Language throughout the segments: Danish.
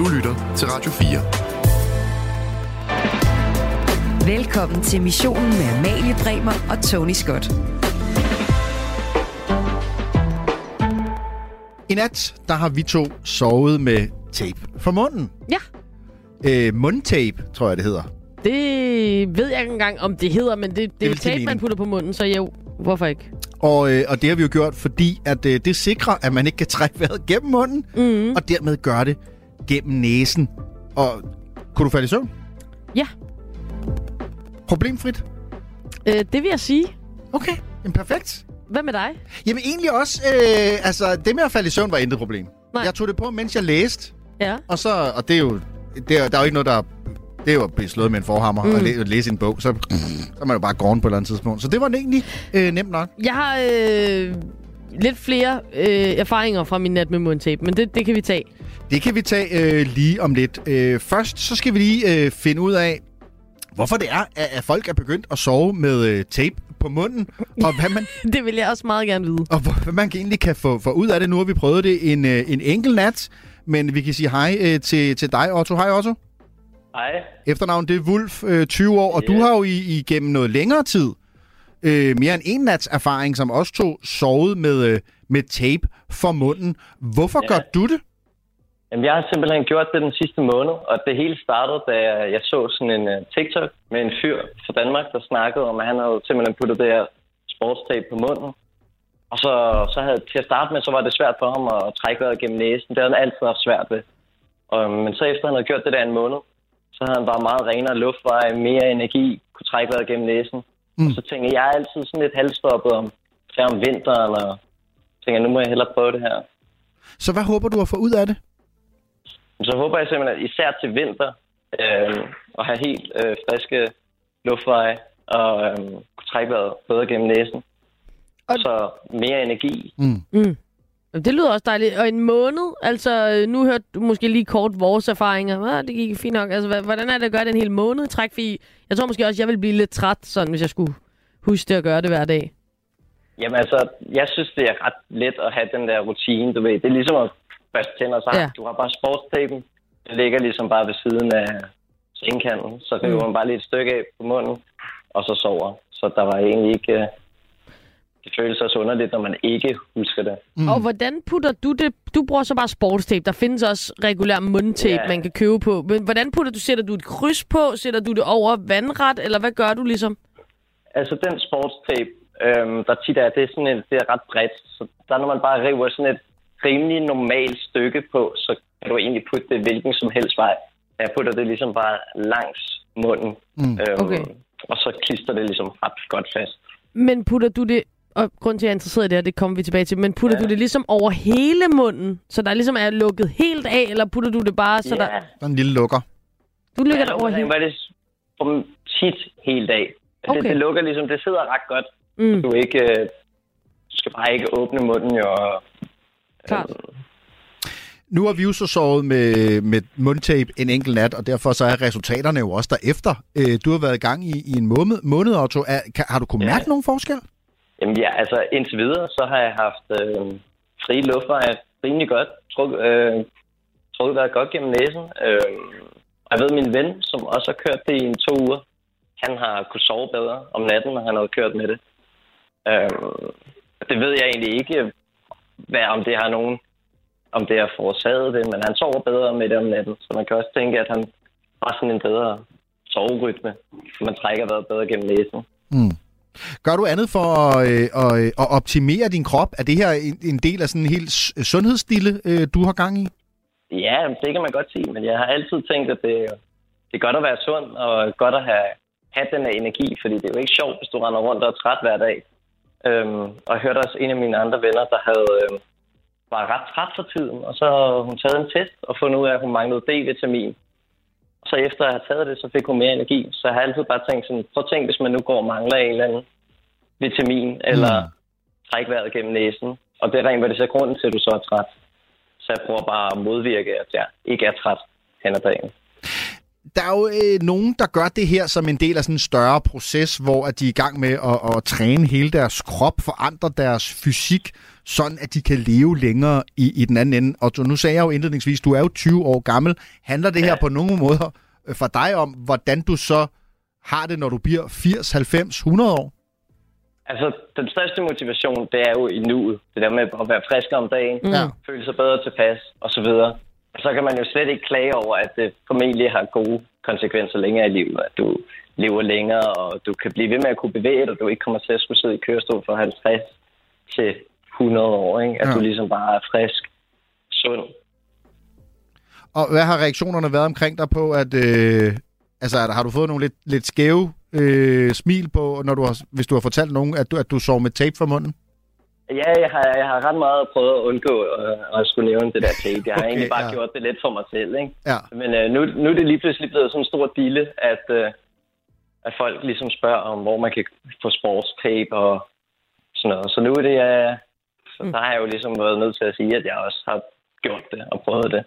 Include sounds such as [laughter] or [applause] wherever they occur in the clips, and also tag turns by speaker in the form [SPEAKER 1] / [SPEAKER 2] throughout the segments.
[SPEAKER 1] Du lytter til Radio
[SPEAKER 2] 4. Velkommen til missionen med Amalie Bremer og Tony Scott.
[SPEAKER 3] I nat, der har vi to sovet med tape for munden.
[SPEAKER 4] Ja.
[SPEAKER 3] Øh, mundtape, tror jeg, det hedder.
[SPEAKER 4] Det ved jeg ikke engang, om det hedder, men det, det, det er tape, man putter på munden, så jo, hvorfor ikke?
[SPEAKER 3] Og, øh, og det har vi jo gjort, fordi at øh, det sikrer, at man ikke kan trække vejret gennem munden,
[SPEAKER 4] Mm.
[SPEAKER 3] og dermed gøre det gennem næsen. Og kunne du falde i søvn?
[SPEAKER 4] Ja,
[SPEAKER 3] Problemfrit?
[SPEAKER 4] øh, det vil jeg sige.
[SPEAKER 3] Okay, jamen perfekt.
[SPEAKER 4] Hvad med dig?
[SPEAKER 3] Jamen egentlig også, øh, altså det med at falde i søvn var intet problem.
[SPEAKER 4] Nej.
[SPEAKER 3] Jeg tog det på, mens jeg læste,
[SPEAKER 4] Ja.
[SPEAKER 3] og så, og det er jo, det er, der er jo ikke noget, der det er jo at blive slået med en forhammer mm. og læ- læse en bog, så, så er man jo bare gården på et eller andet tidspunkt. Så det var egentlig øh, nemt nok.
[SPEAKER 4] Jeg har øh, lidt flere øh, erfaringer fra min nat med mundtape, men det, det kan vi tage.
[SPEAKER 3] Det kan vi tage øh, lige om lidt. Øh, først så skal vi lige øh, finde ud af, hvorfor det er, at, at folk er begyndt at sove med øh, tape på munden, og hvad man, [laughs]
[SPEAKER 4] Det vil jeg også meget gerne vide.
[SPEAKER 3] og hvad man egentlig kan få, få ud af det. Nu har vi prøvet det en, øh, en enkelt nat, men vi kan sige hej øh, til, til dig, Otto. Hej, Otto.
[SPEAKER 5] Hej.
[SPEAKER 3] Efternavn, det er Wulf, øh, 20 år, og
[SPEAKER 5] Ja.
[SPEAKER 3] du har jo i, igennem noget længere tid, øh, mere end en nats erfaring, som også to sovet med, øh, med tape for munden. Hvorfor
[SPEAKER 5] Ja.
[SPEAKER 3] gør du det?
[SPEAKER 5] Jamen, jeg har simpelthen gjort det den sidste måned, og det hele startede, da jeg, så sådan en uh, TikTok med en fyr fra Danmark, der snakkede om, at han havde simpelthen puttet det her sportstape på munden. Og så, så havde, til at starte med, så var det svært for ham at trække vejret gennem næsen. Det havde han altid haft svært ved. Og, men så efter han havde gjort det der en måned, så havde han bare meget renere luftveje, mere energi, kunne trække vejret gennem næsen. Mm. Og så tænkte jeg, jeg er altid sådan lidt halvstoppet om, om vinteren, og tænker, nu må jeg hellere prøve det her.
[SPEAKER 3] Så hvad håber du at få ud af det?
[SPEAKER 5] Så håber jeg simpelthen, at især til vinter, øh, at have helt øh, friske luftveje og øh, kunne trække vejret bedre gennem næsen. Og så mere energi.
[SPEAKER 4] Mm. Det lyder også dejligt. Og en måned, altså øh, nu hørte du måske lige kort vores erfaringer. Ah, det gik fint nok. Altså, hvordan er det at gøre det en hel måned træk? Fordi jeg tror måske også, jeg ville blive lidt træt, sådan, hvis jeg skulle huske det at gøre det hver dag.
[SPEAKER 5] Jamen altså, jeg synes, det er ret let at have den der rutine, du ved. Det er ligesom at børste tænder sig.
[SPEAKER 4] Ja.
[SPEAKER 5] Du har bare sportstapen. Det ligger ligesom bare ved siden af sengekanten. Så river
[SPEAKER 4] Mm.
[SPEAKER 5] man bare lige et stykke af på munden, og så sover. Så der var egentlig ikke... Øh, det føles også underligt, når man ikke husker det.
[SPEAKER 4] Mm. Og hvordan putter du det? Du bruger så bare sportstape. Der findes også regulær mundtape,
[SPEAKER 5] Ja.
[SPEAKER 4] man kan købe på. Men hvordan putter du? Sætter du et kryds på? Sætter du det over vandret? Eller hvad gør du ligesom?
[SPEAKER 5] Altså den sportstape, øhm, der tit er, det er, sådan et, det er ret bredt. Så der når man bare river sådan et rimelig normalt stykke på, så kan du egentlig putte det hvilken som helst vej. Jeg putter det ligesom bare langs munden.
[SPEAKER 3] Mm.
[SPEAKER 5] Øhm,
[SPEAKER 4] Okay.
[SPEAKER 5] Og så klister det ligesom ret godt fast.
[SPEAKER 4] Men putter du det... Og grund til, at jeg er interesseret i det her, det kommer vi tilbage til. Men putter ja. Du det ligesom over hele munden? Så der ligesom er lukket helt af? Eller putter du det bare, så
[SPEAKER 5] ja.
[SPEAKER 4] der...
[SPEAKER 3] Der er en lille lukker.
[SPEAKER 4] Du lægger
[SPEAKER 5] ja,
[SPEAKER 4] det over hele...
[SPEAKER 5] Var det som tit hele dag. Okay.
[SPEAKER 4] Okay.
[SPEAKER 5] Det, det, lukker ligesom, det sidder ret godt.
[SPEAKER 4] Mm,
[SPEAKER 5] Du, ikke, øh, du skal bare ikke åbne munden jo. Og,
[SPEAKER 4] klart.
[SPEAKER 3] Nu har vi jo så sovet med, med mundtape en enkelt nat, og derfor så er resultaterne jo også derefter. Øh, du har været i gang i, i en måned, måned Otto. Er, kan, har du kunnet
[SPEAKER 5] Ja.
[SPEAKER 3] mærke nogen forskel?
[SPEAKER 5] Jamen ja, altså indtil videre, så har jeg haft øh, frie luftveje rimelig godt. Truk, øh, trukket vejret godt gennem næsen. Øh, og jeg ved, min ven, som også har kørt det i en to uger, han har kunne sove bedre om natten, når han havde kørt med det. Øh, det ved jeg egentlig ikke, hvad, om det har nogen, om det har forårsaget det, men han sover bedre med det om natten. Så man kan også tænke, at han har sådan en bedre soverytme. Man trækker vejret bedre gennem næsen.
[SPEAKER 3] Mm. Gør du andet for at, øh, at, øh, at optimere din krop? Er det her en, del af sådan en helt sundhedsstille, øh, du har gang i?
[SPEAKER 5] Ja, det kan man godt sige, men jeg har altid tænkt, at det, det er godt at være sund og godt at have, have den her energi, fordi det er jo ikke sjovt, hvis du render rundt og er træt hver dag. Øhm, og jeg hørte også en af mine andre venner, der havde, øhm, var ret træt for tiden, og så hun taget en test og fundet ud af, at hun manglede D-vitamin. Så efter at have taget det, så fik hun mere energi. Så jeg har altid bare tænkt sådan, prøv at tænke, hvis man nu går og mangler en eller anden vitamin, eller
[SPEAKER 3] Mm.
[SPEAKER 5] træk vejret gennem næsen. Og det er rent, hvad det er grunden til, at du så er træt. Så jeg prøver bare at modvirke, at jeg ikke er træt hen ad dagen.
[SPEAKER 3] Der er jo øh, nogen, der gør det her som en del af sådan en større proces, hvor at de er i gang med at, at træne hele deres krop, forandre deres fysik, sådan at de kan leve længere i, i den anden ende. Og du, nu sagde jeg jo indledningsvis, du er jo 20 år gammel. Handler det her på nogen måder for dig om, hvordan du så har det, når du bliver 80, 90, 100 år?
[SPEAKER 5] Altså, den største motivation, det er jo i nuet. Det der med at være frisk om dagen,
[SPEAKER 3] Mm. Ja.
[SPEAKER 5] føle sig bedre tilpas, og så videre. Så kan man jo slet ikke klage over, at det formentlig har gode konsekvenser længere i livet. At du lever længere, og du kan blive ved med at kunne bevæge dig, og du ikke kommer til at skulle sidde i kørestol fra 50 til 100 år. Ikke? At
[SPEAKER 3] Ja.
[SPEAKER 5] du ligesom bare er frisk, sund.
[SPEAKER 3] Og hvad har reaktionerne været omkring dig på, at... Øh, altså, har du fået nogle lidt, lidt skæve øh, smil på, når du har, hvis du har fortalt nogen, at du, at du sov med tape for munden?
[SPEAKER 5] Ja, jeg har, jeg har ret meget prøvet at undgå øh, at skulle nævne det der tape. Jeg har
[SPEAKER 3] Okay,
[SPEAKER 5] egentlig bare
[SPEAKER 3] ja.
[SPEAKER 5] gjort det lidt for mig selv. Ikke?
[SPEAKER 3] Ja.
[SPEAKER 5] Men øh, nu, nu er det lige pludselig blevet sådan en stor dille, at, øh, at folk ligesom spørger om, hvor man kan få sportstape og sådan noget. Så nu er det, øh, så der har jeg jo ligesom været nødt til at sige, at jeg også har gjort det og prøvet det.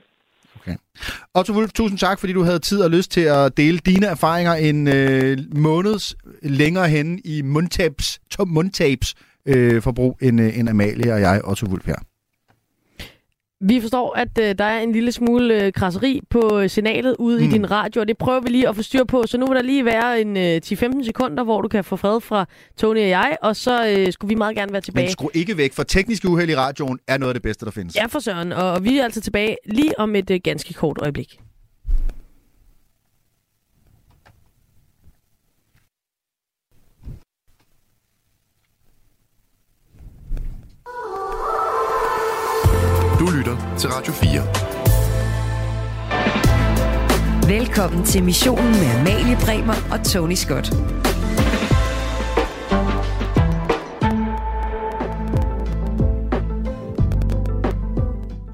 [SPEAKER 3] Otto Wolf, tusind tak, fordi du havde tid og lyst til at dele dine erfaringer en øh, måneds længere hen i mundtabs, tom mundtabs øh, forbrug end, øh, end Amalie og jeg, Otto Wolf her.
[SPEAKER 4] Vi forstår, at øh, der er en lille smule øh, krasseri på øh, signalet ude mm. i din radio, og det prøver vi lige at få styr på. Så nu vil der lige være en øh, 10-15 sekunder, hvor du kan få fred fra Tony og jeg, og så øh, skulle vi meget gerne være tilbage.
[SPEAKER 3] Men skru ikke væk, for tekniske uheld i radioen er noget af det bedste, der findes.
[SPEAKER 4] Ja, for søren. Og, og vi er altså tilbage lige om et øh, ganske kort øjeblik.
[SPEAKER 1] Til Radio 4.
[SPEAKER 2] Velkommen til missionen med Amalie Bremer og Tony Scott.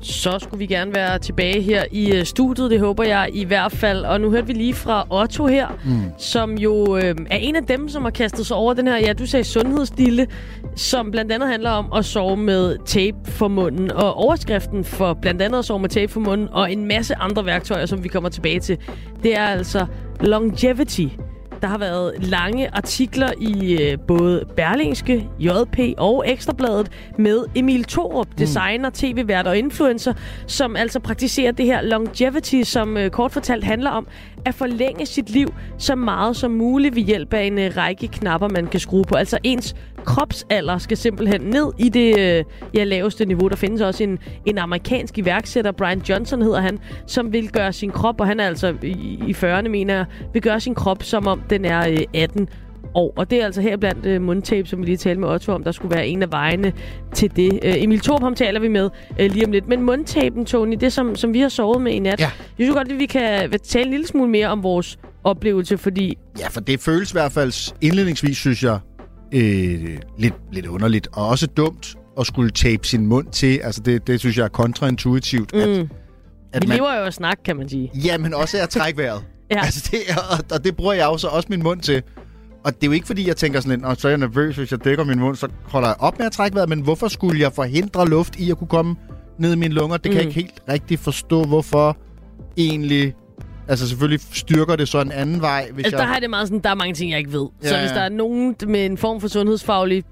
[SPEAKER 4] Så skulle vi gerne være tilbage her i øh, studiet, det håber jeg i hvert fald. Og nu hørte vi lige fra Otto her, mm. som jo øh, er en af dem, som har kastet sig over den her, ja, du sagde sundhedsdille, som blandt andet handler om at sove med tape for munden. Og overskriften for blandt andet at sove med tape for munden og en masse andre værktøjer, som vi kommer tilbage til, det er altså longevity. Der har været lange artikler i øh, både Berlingske, JP og Ekstrabladet med Emil Thorup, designer, tv-vært og influencer, som altså praktiserer det her longevity, som øh, kort fortalt handler om at forlænge sit liv så meget som muligt ved hjælp af en øh, række knapper, man kan skrue på. Altså ens kropsalder skal simpelthen ned i det øh, ja, laveste niveau. Der findes også en, en amerikansk iværksætter, Brian Johnson hedder han, som vil gøre sin krop, og han er altså i, i 40'erne, mener jeg, vil gøre sin krop, som om den er øh, 18 år. Og det er altså her blandt øh, mundtape, som vi lige talte med Otto om, der skulle være en af vejene til det. Øh, Emil Thorup, ham taler vi med øh, lige om lidt. Men mundtapen, Tony, det som, som vi har sovet med i nat,
[SPEAKER 3] Ja.
[SPEAKER 4] jeg synes godt, at vi kan tale en lille smule mere om vores oplevelse, fordi
[SPEAKER 3] Ja, for det føles i hvert fald indledningsvis, synes jeg, øh, lidt, lidt underligt. Og også dumt at skulle tape sin mund til. Altså, det, det synes jeg er kontraintuitivt. At,
[SPEAKER 4] mm,
[SPEAKER 3] at
[SPEAKER 4] vi lever jo af snak, kan man sige.
[SPEAKER 3] Ja, men også at trække vejret. [laughs]
[SPEAKER 4] Ja.
[SPEAKER 3] Altså, det er, og, og det bruger jeg jo så også min mund til. Og det er jo ikke, fordi jeg tænker sådan lidt, "Nå, så er jeg nervøs, hvis jeg dækker min mund, så holder jeg op med at trække vejret. Men hvorfor skulle jeg forhindre luft i at kunne komme ned i mine lunger? Det kan jeg
[SPEAKER 4] Mm.
[SPEAKER 3] ikke helt rigtig forstå, hvorfor egentlig... Altså selvfølgelig styrker det så en anden vej, hvis
[SPEAKER 4] Altså,
[SPEAKER 3] jeg...
[SPEAKER 4] der har det meget sådan, der er mange ting, jeg ikke ved. Ja, så hvis der er nogen med en form for sundhedsfaglig...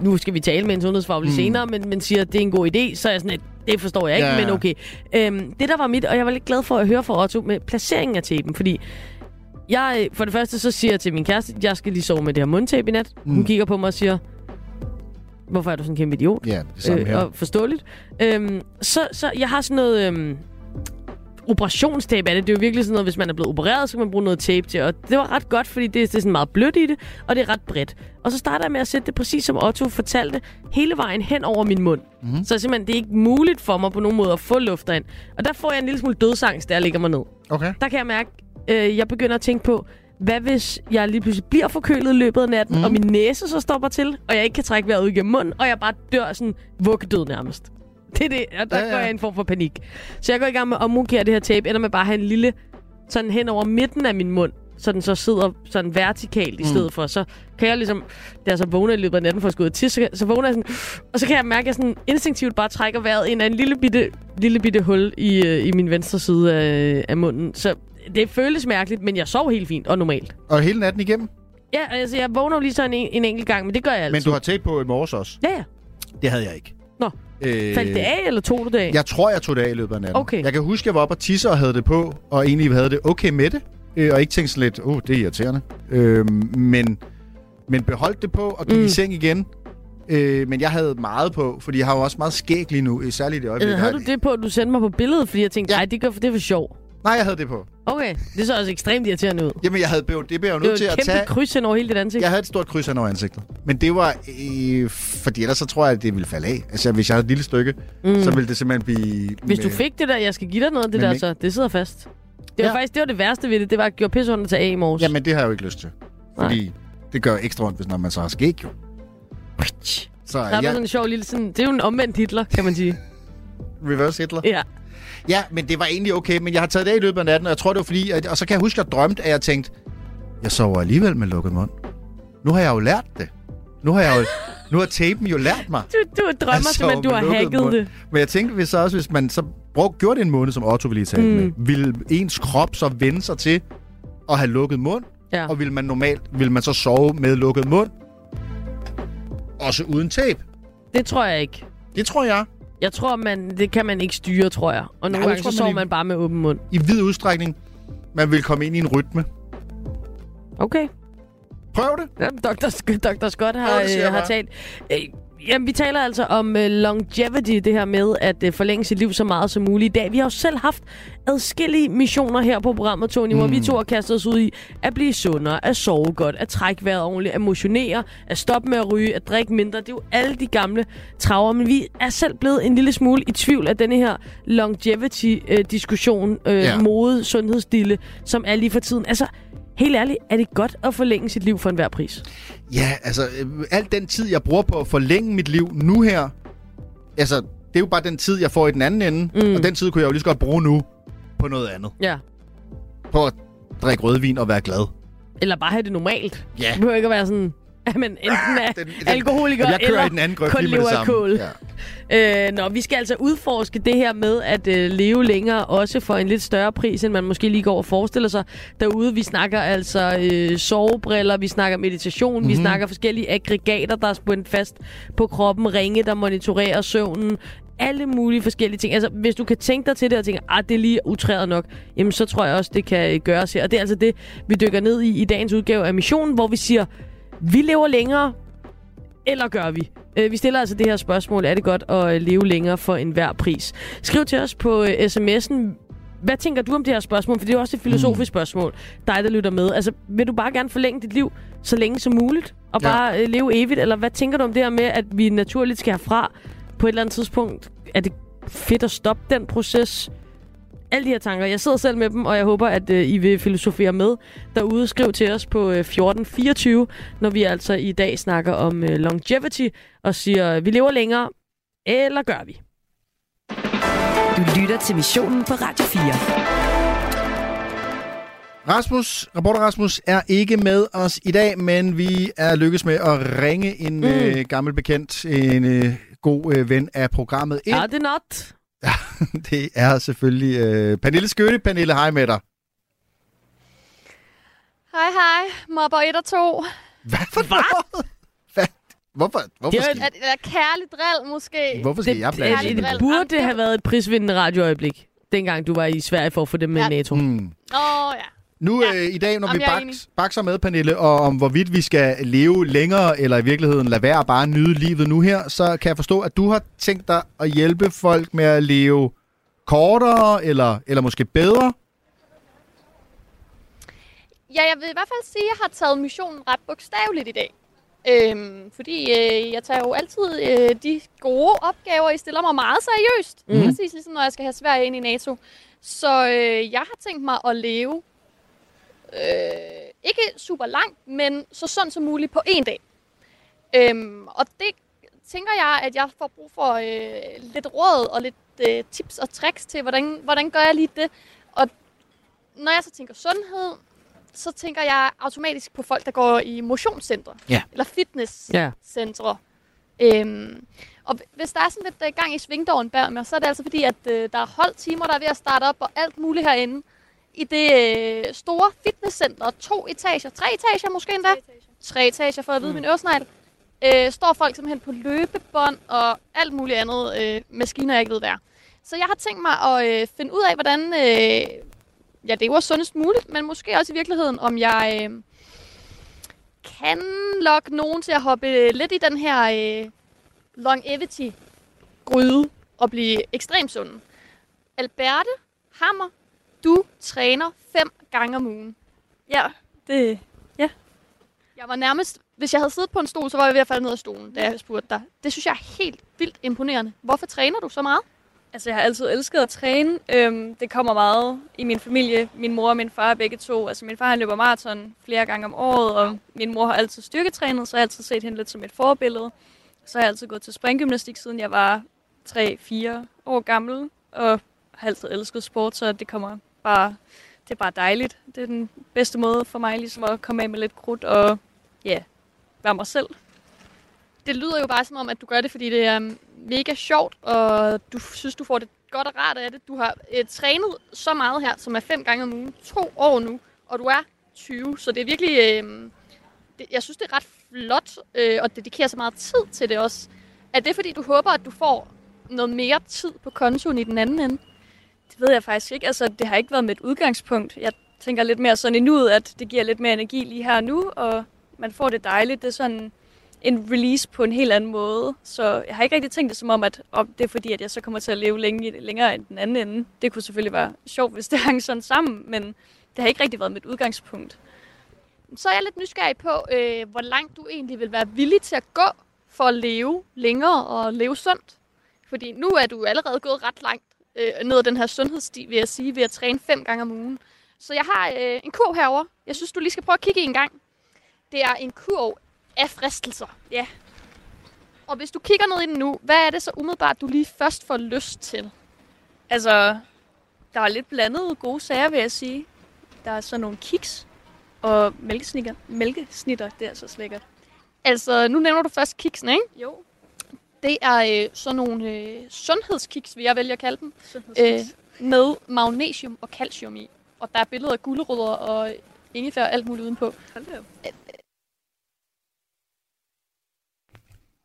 [SPEAKER 4] Nu skal vi tale med en sundhedsfaglig
[SPEAKER 3] Mm.
[SPEAKER 4] senere, men, men siger, at det er en god idé, så er jeg sådan, at det forstår jeg ikke,
[SPEAKER 3] Ja,
[SPEAKER 4] men okay. Øhm, det, der var mit, og jeg var lidt glad for at høre fra Otto med placeringen af tapen, fordi jeg, øh, for det første, så siger jeg til min kæreste, at jeg skal lige sove med det her mundtape i nat. Mm. Hun kigger på mig og siger, hvorfor er du sådan en kæmpe idiot?
[SPEAKER 3] Ja, det samme her.
[SPEAKER 4] og forståeligt. Øhm, så, så jeg har sådan noget... Øhm, operationstape er det. Det er jo virkelig sådan noget, hvis man er blevet opereret, så kan man bruge noget tape til. Og det var ret godt, fordi det, det er sådan meget blødt i det, og det er ret bredt. Og så starter jeg med at sætte det præcis som Otto fortalte, hele vejen hen over min mund. Mm-hmm. Så simpelthen, det er ikke muligt for mig på nogen måde at få luft derind. Og der får jeg en lille smule dødsangst, jeg ligger mig ned.
[SPEAKER 3] Okay.
[SPEAKER 4] Der kan jeg mærke, øh, jeg begynder at tænke på, hvad hvis jeg lige pludselig bliver forkølet i løbet af natten, mm. og min næse så stopper til, og jeg ikke kan trække vejret ud igennem munden, og jeg bare dør sådan vuggedød nærmest. [laughs] Det er det, og der
[SPEAKER 3] Ja,
[SPEAKER 4] ja, går jeg i en form for panik. Så jeg går i gang med at omrokere det her tape, ender med bare at have en lille, sådan hen over midten af min mund, så den så sidder sådan vertikalt i
[SPEAKER 3] Mm.
[SPEAKER 4] stedet for. Så kan jeg ligesom, da jeg så vågner i løbet af natten for at skulle ud til, så, så vågner jeg sådan, og så kan jeg mærke, at jeg sådan instinktivt bare trækker vejret ind af en lille bitte, lille bitte hul i, øh, i min venstre side af, af munden. Så det føles mærkeligt, men jeg sov helt fint og normalt.
[SPEAKER 3] Og hele natten igennem?
[SPEAKER 4] Ja, altså jeg vågner jo lige sådan en, en enkelt gang, men det gør jeg altid.
[SPEAKER 3] Men du har taget på i morges også?
[SPEAKER 4] Ja, ja.
[SPEAKER 3] Det havde jeg ikke.
[SPEAKER 4] Nå.
[SPEAKER 3] Øh,
[SPEAKER 4] Faldt det af, eller tog du det af?
[SPEAKER 3] Jeg tror, jeg tog det af i løbet af natten.
[SPEAKER 4] Okay.
[SPEAKER 3] Jeg kan huske, jeg var oppe og tisse og havde det på, og egentlig havde det okay med det. Øh, og ikke tænkte sådan lidt, åh, oh, det er irriterende. Øh, men, men beholdt det på og gik mm. I seng igen. Øh, men jeg havde meget på, fordi jeg har jo også meget skæg lige nu, særligt i øjeblikket.
[SPEAKER 4] Eller havde du det på, at du sendte mig på billedet, fordi jeg tænkte,
[SPEAKER 3] Ja.
[SPEAKER 4] nej, det gør for det er for sjov.
[SPEAKER 3] Nej, jeg havde det på.
[SPEAKER 4] Okay, det så også ekstremt irriterende ud.
[SPEAKER 3] Jamen, jeg havde det bliver jeg jo
[SPEAKER 4] Det er
[SPEAKER 3] nødt til
[SPEAKER 4] jo et
[SPEAKER 3] at
[SPEAKER 4] kæmpe
[SPEAKER 3] tage...
[SPEAKER 4] kryds hen over hele dit ansigt.
[SPEAKER 3] Jeg havde et stort kryds over ansigtet. Men det var... Øh, fordi ellers så tror jeg, at det ville falde af. Altså, hvis jeg havde et lille stykke, mm. så ville det simpelthen blive...
[SPEAKER 4] Hvis du
[SPEAKER 3] med-
[SPEAKER 4] fik det der, jeg skal give dig noget af det der, så det sidder fast. Det var
[SPEAKER 3] Ja.
[SPEAKER 4] faktisk det, var det værste ved det. Det var, at jeg gjorde pisse ondt at tage af i morges.
[SPEAKER 3] Jamen, det har jeg jo ikke lyst til.
[SPEAKER 4] Nej.
[SPEAKER 3] Fordi det gør ekstra ondt, hvis når man så har skæg, jo. Så
[SPEAKER 4] Der er
[SPEAKER 3] jeg,
[SPEAKER 4] sådan en sjov lille sådan... Det er jo en omvendt Hitler, kan man sige.
[SPEAKER 3] reverse Hitler.
[SPEAKER 4] Ja.
[SPEAKER 3] Ja, men det var egentlig okay, men jeg har taget det i løbet af natten, og jeg tror, det var fordi... At, og så kan jeg huske, at jeg drømte, at jeg tænkte, jeg sover alligevel med lukket mund. Nu har jeg jo lært det. Nu har jeg jo... Nu har tapen jo lært mig.
[SPEAKER 4] Du, du drømmer
[SPEAKER 3] sove
[SPEAKER 4] simpelthen, du har hacket
[SPEAKER 3] mund.
[SPEAKER 4] det.
[SPEAKER 3] Men jeg tænkte, hvis så også, hvis man så brug, gjorde det en måned, som Otto ville lige tale mm. med, ville ens krop så vende sig til at have lukket mund,
[SPEAKER 4] Ja.
[SPEAKER 3] og vil man normalt, vil man så sove med lukket mund, også uden tape.
[SPEAKER 4] Det tror jeg ikke.
[SPEAKER 3] Det tror jeg.
[SPEAKER 4] Jeg tror, man, det kan man ikke styre, tror jeg. Og nogle
[SPEAKER 3] det
[SPEAKER 4] gange
[SPEAKER 3] tror
[SPEAKER 4] så
[SPEAKER 3] man
[SPEAKER 4] sover
[SPEAKER 3] ikke.
[SPEAKER 4] man bare med åben mund.
[SPEAKER 3] I vid udstrækning, man vil komme ind i en rytme.
[SPEAKER 4] Okay.
[SPEAKER 3] Prøv det.
[SPEAKER 4] Ja, Dr. Sk- Dr. Scott har,
[SPEAKER 3] Nå, det
[SPEAKER 4] øh, har talt. Øh, jamen, vi taler altså om øh, longevity, det her med at øh, forlænge sit liv så meget som muligt i dag. Vi har jo selv haft adskillige missioner her på programmet, Tony, mm. hvor vi to har kastet os ud i at blive sundere, at sove godt, at trække vejret ordentligt, at motionere, at stoppe med at ryge, at drikke mindre. Det er jo alle de gamle traver, men vi er selv blevet en lille smule i tvivl af denne her longevity-diskussion, øh,
[SPEAKER 3] Ja.
[SPEAKER 4] ja. mode, sundhedsdille, som er lige for tiden. Altså, helt ærligt, er det godt at forlænge sit liv for enhver pris?
[SPEAKER 3] Ja, altså, øh, al den tid, jeg bruger på at forlænge mit liv nu her, altså, det er jo bare den tid, jeg får i den anden ende, mm. og den tid kunne jeg jo lige så godt bruge nu på noget andet.
[SPEAKER 4] Ja.
[SPEAKER 3] På at drikke rødvin og være glad.
[SPEAKER 4] Eller bare have det normalt.
[SPEAKER 3] Ja.
[SPEAKER 4] Det behøver ikke at være sådan, [laughs] at man enten er
[SPEAKER 3] Den- den-
[SPEAKER 4] alkoholiker
[SPEAKER 3] kører
[SPEAKER 4] eller
[SPEAKER 3] i den anden grøft
[SPEAKER 4] kun lever af kål.
[SPEAKER 3] Ja.
[SPEAKER 4] Øh, nå, vi skal altså udforske det her med at øh, leve længere, også for en lidt større pris, end man måske lige går og forestiller sig derude. Vi snakker altså øh, sovebriller, vi snakker meditation,
[SPEAKER 3] Mhm.
[SPEAKER 4] mm-hmm. vi snakker forskellige aggregater, der er spændt fast på kroppen, ringe, der monitorerer søvnen, alle mulige forskellige ting. Altså, hvis du kan tænke dig til det og tænke, at det er lige utræret nok, jamen så tror jeg også, det kan øh, gøres her. Og det er altså det, vi dykker ned i i dagens udgave af Missionen, hvor vi siger, vi lever længere, eller gør vi? Øh, vi stiller altså det her spørgsmål. Er det godt at øh, leve længere for enhver pris? Skriv til os på øh, sms'en. Hvad tænker du om det her spørgsmål? For det er jo også et filosofisk mm. spørgsmål. Dig, der lytter med. Altså, vil du bare gerne forlænge dit liv så længe som muligt? Og
[SPEAKER 3] Ja.
[SPEAKER 4] bare leve evigt? Eller hvad tænker du om det her med, at vi naturligt skal herfra på et eller andet tidspunkt? Er det fedt at stoppe den proces? Alle de her tanker. Jeg sidder selv med dem, og jeg håber, at øh, I vil filosofere med derude. Skriv til os på øh, 1424, når vi altså i dag snakker om øh, longevity og siger, vi lever længere, eller gør vi?
[SPEAKER 2] Du lytter til missionen på Radio 4.
[SPEAKER 3] Rasmus, reporter Rasmus, er ikke med os i dag, men vi er lykkes med at ringe en mm. øh, gammel bekendt, en øh, god øh, ven af programmet ind.
[SPEAKER 4] Er det not? [laughs]
[SPEAKER 3] Det er selvfølgelig øh, Pernille Skøtte. Pernille, hej med dig.
[SPEAKER 6] Hej, hej. Mobber 1 og 2.
[SPEAKER 3] Hvad for noget? Hvad? Hvorfor, hvorfor,
[SPEAKER 4] Det er
[SPEAKER 3] skal,
[SPEAKER 6] Er det er kærlig drill, måske?
[SPEAKER 3] hvorfor skal jeg blande det?
[SPEAKER 6] drill.
[SPEAKER 4] burde det have været et prisvindende radioøjeblik, dengang du var i Sverige for at få det med
[SPEAKER 6] Ja.
[SPEAKER 4] NATO.
[SPEAKER 3] Mm.
[SPEAKER 6] Åh, oh, ja.
[SPEAKER 3] Nu
[SPEAKER 6] Ja.
[SPEAKER 3] øh, i dag, når
[SPEAKER 6] Jamen,
[SPEAKER 3] vi baks, bakser med, Pernille, og om hvorvidt vi skal leve længere, eller i virkeligheden lade være bare nyde livet nu her, så kan jeg forstå, at du har tænkt dig at hjælpe folk med at leve kortere, eller, eller måske bedre.
[SPEAKER 6] Ja, jeg vil i hvert fald sige, at jeg har taget missionen ret bogstaveligt i dag. Øhm, fordi øh, jeg tager jo altid øh, de gode opgaver, I stiller mig meget seriøst. Mm. Præcis ligesom når jeg skal have Sverige ind i NATO. Så øh, jeg har tænkt mig at leve øh, ikke super langt, men så sundt som muligt på en dag. Øhm, og det tænker jeg, at jeg får brug for øh, lidt råd og lidt øh, tips og tricks til, hvordan, hvordan gør jeg lige det. Og når jeg så tænker sundhed, så tænker jeg automatisk på folk, der går i motionscentre.
[SPEAKER 3] Ja.
[SPEAKER 6] Eller fitnesscentre. Øhm, og hvis der er sådan lidt øh, gang i svingdåren bag mig, så er det altså fordi, at øh, der er holdtimer, der er ved at starte op, og alt muligt herinde. I det øh, store fitnesscenter, to etager, tre etager måske endda, tre etager for at vide mm. min øresnegl, øh, står folk simpelthen på løbebånd og alt muligt andet øh, maskiner, jeg ikke ved hvad er. Så jeg har tænkt mig at øh, finde ud af, hvordan øh, ja, det var sundest muligt, men måske også i virkeligheden, om jeg øh, kan lokke nogen til at hoppe lidt i den her øh, longevity-gryde og blive ekstremt sunde. Alberte Hammer, du træner fem gange om ugen.
[SPEAKER 7] Ja, det... Ja.
[SPEAKER 6] Jeg var nærmest, hvis jeg havde siddet på en stol, så var jeg ved at falde ned af stolen, da jeg spurgte dig. Det synes jeg er helt vildt imponerende. Hvorfor træner du så meget?
[SPEAKER 7] Altså, jeg har altid elsket at træne. Øhm, det kommer meget i min familie. Min mor og min far er begge to. Altså, min far han løber maraton flere gange om året, og min mor har altid styrketrænet, så jeg har altid set hende lidt som et forbillede. Så har jeg altid gået til springgymnastik, siden jeg var 3-4 år gammel, og har altid elsket sport, så det kommer bare, det er bare dejligt. Det er den bedste måde for mig ligesom at komme af med lidt krudt og ja, være mig selv.
[SPEAKER 6] Det lyder jo bare som om, at du gør det, fordi det er um, mega sjovt, og du synes, du får det godt og rart af det. Du har øh, trænet så meget her, som er fem gange om ugen, to år nu, og du er 20, så det er virkelig... Øh, det, jeg synes, det er ret flot øh, at dedikere så meget tid til det også. Er det, fordi du håber, at du får noget mere tid på kontoen i den anden ende?
[SPEAKER 7] Det ved jeg faktisk ikke. Altså, det har ikke været mit udgangspunkt. Jeg tænker lidt mere sådan i nuet, at det giver lidt mere energi lige her og nu, og man får det dejligt. Det er sådan en release på en helt anden måde. Så jeg har ikke rigtig tænkt det som om, at om det er fordi, at jeg så kommer til at leve længe, længere end den anden ende. Det kunne selvfølgelig være sjovt, hvis det [laughs] hang sådan sammen, men det har ikke rigtig været mit udgangspunkt.
[SPEAKER 6] Så er jeg lidt nysgerrig på, øh, hvor langt du egentlig vil være villig til at gå for at leve længere og leve sundt. Fordi nu er du allerede gået ret langt øh, ned ad den her sundhedssti, vil jeg sige, ved at træne fem gange om ugen. Så jeg har øh, en kurv herover. Jeg synes, du lige skal prøve at kigge i en gang. Det er en kurv af fristelser.
[SPEAKER 7] Ja.
[SPEAKER 6] Og hvis du kigger ned i den nu, hvad er det så umiddelbart, du lige først får lyst til?
[SPEAKER 7] Altså, der er lidt blandet gode sager, vil jeg sige. Der er sådan nogle kiks og mælkesnitter. Mælkesnitter, det er så lækkert.
[SPEAKER 6] Altså, nu nævner du først kiksen, ikke?
[SPEAKER 7] Jo.
[SPEAKER 6] Det er øh, sådan nogle øh, sundhedskiks, vil jeg vælge at kalde dem. Øh, med magnesium og calcium i. Og der er billeder af gulerødder og ingefær og alt muligt udenpå.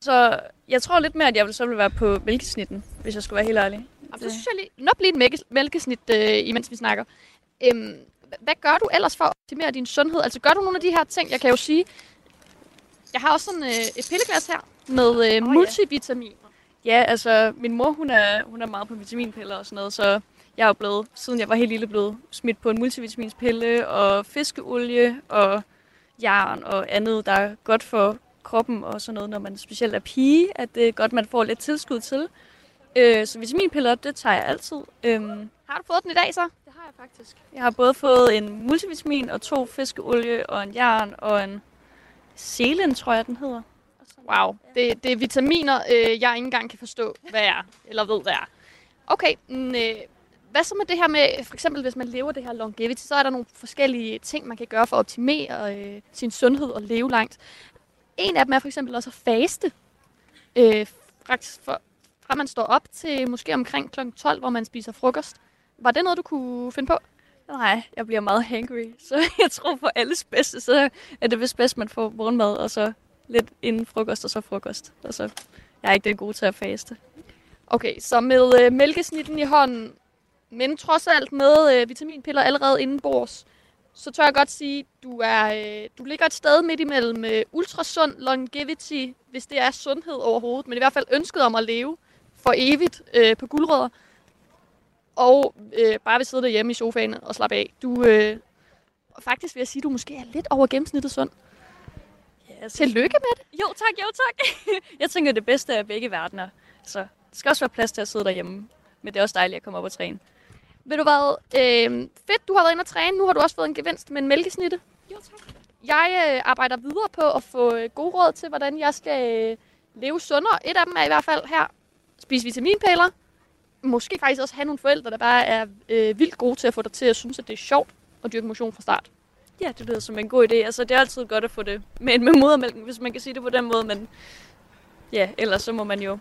[SPEAKER 7] Så jeg tror lidt mere, at jeg vil så vil være på mælkesnitten, hvis jeg skulle være helt ærlig.
[SPEAKER 6] Og så synes jeg lige, nok et mælke, mælkesnit, øh, imens vi snakker. Øhm, hvad gør du ellers for at optimere din sundhed? Altså gør du nogle af de her ting? Jeg kan jo sige, jeg har også sådan øh, et pilleglas her med øh,
[SPEAKER 7] Åh, ja.
[SPEAKER 6] multivitamin.
[SPEAKER 7] Ja, altså min mor, hun er, hun er meget på vitaminpiller og sådan noget, så jeg er blevet, siden jeg var helt lille, blevet smidt på en multivitaminspille og fiskeolie og jern og andet, der er godt for kroppen og sådan noget, når man specielt er pige, at det er godt, man får lidt tilskud til. Øh, så vitaminpiller, det tager jeg altid. Øhm,
[SPEAKER 6] Har du fået den i dag så?
[SPEAKER 7] det har jeg faktisk. Jeg har både fået en multivitamin og to fiskeolie og en jern og en selen, tror jeg, den hedder.
[SPEAKER 6] Wow, det, det er vitaminer, øh, jeg ikke engang kan forstå, hvad er, eller ved, hvad er. Okay, men, øh, hvad så med det her med, for eksempel hvis man lever det her longevity, så er der nogle forskellige ting, man kan gøre for at optimere øh, sin sundhed og leve langt. En af dem er for eksempel også at faste. Øh, fra, for, fra man står op til måske omkring kl. 12, hvor man spiser frokost. Var det noget, du kunne finde på?
[SPEAKER 7] Nej, jeg bliver meget hangry, [laughs] så jeg tror for alles bedste, så er det vist bedst, man får morgenmad, og så lidt inden frokost, og så frokost. Og så jeg er ikke den gode til at faste.
[SPEAKER 6] Okay, så med øh, mælkesnitten i hånden, men trods alt med øh, vitaminpiller allerede inden bords, så tør jeg godt sige, du er øh, du ligger et sted midt imellem øh, ultrasund longevity, hvis det er sundhed overhovedet, men i hvert fald ønsket om at leve for evigt øh, på guldrødder, og øh, bare vil sidde derhjemme i sofaen og slappe af. Du, øh, faktisk vil jeg sige, du måske er lidt over gennemsnittet sund.
[SPEAKER 7] Yes.
[SPEAKER 6] Tillykke med det.
[SPEAKER 7] Jo tak, jo tak. [laughs] jeg tænker, det bedste er begge verdener. Så der skal også være plads til at sidde derhjemme. Men det er også dejligt at komme op og træne.
[SPEAKER 6] Ved du hvad? Øh, fedt, du har været inde og træne. Nu har du også fået en gevinst med en mælkesnitte.
[SPEAKER 7] Jo tak.
[SPEAKER 6] Jeg øh, arbejder videre på at få øh, gode råd til, hvordan jeg skal øh, leve sundere. Et af dem er i hvert fald her, spise vitaminpiller. Måske faktisk også have nogle forældre, der bare er øh, vildt gode til at få dig til at synes, at det er sjovt at dyrke motion fra start.
[SPEAKER 7] Ja, det lyder som en god idé. Altså, det er altid godt at få det med, med modermælken, hvis man kan sige det på den måde. Men ja, ellers så må man jo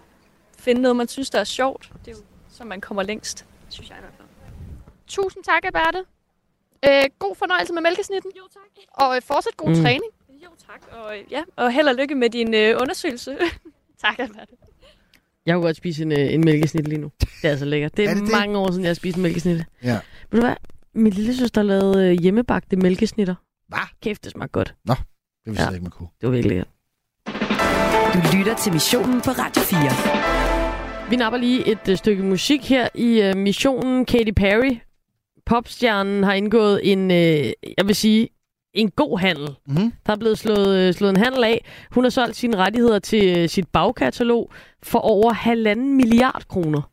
[SPEAKER 7] finde noget, man synes, der er sjovt. Det er jo så, man kommer længst, synes jeg i hvert fald.
[SPEAKER 6] Tusind tak, Alberte. Øh, god fornøjelse med mælkesnitten.
[SPEAKER 7] Jo, tak.
[SPEAKER 6] Og øh, fortsat god
[SPEAKER 4] Mm.
[SPEAKER 6] træning.
[SPEAKER 7] Jo, tak. Og, øh, ja, og held og lykke med din øh, undersøgelse. [laughs] tak, Albert.
[SPEAKER 4] Jeg kunne godt spise en, øh, en mælkesnit lige nu. Det er altså lækkert. Det er,
[SPEAKER 3] Er det
[SPEAKER 4] det
[SPEAKER 3] det?
[SPEAKER 4] mange år siden, jeg har spist en mælkesnit.
[SPEAKER 3] Ja.
[SPEAKER 4] Ved du hvad? Min lille søster lavede øh, hjemmebagte mælkesnitter.
[SPEAKER 3] Hvad?
[SPEAKER 4] Kæft, det smagte godt.
[SPEAKER 3] Det vidste
[SPEAKER 4] Ja.
[SPEAKER 3] jeg ikke, man kunne.
[SPEAKER 4] Det var virkelig lækkert.
[SPEAKER 2] Du lytter til missionen på Radio 4.
[SPEAKER 4] Vi napper lige et øh, stykke musik her i øh, missionen. Katy Perry, popstjernen, har indgået en, øh, jeg vil sige, en god handel.
[SPEAKER 3] Mm-hmm.
[SPEAKER 4] Der er blevet slået, øh, slået en handel af. Hun har solgt sine rettigheder til øh, sit bagkatalog for over halvanden milliard kroner.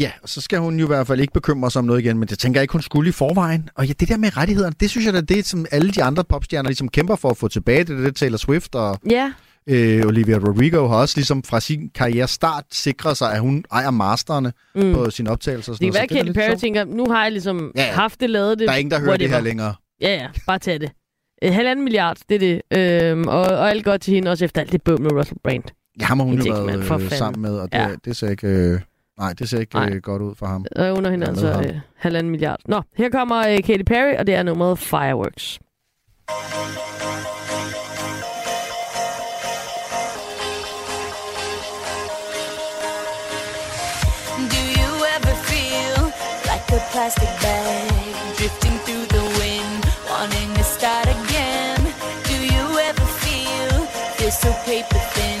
[SPEAKER 3] Ja, og så skal hun jo i hvert fald ikke bekymre sig om noget igen, men det tænker jeg ikke, hun skulle i forvejen. Og ja, det der med rettighederne, det synes jeg da, det er som alle de andre popstjerner ligesom kæmper for at få tilbage. Det er det, Taylor Swift og
[SPEAKER 4] Ja,
[SPEAKER 3] øh, Olivia Rodrigo har også ligesom fra sin karriere start sikret sig, at hun ejer masterne
[SPEAKER 4] mm.
[SPEAKER 3] på sine optagelser. og
[SPEAKER 4] det
[SPEAKER 3] sådan
[SPEAKER 4] kan
[SPEAKER 3] noget.
[SPEAKER 4] være,
[SPEAKER 3] Så
[SPEAKER 4] at Katy Perry tænker, nu har jeg ligesom
[SPEAKER 3] Ja,
[SPEAKER 4] ja, haft det, lavet det.
[SPEAKER 3] Der er ingen, der hører det her
[SPEAKER 4] whatever.
[SPEAKER 3] længere.
[SPEAKER 4] Ja, ja, bare tag det. Øh, halvanden milliard, det er det. Øhm, og, og alt godt til hende, også efter alt det bøm med Russell Brand.
[SPEAKER 3] Ja, ham har hun
[SPEAKER 4] Det
[SPEAKER 3] jo
[SPEAKER 4] er
[SPEAKER 3] været øh, sammen med, og det,
[SPEAKER 4] Ja.
[SPEAKER 3] ja. det ser ikke... Øh, nej, det ser ikke
[SPEAKER 4] Nej.
[SPEAKER 3] øh, godt ud for ham.
[SPEAKER 4] Og under hende altså
[SPEAKER 3] ham.
[SPEAKER 4] øh, halvanden milliard. Nå, her kommer øh, Katy Perry, og det er nummeret Fireworks.
[SPEAKER 8] Do you ever feel like a plastic bag drifting through the wind, wanting to start again? Do you ever feel feel so paper thin,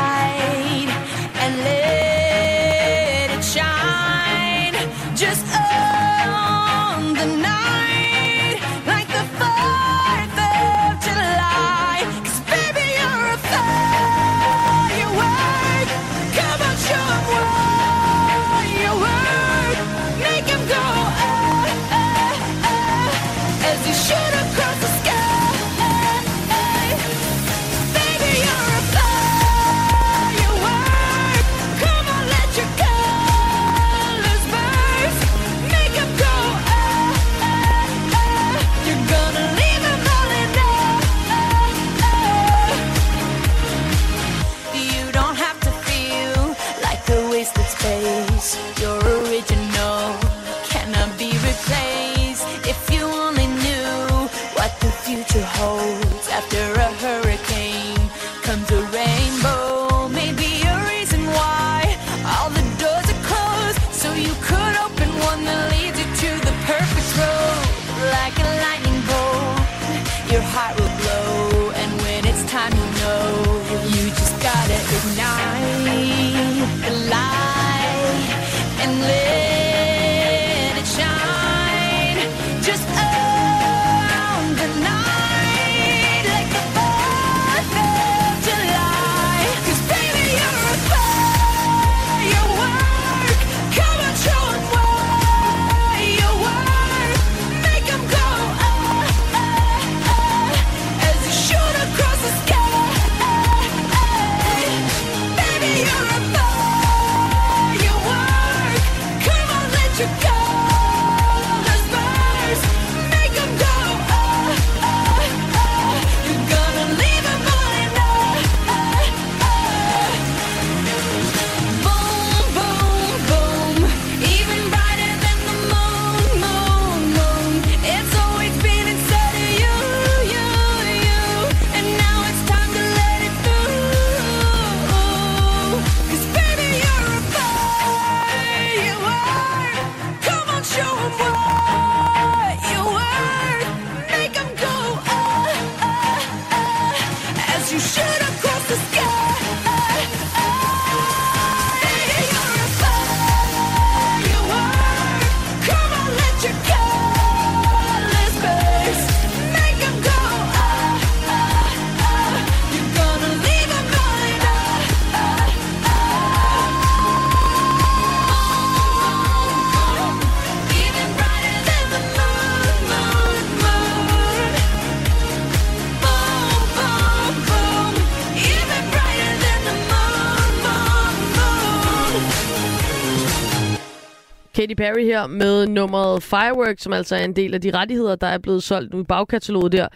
[SPEAKER 4] Katy Perry her med nummeret Fireworks, som altså er en del af de rettigheder, der er blevet solgt nu i bagkataloget der.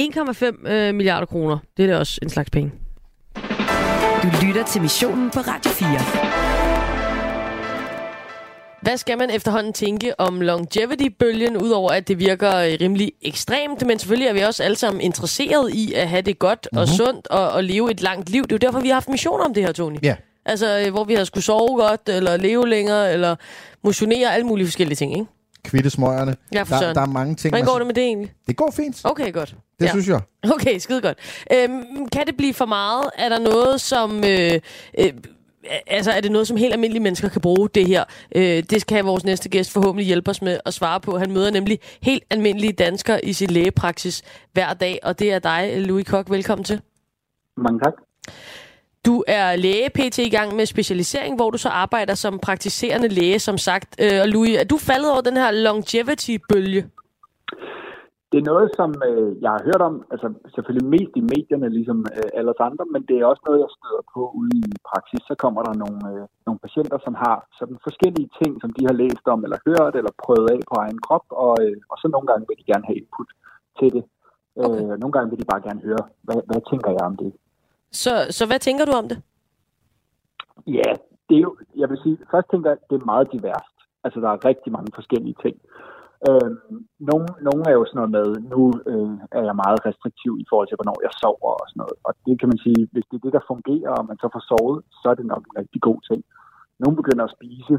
[SPEAKER 4] 1,5 øh, milliarder kroner. Det er da også en slags penge.
[SPEAKER 2] Du lytter til missionen på Radio 4.
[SPEAKER 4] Hvad skal man efterhånden tænke om longevity-bølgen, udover at det virker øh, rimelig ekstremt, men selvfølgelig er vi også alle sammen interesseret i at have det godt mm-hmm. og sundt og, og leve et langt liv. Det er jo derfor, vi har haft missioner om det her, Tony.
[SPEAKER 3] Ja.
[SPEAKER 4] Altså, øh, hvor vi har skulle sove godt, eller leve længere, eller motionere, alle mulige forskellige ting, ikke?
[SPEAKER 3] Kvitte smøgerne.
[SPEAKER 4] Ja, for
[SPEAKER 3] der, der er mange ting.
[SPEAKER 4] Hvordan går det med det egentlig?
[SPEAKER 3] Det går fint.
[SPEAKER 4] Okay, godt.
[SPEAKER 3] Det synes jeg.
[SPEAKER 4] Okay, skide godt. Øhm, kan det blive for meget? Er der noget, som... Øh, øh, altså, er det noget, som helt almindelige mennesker kan bruge, det her? Øh, det skal vores næste gæst forhåbentlig hjælpe os med at svare på. Han møder nemlig helt almindelige danskere i sin lægepraksis hver dag, og det er dig, Louis Kok. Velkommen til.
[SPEAKER 9] Mange tak.
[SPEAKER 4] Du er læge pt. i gang med specialisering, hvor du så arbejder som praktiserende læge, som sagt. Øh, og Louis, er du faldet over den her longevity-bølge?
[SPEAKER 9] Det er noget, som øh, jeg har hørt om, altså selvfølgelig mest i medierne, ligesom øh, alle os andre, men det er også noget, jeg støder på ude i praksis. Så kommer der nogle, øh, nogle patienter, som har sådan forskellige ting, som de har læst om, eller hørt, eller prøvet af på egen krop, og, øh, og så nogle gange vil de gerne have input til det.
[SPEAKER 4] Okay.
[SPEAKER 9] Øh, nogle gange vil de bare gerne høre, hvad, hvad tænker jeg om det?
[SPEAKER 4] Så, så hvad tænker du om det?
[SPEAKER 9] Ja, det er jo, jeg vil sige, først tænker jeg, at det er meget diverst. Altså, der er rigtig mange forskellige ting. Øhm, nogle, nogle er jo sådan noget med, nu øh, er jeg meget restriktiv i forhold til, hvornår jeg sover og sådan noget. Og det kan man sige, hvis det er det, der fungerer, og man så får sovet, så er det nok en rigtig god ting. Nogle begynder at spise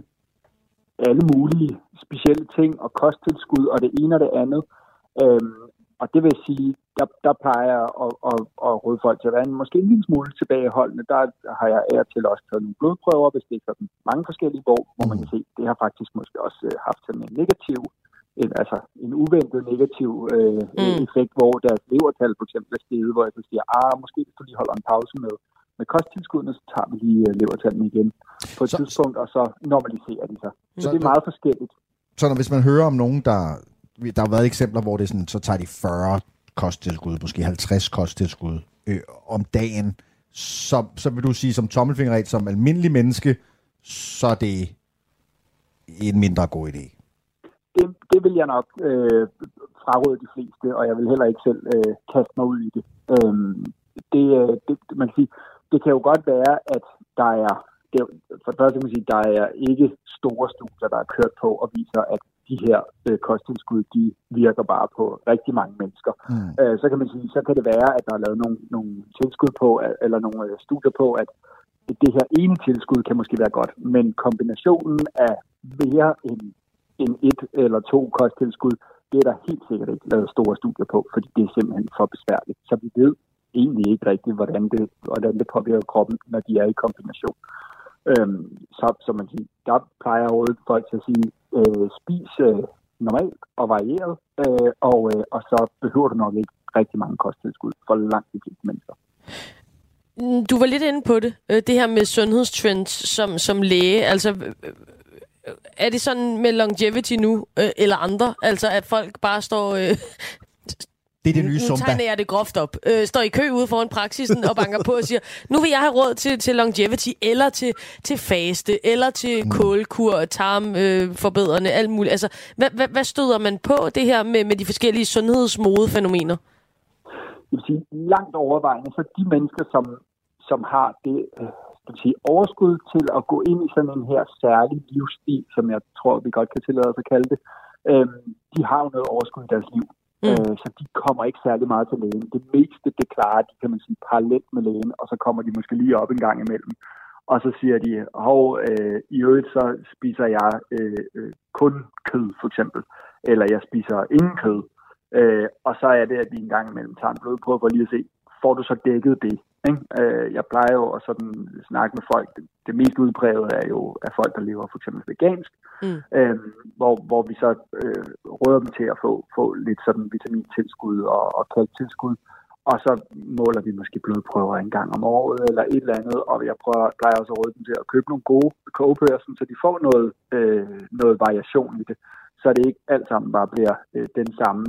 [SPEAKER 9] alle mulige specielle ting og kosttilskud og det ene og det andet. Øhm, og det vil sige, der, der plejer jeg at, at, at råde folk til at være måske en lille smule tilbageholdende. Der har jeg af og til også taget nogle blodprøver, hvis det sådan mange forskellige, hvor, hvor man kan se, det har faktisk måske også øh, haft sådan en negativ, en, altså en uventet negativ øh,
[SPEAKER 4] Mm.
[SPEAKER 9] mm. effekt, hvor deres levertal for eksempel er steget, hvor jeg så siger, ah, måske hvis du lige holder en pause med, med kosttilskuddene, så tager vi lige øh, levertallene igen på et så, tidspunkt, og så normaliserer de sig. Så,
[SPEAKER 3] Så-
[SPEAKER 9] det er meget forskelligt.
[SPEAKER 3] Så når, hvis man hører om nogen, der... Der har været eksempler, hvor det er sådan, så tager de 40 kosttilskud, måske 50 kosttilskud øh, om dagen. Så, så vil du sige, som tommelfingerret, som almindelig menneske, så er det en mindre god idé.
[SPEAKER 9] det, det vil jeg nok øh, fraråde de fleste, og jeg vil heller ikke selv øh, kaste mig ud i det. Øhm, øh, det, det. Man kan sige, det kan jo godt være, at der er, det, for det første kan man sige, der er ikke store studier, der er kørt på og viser, at de her øh, kosttilskud, de virker bare på rigtig mange mennesker.
[SPEAKER 3] Mm.
[SPEAKER 9] Øh, så kan man sige, så kan det være, at der er lavet nogle, nogle tilskud på, eller nogle øh, studier på, at det her ene tilskud kan måske være godt, men kombinationen af mere end, end et eller to kosttilskud, det er der helt sikkert ikke lavet store studier på, fordi det er simpelthen for besværligt. Så vi ved egentlig ikke rigtigt, hvordan det, hvordan det påvirker kroppen, når de er i kombination. Øhm, så, så man siger, der plejer rådet folk til at sige, øh, spis øh, normalt og varieret, øh, og, øh, og så behøver du nok ikke rigtig mange kosttilskud for langt de fleste mennesker.
[SPEAKER 4] Mm, du var lidt inde på det, øh, det her med sundhedstrends som, som læge. Altså, øh, øh, er det sådan med longevity nu, øh, eller andre? Altså, at folk bare står... Øh,
[SPEAKER 3] det er det nye
[SPEAKER 4] nu
[SPEAKER 3] Zumba.
[SPEAKER 4] tegner jeg det groft op. Øh, står i kø ude foran praksisen og banker på og siger, nu vil jeg have råd til, til longevity, eller til, til faste, eller til mm. kålkur, tarmforbedrende, øh, alt muligt. Altså, hvad, hvad, hvad støder man på det her med, med de forskellige sundhedsmodefænomener?
[SPEAKER 9] jeg vil sige, langt overvejende, så de mennesker, som, som har det øh, skal sige, overskud til at gå ind i sådan en her særlig livsstil, som jeg tror, vi godt kan tillade os at kalde det, øh, de har jo noget overskud i deres liv.
[SPEAKER 4] Mm.
[SPEAKER 9] Øh, så de kommer ikke særlig meget til lægen. Det meste, det klarer de, kan man sige, parallelt med lægen, og så kommer de måske lige op en gang imellem. Og så siger de, hov, øh, i øvrigt så spiser jeg øh, øh, kun kød, for eksempel. Eller jeg spiser ingen kød. Øh, og så er det, at vi en gang imellem tager en blodprøve for lige at se, får du så dækket det? Ikke? Øh, jeg plejer jo at sådan snakke med folk. Det, det mest udbredte er jo af folk, der lever for eksempel vegansk,
[SPEAKER 4] Mm.
[SPEAKER 9] øh, hvor, hvor vi så øh, råder dem til at få, få lidt sådan vitamintilskud og, og kalktilskud. Og så måler vi måske blodprøver en gang om året eller et eller andet, og jeg prøver, plejer også at råde dem til at købe nogle gode kogebøger, så de får noget, øh, noget variation i det, så det ikke alt sammen bare bliver øh, den samme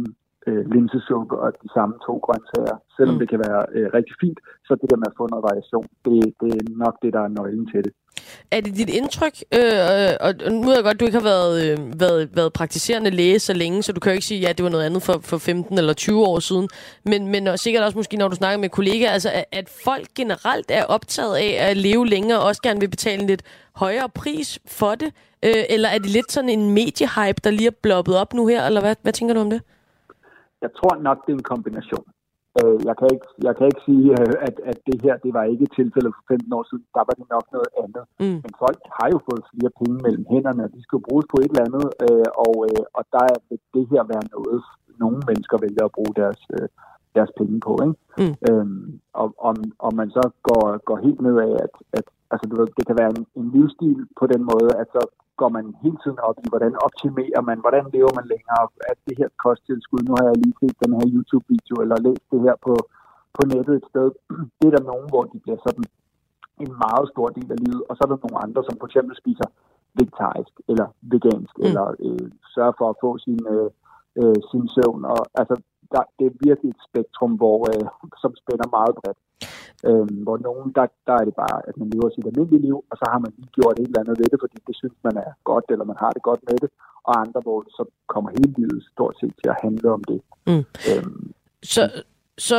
[SPEAKER 9] øh, linsesuppe og de samme to grøntsager. Selvom
[SPEAKER 4] Mm.
[SPEAKER 9] det kan være øh, rigtig fint, så det der med at få noget variation, det, det er nok det, der er nøglen til det.
[SPEAKER 4] Er det dit indtryk, øh, og nu ved jeg godt, at du ikke har været, øh, været, været praktiserende læge så længe, så du kan jo ikke sige, at ja, det var noget andet for, for 15 eller 20 år siden, men, men og sikkert også måske, når du snakker med kollegaer, altså at, at folk generelt er optaget af at leve længere, og også gerne vil betale en lidt højere pris for det, øh, eller er det lidt sådan en mediehype, der lige er bloppet op nu her, eller hvad, hvad tænker du om det?
[SPEAKER 9] Jeg tror nok, det er en kombination. Øh, jeg, kan ikke, jeg kan ikke sige, øh, at, at det her det var ikke et tilfælde for 15 år siden. Der var det nok noget andet.
[SPEAKER 4] Mm.
[SPEAKER 9] Men folk har jo fået flere penge mellem hænderne, og de skal jo bruges på et eller andet. Øh, og, øh, og der vil det her være noget, nogle mennesker vælger at bruge deres, øh, deres penge på. Ikke?
[SPEAKER 4] Mm.
[SPEAKER 9] Øhm, og om, om man så går, går helt ned af, at, at altså, du ved, det kan være en, en livsstil på den måde, at så går man hele tiden op i, hvordan optimerer man, hvordan lever man længere, at det her kosttilskud, nu har jeg lige set den her YouTube-video, eller læst det her på, på nettet et sted, [clears throat] det er der nogen, hvor de bliver sådan en meget stor del af livet, og så er der nogle andre, som for eksempel spiser vegetarisk, eller vegansk,
[SPEAKER 4] Mm.
[SPEAKER 9] eller øh, sørger for at få sin, øh, øh, sin søvn, og altså, der, det er virkelig et spektrum, hvor, øh, som spænder meget bredt. Øhm, hvor nogen, der, der er det bare, at man lever sit almindelige liv, og så har man lige gjort et eller andet ved det, fordi det synes man er godt, eller man har det godt med det, og andre, hvor så kommer hele livet stort set til at handle om det.
[SPEAKER 4] Mm.
[SPEAKER 9] Øhm,
[SPEAKER 4] Så, så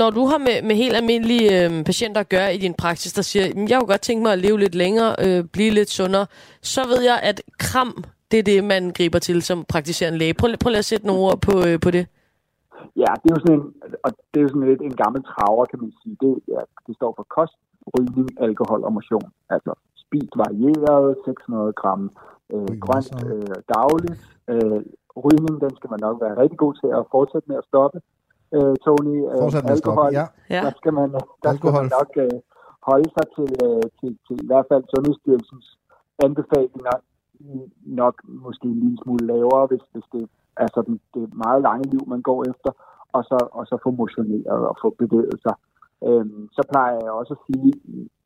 [SPEAKER 4] når du har med, med helt almindelige øh, patienter at gøre i din praksis, der siger, "Jamen, jeg kunne godt tænke mig at leve lidt længere, øh, blive lidt sundere, så ved jeg, at kram, det er det, man griber til som praktiserende læge. Prøv, prøv lige at sætte nogle ord på, øh, på det.
[SPEAKER 9] Ja, det er jo sådan en, og det er jo sådan lidt en gammel traver, kan man sige. Det, ja, det står for kost, rygning, alkohol og motion. Altså spist varieret, 600 gram øh, grønt øh, dagligt. Øh, rygning, den skal man nok være rigtig god til at fortsætte med at stoppe. Øh, Tony, øh,
[SPEAKER 3] Fortsæt med at stoppe,
[SPEAKER 9] alkohol,
[SPEAKER 3] ja.
[SPEAKER 9] Der skal man, der skal
[SPEAKER 3] Alkohol.
[SPEAKER 9] man nok øh, holde sig til, øh, til, til i hvert fald Sundhedsstyrelsens anbefalinger nok måske en lille smule lavere, hvis, hvis det altså det, det meget lange liv, man går efter, og så, og så få motioneret og få bevæget sig. Øhm, så plejer jeg også at sige,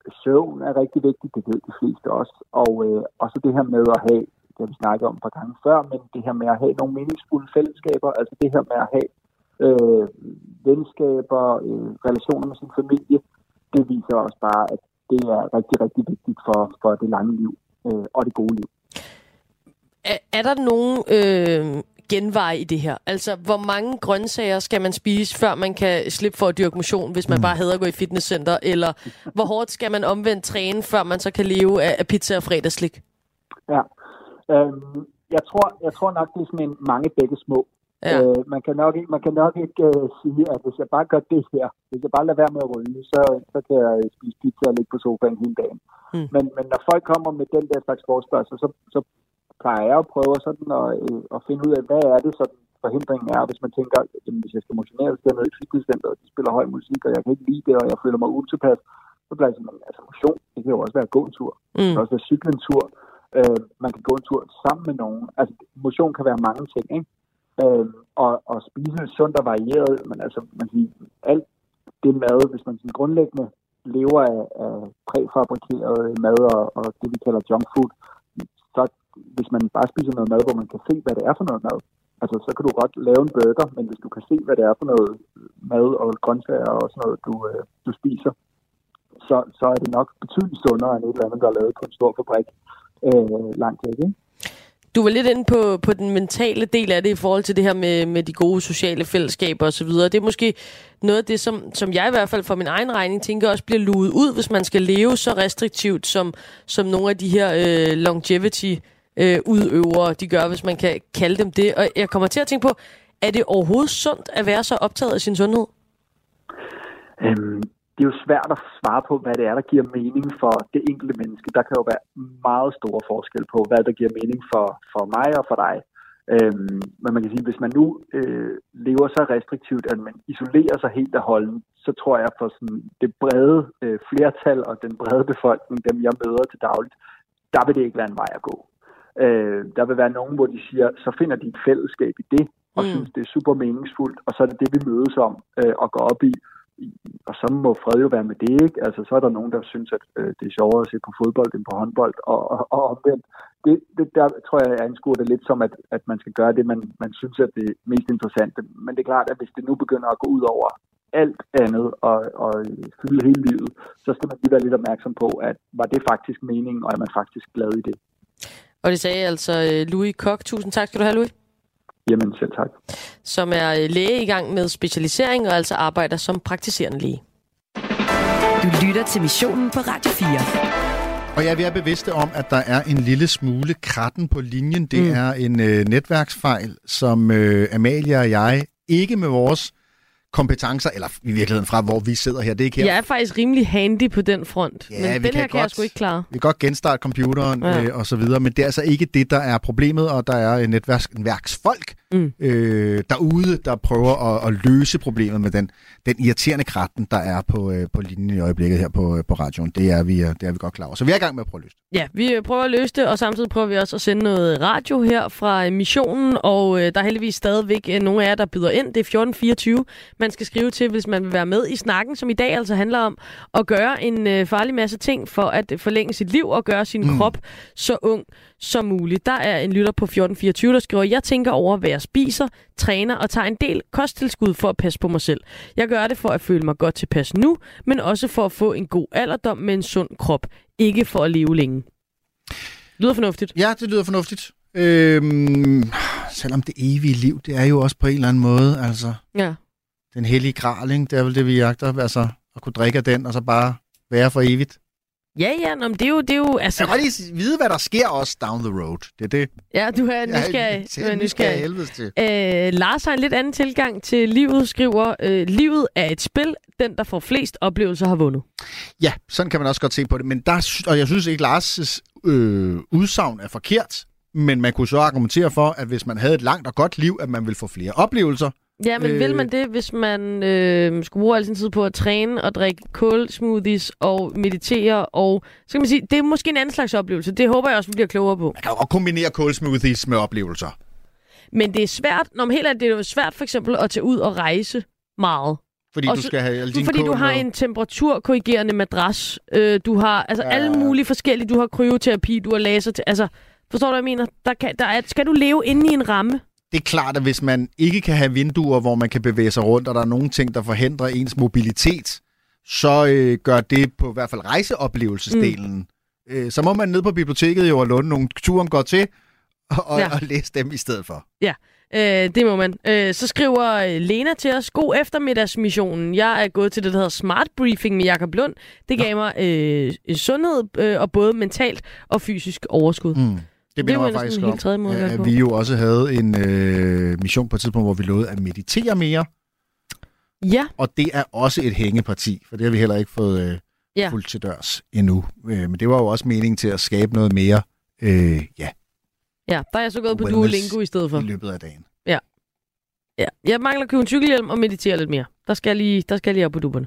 [SPEAKER 9] at søvn er rigtig vigtigt, det ved de fleste også, og øh, også det her med at have, det har vi snakket om et par gange før, men det her med at have nogle meningsfulde fællesskaber, altså det her med at have øh, venskaber, øh, relationer med sin familie, det viser også bare, at det er rigtig, rigtig vigtigt for, for det lange liv øh, og det gode liv.
[SPEAKER 4] Er, er der nogen øh, genveje i det her? Altså, hvor mange grøntsager skal man spise, før man kan slippe for at dyrke motion, hvis man bare hader at gå i fitnesscenter? Eller hvor hårdt skal man omvendt træne, før man så kan leve af, af pizza og fredagslik?
[SPEAKER 9] Ja. Øhm, jeg, tror, jeg tror nok, det er sådan en mange begge små.
[SPEAKER 4] Ja.
[SPEAKER 9] Øh, man, kan nok ikke, man kan nok ikke øh, sige, at hvis jeg bare gør det her, hvis jeg bare lader være med at ryge, så, så kan jeg spise pizza og ligge på sofaen hele dagen.
[SPEAKER 4] Mm.
[SPEAKER 9] Men, men når folk kommer med den der slags forspørgsel, så, så plejer jeg at prøve sådan at, øh, at finde ud af, hvad er det sådan forhindringen er, hvis man tænker, jamen, hvis jeg skal motionere, så skal jeg ned i fitnesscenter, og de spiller høj musik, og jeg kan ikke lide det, og jeg føler mig utilpas, så bliver jeg sådan, altså motion, det kan jo også være en tur. Det
[SPEAKER 4] Mm.
[SPEAKER 9] kan også være cykle en tur. Øh, man kan gå en tur sammen med nogen. Altså, motion kan være mange ting, ikke? Øh, og, og spise sundt og varieret, men altså, man kan sige, alt det mad, hvis man sådan grundlæggende lever af, af præfabrikeret mad og, og det, vi kalder junk food, hvis man bare spiser noget mad, hvor man kan se, hvad det er for noget mad, altså, så kan du godt lave en burger, men hvis du kan se, hvad det er for noget mad og grøntsager og sådan noget, du, øh, du spiser, så, så er det nok betydeligt sundere end et eller andet, der er lavet på en stor fabrik øh, langt væk. Ikke?
[SPEAKER 4] Du var lidt inde på, på den mentale del af det i forhold til det her med, med de gode sociale fællesskaber osv. Det er måske noget af det, som, som jeg i hvert fald for min egen regning tænker også bliver luet ud, hvis man skal leve så restriktivt, som, som nogle af de her øh, longevity øh, udøvere, de gør, hvis man kan kalde dem det. Og jeg kommer til at tænke på, er det overhovedet sundt at være så optaget af sin sundhed?
[SPEAKER 9] Øhm, det er jo svært at svare på, hvad det er, der giver mening for det enkelte menneske. Der kan jo være meget store forskel på, hvad der giver mening for, for mig og for dig. Øhm, men man kan sige, hvis man nu øh, lever så restriktivt, at man isolerer sig helt af holden, så tror jeg for sådan det brede øh, flertal og den brede befolkning, dem jeg møder til dagligt, der vil det ikke være en vej at gå. Øh, der vil være nogen, hvor de siger, så finder de et fællesskab i det, og
[SPEAKER 4] Mm.
[SPEAKER 9] synes, det er super meningsfuldt, og så er det det, vi mødes om øh, og går op i. og så må fred jo være med det, ikke? Altså, så er der nogen, der synes, at øh, det er sjovere at se på fodbold end på håndbold, og, og, og omvendt. Det, det, der tror jeg, jeg anskuer det lidt som, at, at man skal gøre det, man, man synes er det mest interessante. Men det er klart, at hvis det nu begynder at gå ud over alt andet og, og fylde hele livet, så skal man lige være lidt opmærksom på, at var det faktisk meningen, og er man faktisk glad i det?
[SPEAKER 4] Og det sagde altså øh, Louis Kok. Tusind tak skal du have, Louis.
[SPEAKER 9] Jamen selv tak.
[SPEAKER 4] Som er øh, læge i gang med specialisering og altså arbejder som praktiserende læge.
[SPEAKER 2] Du lytter til missionen på Radio 4.
[SPEAKER 3] Og ja, vi er bevidste om, at der er en lille smule kratten på linjen. Det
[SPEAKER 4] Mm.
[SPEAKER 3] mm. er en øh, netværksfejl, som øh, Amalia og jeg ikke med vores kompetencer, eller i virkeligheden fra, hvor vi sidder her. Det er ikke her.
[SPEAKER 4] Jeg er faktisk rimelig handy på den front,
[SPEAKER 3] Ja,
[SPEAKER 4] men
[SPEAKER 3] vi
[SPEAKER 4] den
[SPEAKER 3] kan
[SPEAKER 4] her kan jeg
[SPEAKER 3] godt-
[SPEAKER 4] sgu ikke klare.
[SPEAKER 3] Vi kan godt genstarte computeren
[SPEAKER 4] Ja.
[SPEAKER 3] ja. øh, og så videre, men det er altså ikke det, der er problemet, og der er netværksfolk
[SPEAKER 4] Mm.
[SPEAKER 3] øh, derude, der prøver at, at løse problemet med den, den irriterende kratten, der er på, øh, på linjen i øjeblikket her på, øh, på radioen. Det er, vi, øh, det er vi godt klar over. Så vi er i gang med at prøve at løse det.
[SPEAKER 4] Ja, vi øh, prøver at løse det, og samtidig prøver vi også at sende noget radio her fra øh, missionen, og øh, der er heldigvis stadigvæk øh, nogle af jer, der byder ind. Det er 1424, man skal skrive til, hvis man vil være med i snakken, som i dag altså handler om at gøre en øh, farlig masse ting for at forlænge sit liv og gøre sin mm. krop så ung som muligt. Der er en lytter på 1424, der skriver, jeg tænker over, hvad jeg spiser, træner og tager en del kosttilskud for at passe på mig selv. Jeg gør det for at føle mig godt tilpas nu, men også for at få en god alderdom med en sund krop. Ikke for at leve længe. Lyder fornuftigt.
[SPEAKER 3] Ja, det lyder fornuftigt. Øhm, selvom det evige liv, det er jo også på en eller anden måde, altså
[SPEAKER 4] Ja.
[SPEAKER 3] Den hellige gral, ikke? det er vel det, vi jagter, altså at kunne drikke af den, og så bare være for evigt.
[SPEAKER 4] Ja, ja, nå, men det er jo, det er jo,
[SPEAKER 3] Jeg
[SPEAKER 4] altså...
[SPEAKER 3] kan godt lige vide, hvad der sker også down the road. Det er det.
[SPEAKER 4] Ja, du er nysgerrig.
[SPEAKER 3] Jeg
[SPEAKER 4] Du er
[SPEAKER 3] er nysgerrig helvedes til.
[SPEAKER 4] Øh, Lars har en lidt anden tilgang til livet, skriver, øh, livet er et spil, den der får flest oplevelser har vundet.
[SPEAKER 3] Ja, sådan kan man også godt se på det. Men der, og jeg synes ikke, Lars' øh, udsagn er forkert. Men man kunne så argumentere for, at hvis man havde et langt og godt liv, at man ville få flere oplevelser.
[SPEAKER 4] Ja, men øh... vil man det, hvis man øh, skulle bruge al sin tid på at træne og drikke kålsmoothies og meditere? Og, så kan man sige, det er måske en anden slags oplevelse. Det håber jeg også, vi bliver klogere på.
[SPEAKER 3] Man kan jo kombinere kålsmoothies med oplevelser.
[SPEAKER 4] Men det er svært, når man helt er det er jo svært for eksempel at tage ud og rejse meget.
[SPEAKER 3] Fordi
[SPEAKER 4] Og
[SPEAKER 3] du skal have alle dine
[SPEAKER 4] Fordi du har
[SPEAKER 3] med.
[SPEAKER 4] en temperaturkorrigerende madras. Øh, du har altså ja. Alle mulige forskellige. Du har kryoterapi, du har laser til. Altså, forstår du, hvad jeg mener? Der kan, der er, skal du leve inde i en ramme?
[SPEAKER 3] Det er klart, at hvis man ikke kan have vinduer, hvor man kan bevæge sig rundt, og der er nogle ting, der forhindrer ens mobilitet, så øh, gør det på i hvert fald rejseoplevelsesdelen. Mm. Øh, så må man ned på biblioteket jo og låne nogle turen går til, og,
[SPEAKER 4] Ja.
[SPEAKER 3] ja. og læse dem i stedet for.
[SPEAKER 4] Øh, det må man. Øh, så skriver øh, Lena til os, god eftermiddagsmissionen. Jeg er gået til det, der hedder Smart Briefing med Jakob Lund. Det gav mig øh, sundhed øh, og både mentalt og fysisk overskud.
[SPEAKER 3] Mm. Det
[SPEAKER 4] er
[SPEAKER 3] minder
[SPEAKER 4] jo
[SPEAKER 3] mig faktisk om,
[SPEAKER 4] tredje at
[SPEAKER 3] at vi jo også havde en øh, mission på et tidspunkt, hvor vi lovede at meditere mere,
[SPEAKER 4] Ja,
[SPEAKER 3] og det er også et hængeparti, for det har vi heller ikke fået øh,
[SPEAKER 4] Ja.
[SPEAKER 3] ja. fuldt til dørs endnu. Øh, men det var jo også meningen til at skabe noget mere øh, ja,
[SPEAKER 4] ja, der er jeg så gået på Duolingo i stedet for.
[SPEAKER 3] i løbet af dagen.
[SPEAKER 4] Ja. Jeg mangler at købe en cykelhjelm og meditere lidt mere. Der skal jeg lige, der skal jeg lige op på dupperne.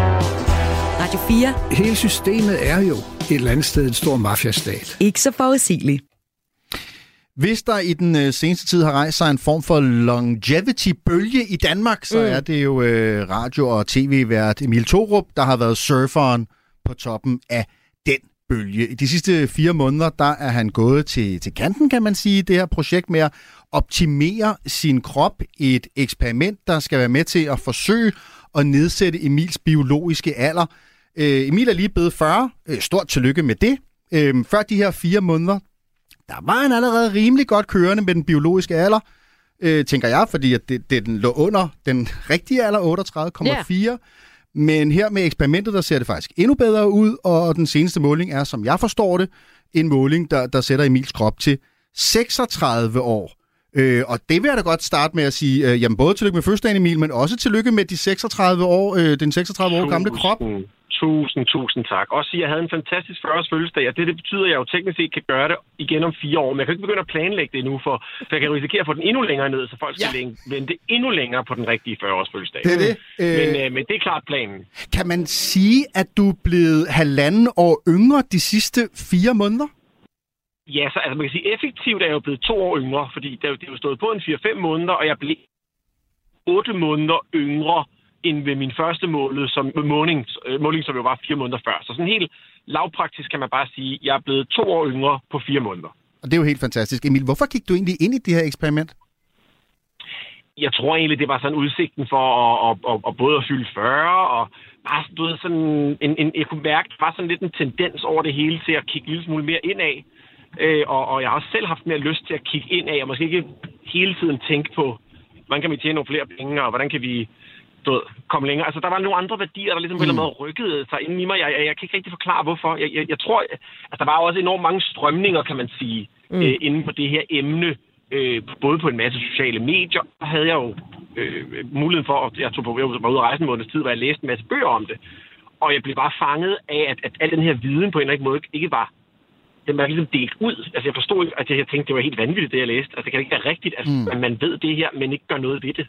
[SPEAKER 2] Radio 4.
[SPEAKER 10] Hele systemet er jo et eller andet sted en stor mafiastat.
[SPEAKER 2] Ikke så forudsigeligt.
[SPEAKER 3] Hvis der i den øh, seneste tid har rejst sig en form for longevity-bølge i Danmark, så
[SPEAKER 4] Mm.
[SPEAKER 3] er det jo øh, radio- og tv-vært Emil Thorup, der har været surferen på toppen af den bølge. I de sidste fire måneder, der er han gået til, til kanten, kan man sige, det her projekt med at optimere sin krop i et eksperiment, der skal være med til at forsøge at nedsætte Emils biologiske alder. Øh, Emil er lige blevet 40. Øh, stort tillykke med det. Øh, før de her fire måneder, der var han allerede rimelig godt kørende med den biologiske alder, øh, tænker jeg, fordi at det, det den lå under den rigtige alder, 38,4. Men her med eksperimentet, der ser det faktisk endnu bedre ud, og den seneste måling er, som jeg forstår det, en måling, der, der sætter Emils krop til 36 år. Øh, og det vil jeg da godt starte med at sige, øh, jamen både tillykke med fødselsdagen Emil, men også tillykke med de 36 år, øh, den 36 år gamle krop.
[SPEAKER 11] Tusind, tusind, tak. Også sige, at jeg havde en fantastisk 40-års fødselsdag, og det, det betyder, at jeg jo teknisk set kan gøre det igen om fire år. Men jeg kan ikke begynde at planlægge det endnu, for, for jeg kan risikere at få den endnu længere ned, så folk skal ja. vente endnu længere på den rigtige 40-års fødselsdag.
[SPEAKER 3] Det er det. Øh...
[SPEAKER 11] Men, øh, men det er klart planen.
[SPEAKER 3] Kan man sige, at du er blevet halvanden år yngre de sidste fire måneder?
[SPEAKER 11] Ja, så altså, man kan sige, effektivt er jeg jo blevet to år yngre, fordi det er jo, det er jo stået på en 4-5 måneder, og jeg blev 8 måneder yngre end ved min første måned, som, måling, øh, måling, som jo var fire måneder før. Så sådan helt lavpraktisk kan man bare sige, at jeg er blevet to år yngre på fire måneder.
[SPEAKER 3] Og det er jo helt fantastisk. Emil, hvorfor gik du egentlig ind i det her eksperiment?
[SPEAKER 11] Jeg tror egentlig, det var sådan udsigten for at, at, at, at både at fylde 40 og bare du ved, sådan en, en, jeg kunne mærke, der var sådan lidt en tendens over det hele til at kigge en lille smule mere indad. Øh, og, og jeg har også selv haft mere lyst til at kigge indad, og måske ikke hele tiden tænke på, hvordan kan vi tjene nogle flere penge, og hvordan kan vi du ved, komme længere. Altså, der var nogle andre værdier, der ligesom på en eller anden måde rykkede sig ind i mig. Jeg, jeg, jeg kan ikke rigtig forklare, hvorfor. Jeg, jeg, jeg tror, at der var også enormt mange strømninger, kan man sige, mm. øh, inden for det her emne. Øh, både på en masse sociale medier, og havde jeg jo øh, muligheden for, at jeg tog på, jeg var ude at rejse en måneds tid, hvor jeg læste en masse bøger om det. Og jeg blev bare fanget af, at, at al den her viden på en eller anden måde ikke var den var ligesom delt ud. Altså, jeg forstod ikke, at jeg tænkte, det var helt vanvittigt, det jeg læste. Altså, det kan ikke være rigtigt, at mm. man ved det her, men ikke gør noget ved det.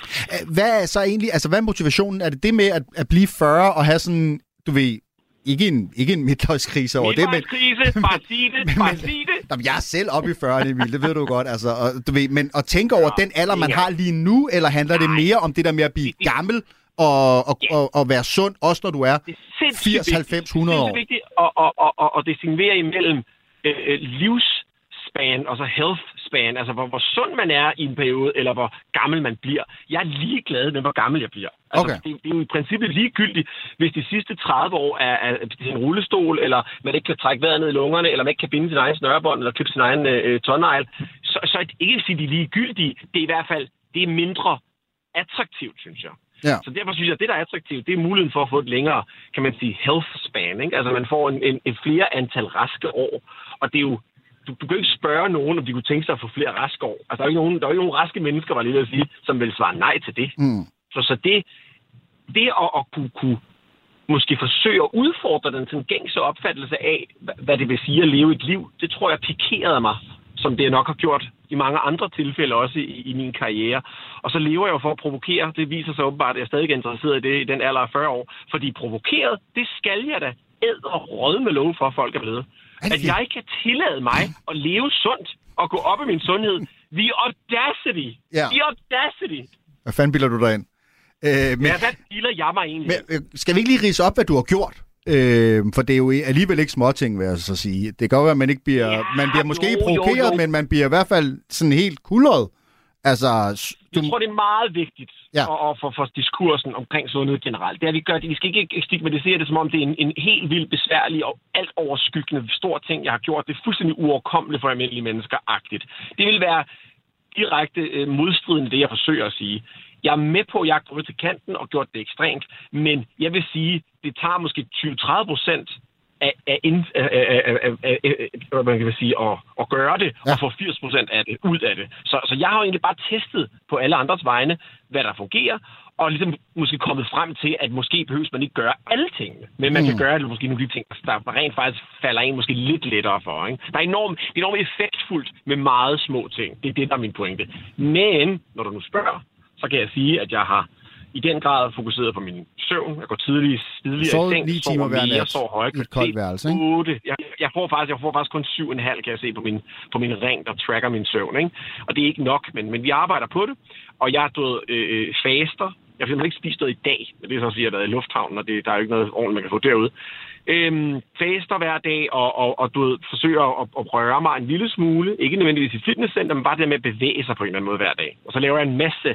[SPEAKER 11] [laughs]
[SPEAKER 3] hvad er så egentlig, altså, hvad er motivationen? Er det det med at, at blive 40 og have sådan, du ved, ikke en, ikke en midtløjskrise over det, men...
[SPEAKER 11] Midtløjskrise, [laughs] bare sig det,
[SPEAKER 3] men,
[SPEAKER 11] bare sig det.
[SPEAKER 3] Jamen, jeg er selv oppe i 40'erne, Emil, det ved du godt, altså, og, du ved, men at tænke over ja, den alder, man ja. har lige nu, eller handler det mere om det der med at blive gammel, og, og, ja. og, og være sund, også når du er, er 80, 90, 100 år?
[SPEAKER 11] Det er vigtigt at, at, at, at, at distinguere imellem øh, livsspan, altså health span, altså hvor, hvor sund man er i en periode, eller hvor gammel man bliver. Jeg er ligeglad med, hvor gammel jeg bliver. Altså,
[SPEAKER 3] Okay.
[SPEAKER 11] det, det er jo i princippet ligegyldigt, hvis de sidste 30 år er, er en rullestol, eller man ikke kan trække vejret ned i lungerne, eller man ikke kan binde sin egen snørebånd, eller klippe sin egen øh, tårnegl. Så, så er det ikke at sige, de er ligegyldige. Det er i hvert fald det er mindre attraktivt, synes jeg.
[SPEAKER 3] Ja.
[SPEAKER 11] Så derfor synes jeg, at det, der er attraktivt, det er muligheden for at få et længere, kan man sige, health span. Ikke? Altså man får en, en, en flere antal raske år. Og det er jo, du, du kan ikke spørge nogen, om de kunne tænke sig at få flere raske år. Altså der er jo ikke nogen, der er jo ikke nogen raske mennesker, var lige ved at sige, som vil svare nej til det.
[SPEAKER 3] Mm.
[SPEAKER 11] Så, så det, det at, at kunne, kunne måske forsøge at udfordre den sådan gængse opfattelse af, hva- hvad det vil sige at leve et liv, det tror jeg pikerede mig, som det nok har gjort i mange andre tilfælde også i, i min karriere. Og så lever jeg jo for at provokere. Det viser sig åbenbart, at jeg stadig er interesseret i det i den alder af 40 år. Fordi provokeret, det skal jeg da æd og råd med lov for, at folk er blevet. At jeg kan tillade mig at leve sundt og gå op i min sundhed. The audacity.
[SPEAKER 3] Ja.
[SPEAKER 11] The audacity.
[SPEAKER 3] Hvad fanden bilder du dig ind? Øh, men,
[SPEAKER 11] Ja, hvad dealer jeg mig egentlig?
[SPEAKER 3] men, øh, skal vi ikke lige rise op, hvad du har gjort? Øh, for det er jo alligevel ikke småting, vil jeg så sige. Det kan godt være, at man ikke bliver... Ja, man bliver måske
[SPEAKER 11] jo, jo,
[SPEAKER 3] provokeret,
[SPEAKER 11] jo.
[SPEAKER 3] men man bliver i hvert fald sådan helt kulret. Altså, du,
[SPEAKER 11] Jeg tror, det er meget vigtigt
[SPEAKER 3] Ja.
[SPEAKER 11] og for, for diskursen omkring sundhed generelt. Det er, at vi gør det. Vi skal ikke stigmatisere det, som om det er en, en helt vildt besværlig og alt overskyggende stor ting, jeg har gjort. Det er fuldstændig uoverkommeligt for almindelige mennesker-agtigt. Det vil være direkte øh, modstridende det, jeg forsøger at sige. Jeg er med på, at jeg har gået til kanten og gjort det ekstremt, men jeg vil sige, det tager måske 20-30 procent af, af, af, af, af, af, af, man kan sige, at, at gøre det, ja. og få 80 procent af det ud af det. Så, så jeg har jo egentlig bare testet på alle andres vegne, hvad der fungerer, og ligesom måske kommet frem til, at måske behøves man ikke gøre alle tingene, men man mm. kan gøre det, måske nogle af de ting, der rent faktisk falder en måske lidt lettere for. Ikke? Der er enormt, det er enormt effektfuldt med meget små ting. Det er det, der er min pointe. Men, når du nu spørger, så kan jeg sige, at jeg har i den grad fokuseret på min søvn. Jeg går tidligere, tidligere i seng, sover mere,
[SPEAKER 3] nat
[SPEAKER 11] sover høje
[SPEAKER 3] i et koldt værelse, ikke?
[SPEAKER 11] 8. Jeg, jeg, får faktisk, jeg får faktisk kun 7,5, kan jeg se på min, på min ring, der tracker min søvn. Ikke? Og det er ikke nok, men, men vi arbejder på det. Og jeg er død øh, faster. Jeg har simpelthen ikke spist noget i dag. Men det er så at sige, at jeg har været i lufthavnen, og det, der er jo ikke noget ordentligt, man kan få derude. Øhm, faster hver dag, og, og, og du ved, forsøger at, at røre mig en lille smule. Ikke nødvendigvis i fitnesscenter, men bare det med at bevæge sig på en eller anden måde hver dag. Og så laver jeg en masse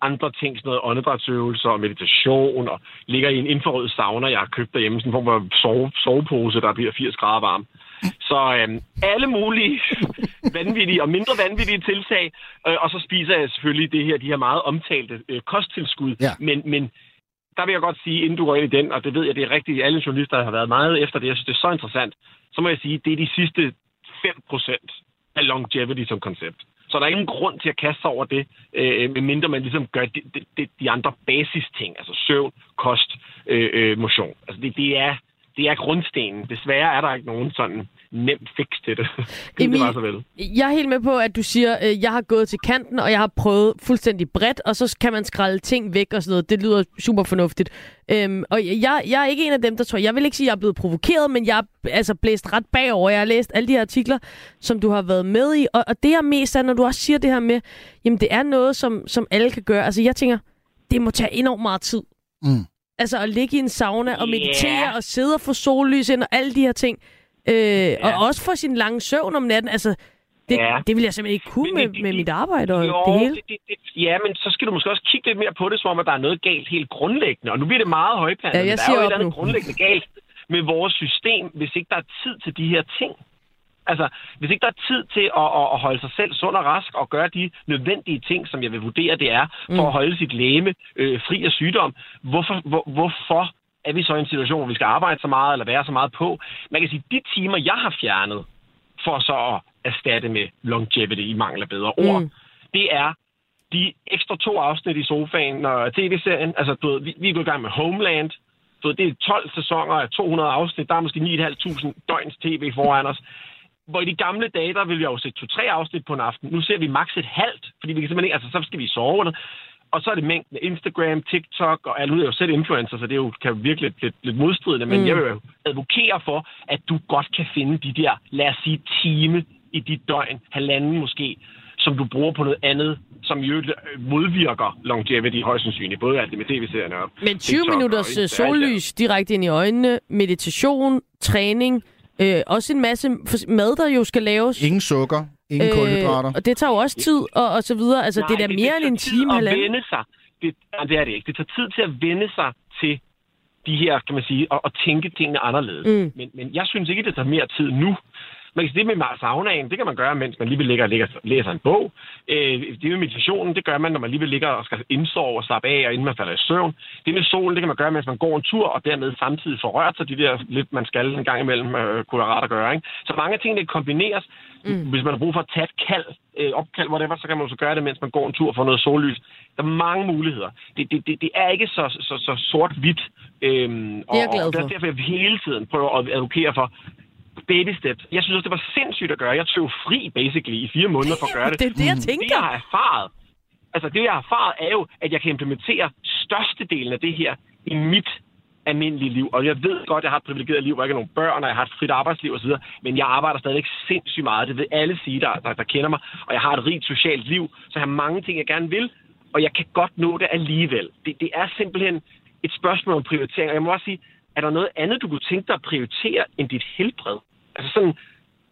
[SPEAKER 11] andre ting, sådan noget åndedrætsøvelser og meditation, og ligger i en infrarød sauna, jeg har købt derhjemme, sådan en form for sove, sovepose, der bliver 80 grader varm. Så øhm, alle mulige [laughs] vanvittige og mindre vanvittige tiltag, øh, og så spiser jeg selvfølgelig det her, de her meget omtalte øh, kosttilskud.
[SPEAKER 3] Ja.
[SPEAKER 11] Men, men der vil jeg godt sige, inden du går ind i den, og det ved jeg, det er rigtigt, alle journalister har været meget efter det, jeg synes, det er så interessant, så må jeg sige, det er de sidste 5% af longevity som koncept. Så der er ingen grund til at kaste sig over det, øh, medmindre man ligesom gør de, de, de, andre basisting, altså søvn, kost, øh, øh, motion. Altså det, det, er, det er grundstenen. Desværre er der ikke nogen sådan nem fix til det. [laughs] det
[SPEAKER 4] Emil,
[SPEAKER 11] var så vel.
[SPEAKER 4] Jeg er helt med på, at du siger, at jeg har gået til kanten, og jeg har prøvet fuldstændig bredt, og så kan man skralde ting væk og sådan noget. Det lyder super fornuftigt. Øhm, og jeg, jeg er ikke en af dem, der tror, jeg vil ikke sige, at jeg er blevet provokeret, men jeg er altså blæst ret bagover. Jeg har læst alle de her artikler, som du har været med i, og, og det er mest af, når du også siger det her med, jamen det er noget, som, som alle kan gøre. Altså jeg tænker, det må tage enormt meget tid.
[SPEAKER 3] Mm.
[SPEAKER 4] Altså at ligge i en sauna og meditere og sidde og få sollys ind og alle de her ting. Øh, Og også få sin lange søvn om natten. Altså, det,
[SPEAKER 11] Ja.
[SPEAKER 4] det vil jeg simpelthen ikke kunne med, med mit arbejde og
[SPEAKER 11] Jo,
[SPEAKER 4] det hele.
[SPEAKER 11] Det, det, det, ja, men så skal du måske også kigge lidt mere på det, som om, at der er noget galt helt grundlæggende. Og nu bliver det meget højpandet,
[SPEAKER 4] Ja, jeg
[SPEAKER 11] men der er jo et eller andet grundlæggende galt med vores system, hvis ikke der er tid til de her ting. Altså, hvis ikke der er tid til at, at, at holde sig selv sund og rask og gøre de nødvendige ting, som jeg vil vurdere, det er, for
[SPEAKER 4] Mm.
[SPEAKER 11] at holde sit læme øh, fri af sygdom, hvorfor, hvor, hvorfor er vi så i en situation, hvor vi skal arbejde så meget eller være så meget på? Man kan sige, de timer, jeg har fjernet, for så at erstatte med longevity i mangel af bedre ord,
[SPEAKER 4] Mm.
[SPEAKER 11] det er de ekstra to afsnit i sofaen og tv-serien. Altså, du ved, vi, vi er gået i gang med Homeland. Du ved, det er 12 sæsoner af 200 afsnit. Der er måske 9.500 døgns tv foran os. Hvor i de gamle dage, der ville jeg jo se to-tre afsnit på en aften. Nu ser vi maks et halvt, fordi vi kan simpelthen ikke, altså så skal vi sove. Eller, og så er det mængden af Instagram, TikTok, og nu er jeg jo selv influencer, så det er jo, kan jo virke lidt, lidt, modstridende, men
[SPEAKER 4] Mm.
[SPEAKER 11] jeg vil jo advokere for, at du godt kan finde de der, lad os sige, time i dit døgn, halvanden måske, som du bruger på noget andet, som jo modvirker longevity højst sandsynligt, både alt det med tv-serierne og
[SPEAKER 4] Men 20
[SPEAKER 11] TikTok og
[SPEAKER 4] minutters øh,
[SPEAKER 11] Insta- alt det.
[SPEAKER 4] sollys direkte ind i øjnene, meditation, træning, øh, også en masse mad, der jo skal laves.
[SPEAKER 3] Ingen sukker, ingen øh, kulhydrater.
[SPEAKER 4] Og det tager jo også tid, og, og så videre. Altså,
[SPEAKER 11] Nej,
[SPEAKER 4] det er da mere end en time,
[SPEAKER 11] at
[SPEAKER 4] halvanden.
[SPEAKER 11] Vende sig. Det, nej, det er det ikke. Det tager tid til at vende sig til de her, kan man sige, og, og tænke tingene anderledes.
[SPEAKER 4] Mm.
[SPEAKER 11] Men, men jeg synes ikke, det tager mere tid nu. Man kan sige, det med saunaen, det kan man gøre, mens man lige vil ligge og ligge, læser en bog. Øh, det med meditationen, det gør man, når man lige vil ligge og skal indsove og slappe af, og inden man falder i søvn. Det med solen, det kan man gøre, mens man går en tur, og dermed samtidig får rørt sig de der lidt, man skal en gang imellem, øh, kunne være rart at gøre. Ikke? Så mange af tingene kombineres. Mm. Hvis man har brug for at tage et kald, øh, opkald, whatever, så kan man så gøre det, mens man går en tur og får noget sollys. Der er mange muligheder. Det, det, det, det er ikke så, så, så sort-hvidt. Øhm,
[SPEAKER 4] Det er jeg
[SPEAKER 11] og,
[SPEAKER 4] glad
[SPEAKER 11] og
[SPEAKER 4] for.
[SPEAKER 11] er derfor, jeg hele tiden prøver at advokere for baby steps. Jeg synes også, det var sindssygt at gøre. Jeg tog fri, basically, i fire måneder for at gøre det.
[SPEAKER 4] Det er det, jeg
[SPEAKER 11] Det,
[SPEAKER 4] tænker.
[SPEAKER 11] jeg har erfaret, altså det, jeg har erfaret, er jo, at jeg kan implementere størstedelen af det her i mit almindelige liv. Og jeg ved godt, at jeg har et privilegeret liv, hvor jeg ikke har nogen børn, og jeg har et frit arbejdsliv osv., men jeg arbejder stadigvæk sindssygt meget. Det vil alle sige, der, der, der kender mig. Og jeg har et rigt socialt liv, så jeg har mange ting, jeg gerne vil, og jeg kan godt nå det alligevel. Det, det er simpelthen et spørgsmål om prioritering. Og jeg må også sige, er der noget andet, du kunne tænke dig at prioritere end dit helbred? Altså sådan,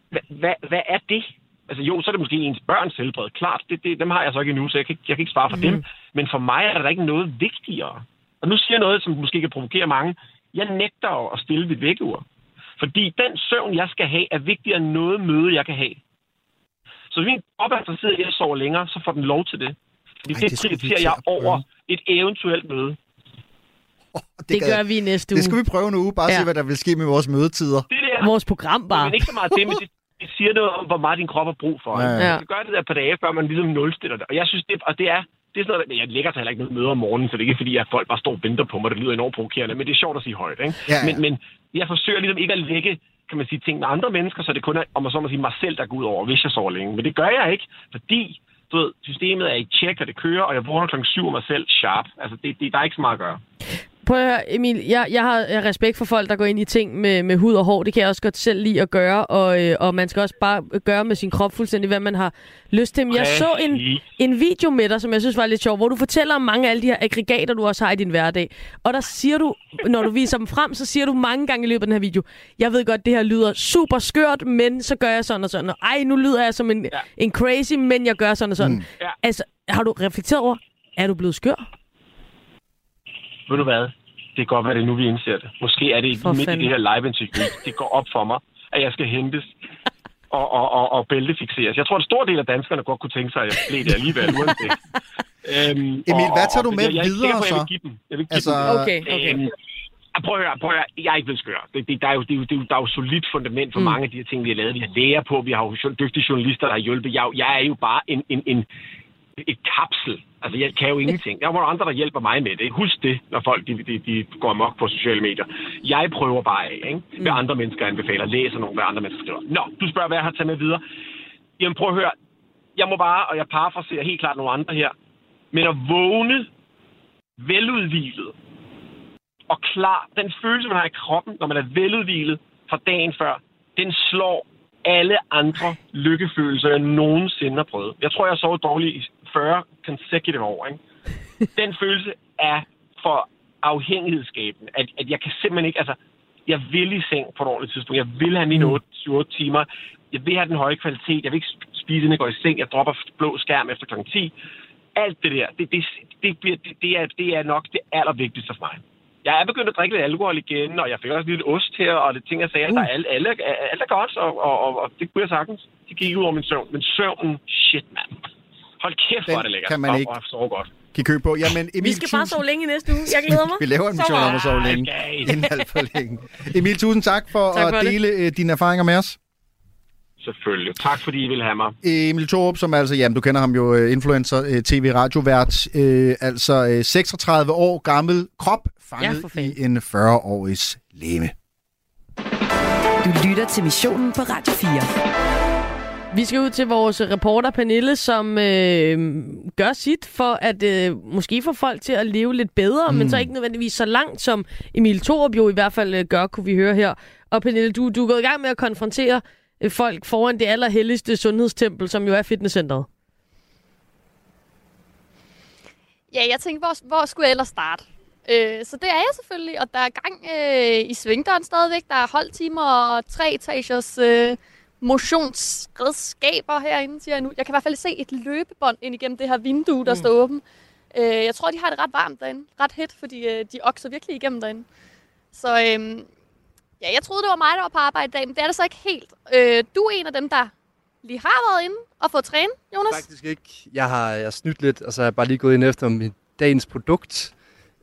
[SPEAKER 11] hvad, hvad, hvad er det? Altså jo, så er det måske ens børns helbred. Klart, det, det, dem har jeg så ikke endnu, så jeg kan, ikke- jeg kan ikke svare for mm. dem. Men for mig er der ikke noget vigtigere. Og nu siger jeg noget, som måske kan provokere mange. Jeg nægter at stille mit vækkeur. Fordi den søvn, jeg skal have, er vigtigere end noget møde, jeg kan have. Så hvis min krop er interesseret i at sove længere, så får den lov til det. Fordi
[SPEAKER 3] Ej,
[SPEAKER 11] det,
[SPEAKER 3] det
[SPEAKER 11] prioriterer jeg over et eventuelt møde. [laughs]
[SPEAKER 4] Det
[SPEAKER 3] gad-
[SPEAKER 4] gør vi i næste uge.
[SPEAKER 3] Det skal vi prøve en uge, bare ja. Se, hvad der vil ske med vores mødetider.
[SPEAKER 11] Det der,
[SPEAKER 4] Vores program bare.
[SPEAKER 11] Men ikke så meget det, men det, det siger noget om, hvor meget din krop har brug for.
[SPEAKER 3] Ja,
[SPEAKER 11] Ja, skal gøre det der på dage, før man ligesom nulstiller det. Og jeg synes, det, og det er, det er sådan noget, jeg lægger sig heller ikke noget møde om morgenen, så det er ikke fordi, at folk bare står og venter på mig. Det lyder enormt provokerende, men det er sjovt at sige højt. Ikke?
[SPEAKER 3] Ja, ja.
[SPEAKER 11] Men, men jeg forsøger ligesom ikke at lægge kan man sige, ting med andre mennesker, så det kun er, om man så må sige, mig selv, der går ud over, hvis jeg sover længe. Men det gør jeg ikke, fordi du ved, systemet er i tjek, og det kører, og jeg vågner klokken 7 af mig selv sharp. Altså, det, det, der er ikke så meget at gøre.
[SPEAKER 4] Prøv at høre, Emil, jeg, jeg har jeg respekt for folk, der går ind i ting med, med hud og hår. Det kan jeg også godt selv lide at gøre, og, øh, og man skal også bare gøre med sin krop fuldstændig, hvad man har lyst til. Men jeg så en, en video med dig, som jeg synes var lidt sjov, hvor du fortæller om mange af alle de her aggregater, du også har i din hverdag. Og der siger du, når du viser dem frem, så siger du mange gange i løbet af den her video, jeg ved godt, det her lyder super skørt, men så gør jeg sådan og sådan. Og ej, nu lyder jeg som en, ja. En crazy, men jeg gør sådan og sådan. Mm. Altså, har du reflekteret over, er du blevet skør?
[SPEAKER 11] Ved du hvad? Det kan godt være, det er nu, vi indser det. Måske er det
[SPEAKER 4] For
[SPEAKER 11] midt
[SPEAKER 4] fanden.
[SPEAKER 11] i det her live-interview. Det går op for mig, at jeg skal hentes og, og, og, og bæltefixeres. Jeg tror, at en stor del af danskerne godt kunne tænke sig, at jeg blev det alligevel, uanset. Øhm,
[SPEAKER 3] Emil, hvad tager du
[SPEAKER 11] og,
[SPEAKER 3] med
[SPEAKER 11] jeg ikke
[SPEAKER 3] videre
[SPEAKER 11] at jeg
[SPEAKER 3] så?
[SPEAKER 11] vil give dem. Jeg vil give
[SPEAKER 3] Altså,
[SPEAKER 11] dem.
[SPEAKER 4] Okay, okay.
[SPEAKER 11] Øhm, Ah, Prøv at høre, prøv at høre. Jeg er ikke blevet skør. Det, det, der, er jo, det, er jo, det, er jo, der er jo solidt fundament for
[SPEAKER 4] Mm.
[SPEAKER 11] mange af de her ting, vi har lavet. Vi har læger på, vi har jo dygtige journalister, der har hjulpet. Jeg, er jo- jeg er jo bare en, en, en, et kapsel. Altså, jeg kan jo ingenting. Der er nogle andre, der hjælper mig med det. Husk det, når folk de, de, de går amok på sociale medier. Jeg prøver bare af, ikke? hvad andre mennesker anbefaler. Læser nogle, hvad andre mennesker skriver. Nå, du spørger, hvad jeg har taget med videre. Jamen, prøv at høre. Jeg må bare, og jeg parafraserer helt klart nogle andre her, men at vågne veludvilet og klar, den følelse, man har i kroppen, når man er veludvilet fra dagen før, den slår alle andre lykkefølelser, jeg nogensinde har prøvet. Jeg tror, jeg har sovet dårligt 40 consecutive år. Ikke? [laughs] Den følelse er for afhængighedsskabende, at, at jeg kan simpelthen ikke, altså, jeg vil i seng på et ordentligt tidspunkt. Jeg vil have mine 8, 8 timer. Jeg vil have den høje kvalitet. Jeg vil ikke spise, inden jeg går i seng. Jeg dropper blå skærm efter kl. 10. Alt det der, det, det, det, bliver- det, det, er, det er nok det allervigtigste for mig. Jeg er begyndt at drikke lidt alkohol igen, og jeg fik også lidt ost her, og det ting, jeg sagde, uh. der er alle, alle, alt er godt, og, og, og, og, det kunne jeg sagtens. Det gik ud over min søvn. Men søvnen, shit, mand. Hold kæft, hvor er det lækkert.
[SPEAKER 3] kan man
[SPEAKER 11] Og-
[SPEAKER 3] ikke-
[SPEAKER 11] Og, sove godt.
[SPEAKER 3] Giv køb på. Jamen, Emil,
[SPEAKER 4] Vi skal bare
[SPEAKER 3] tusind-
[SPEAKER 4] sove længe i næste uge. Jeg glæder [laughs] mig.
[SPEAKER 3] Vi laver en mission om at sove længe. [laughs] Inden alt for længe. Emil, tusind tak for
[SPEAKER 11] Tak for
[SPEAKER 3] at
[SPEAKER 11] det.
[SPEAKER 3] dele øh, dine erfaringer med os.
[SPEAKER 11] Selvfølgelig. Tak, fordi I vil have mig.
[SPEAKER 3] Emil Thorup, som altså, jamen du kender ham jo, øh, influencer, øh, tv-radiovært, øh, altså øh, 36 år gammel krop, fanget
[SPEAKER 2] Ja, for
[SPEAKER 3] i en 40-årigs leme.
[SPEAKER 2] Du lytter til missionen på Radio 4.
[SPEAKER 4] Vi skal ud til vores reporter Pernille, som øh, gør sit for at øh, måske få folk til at leve lidt bedre, mm. men så ikke nødvendigvis så langt, som Emil Thorup jo i hvert fald øh, gør, kunne vi høre her. Og Pernille, du, du er gået i gang med at konfrontere øh, folk foran det allerhelligste sundhedstempel, som jo er fitnesscenteret.
[SPEAKER 6] Ja, jeg tænkte, hvor, hvor skulle jeg ellers starte? Øh, så det er jeg selvfølgelig, og der er gang øh, i svingdøren stadigvæk. Der er holdtimer og tre etagers øh, motionsredskaber herinde, siger jeg nu. Jeg kan i hvert fald se et løbebånd ind igennem det her vindue, der mm. står åben. Øh, jeg tror, de har det ret varmt derinde. Ret hit, fordi øh, de okser virkelig igennem derinde. Så øh, ja, jeg troede, det var mig, der var på arbejde i dag, men det er det så ikke helt. Øh, du er en af dem, der lige har været inde og fået træne, Jonas.
[SPEAKER 12] Faktisk ikke. Jeg har, jeg har snydt lidt, og så har jeg bare lige gået ind efter mit dagens produkt.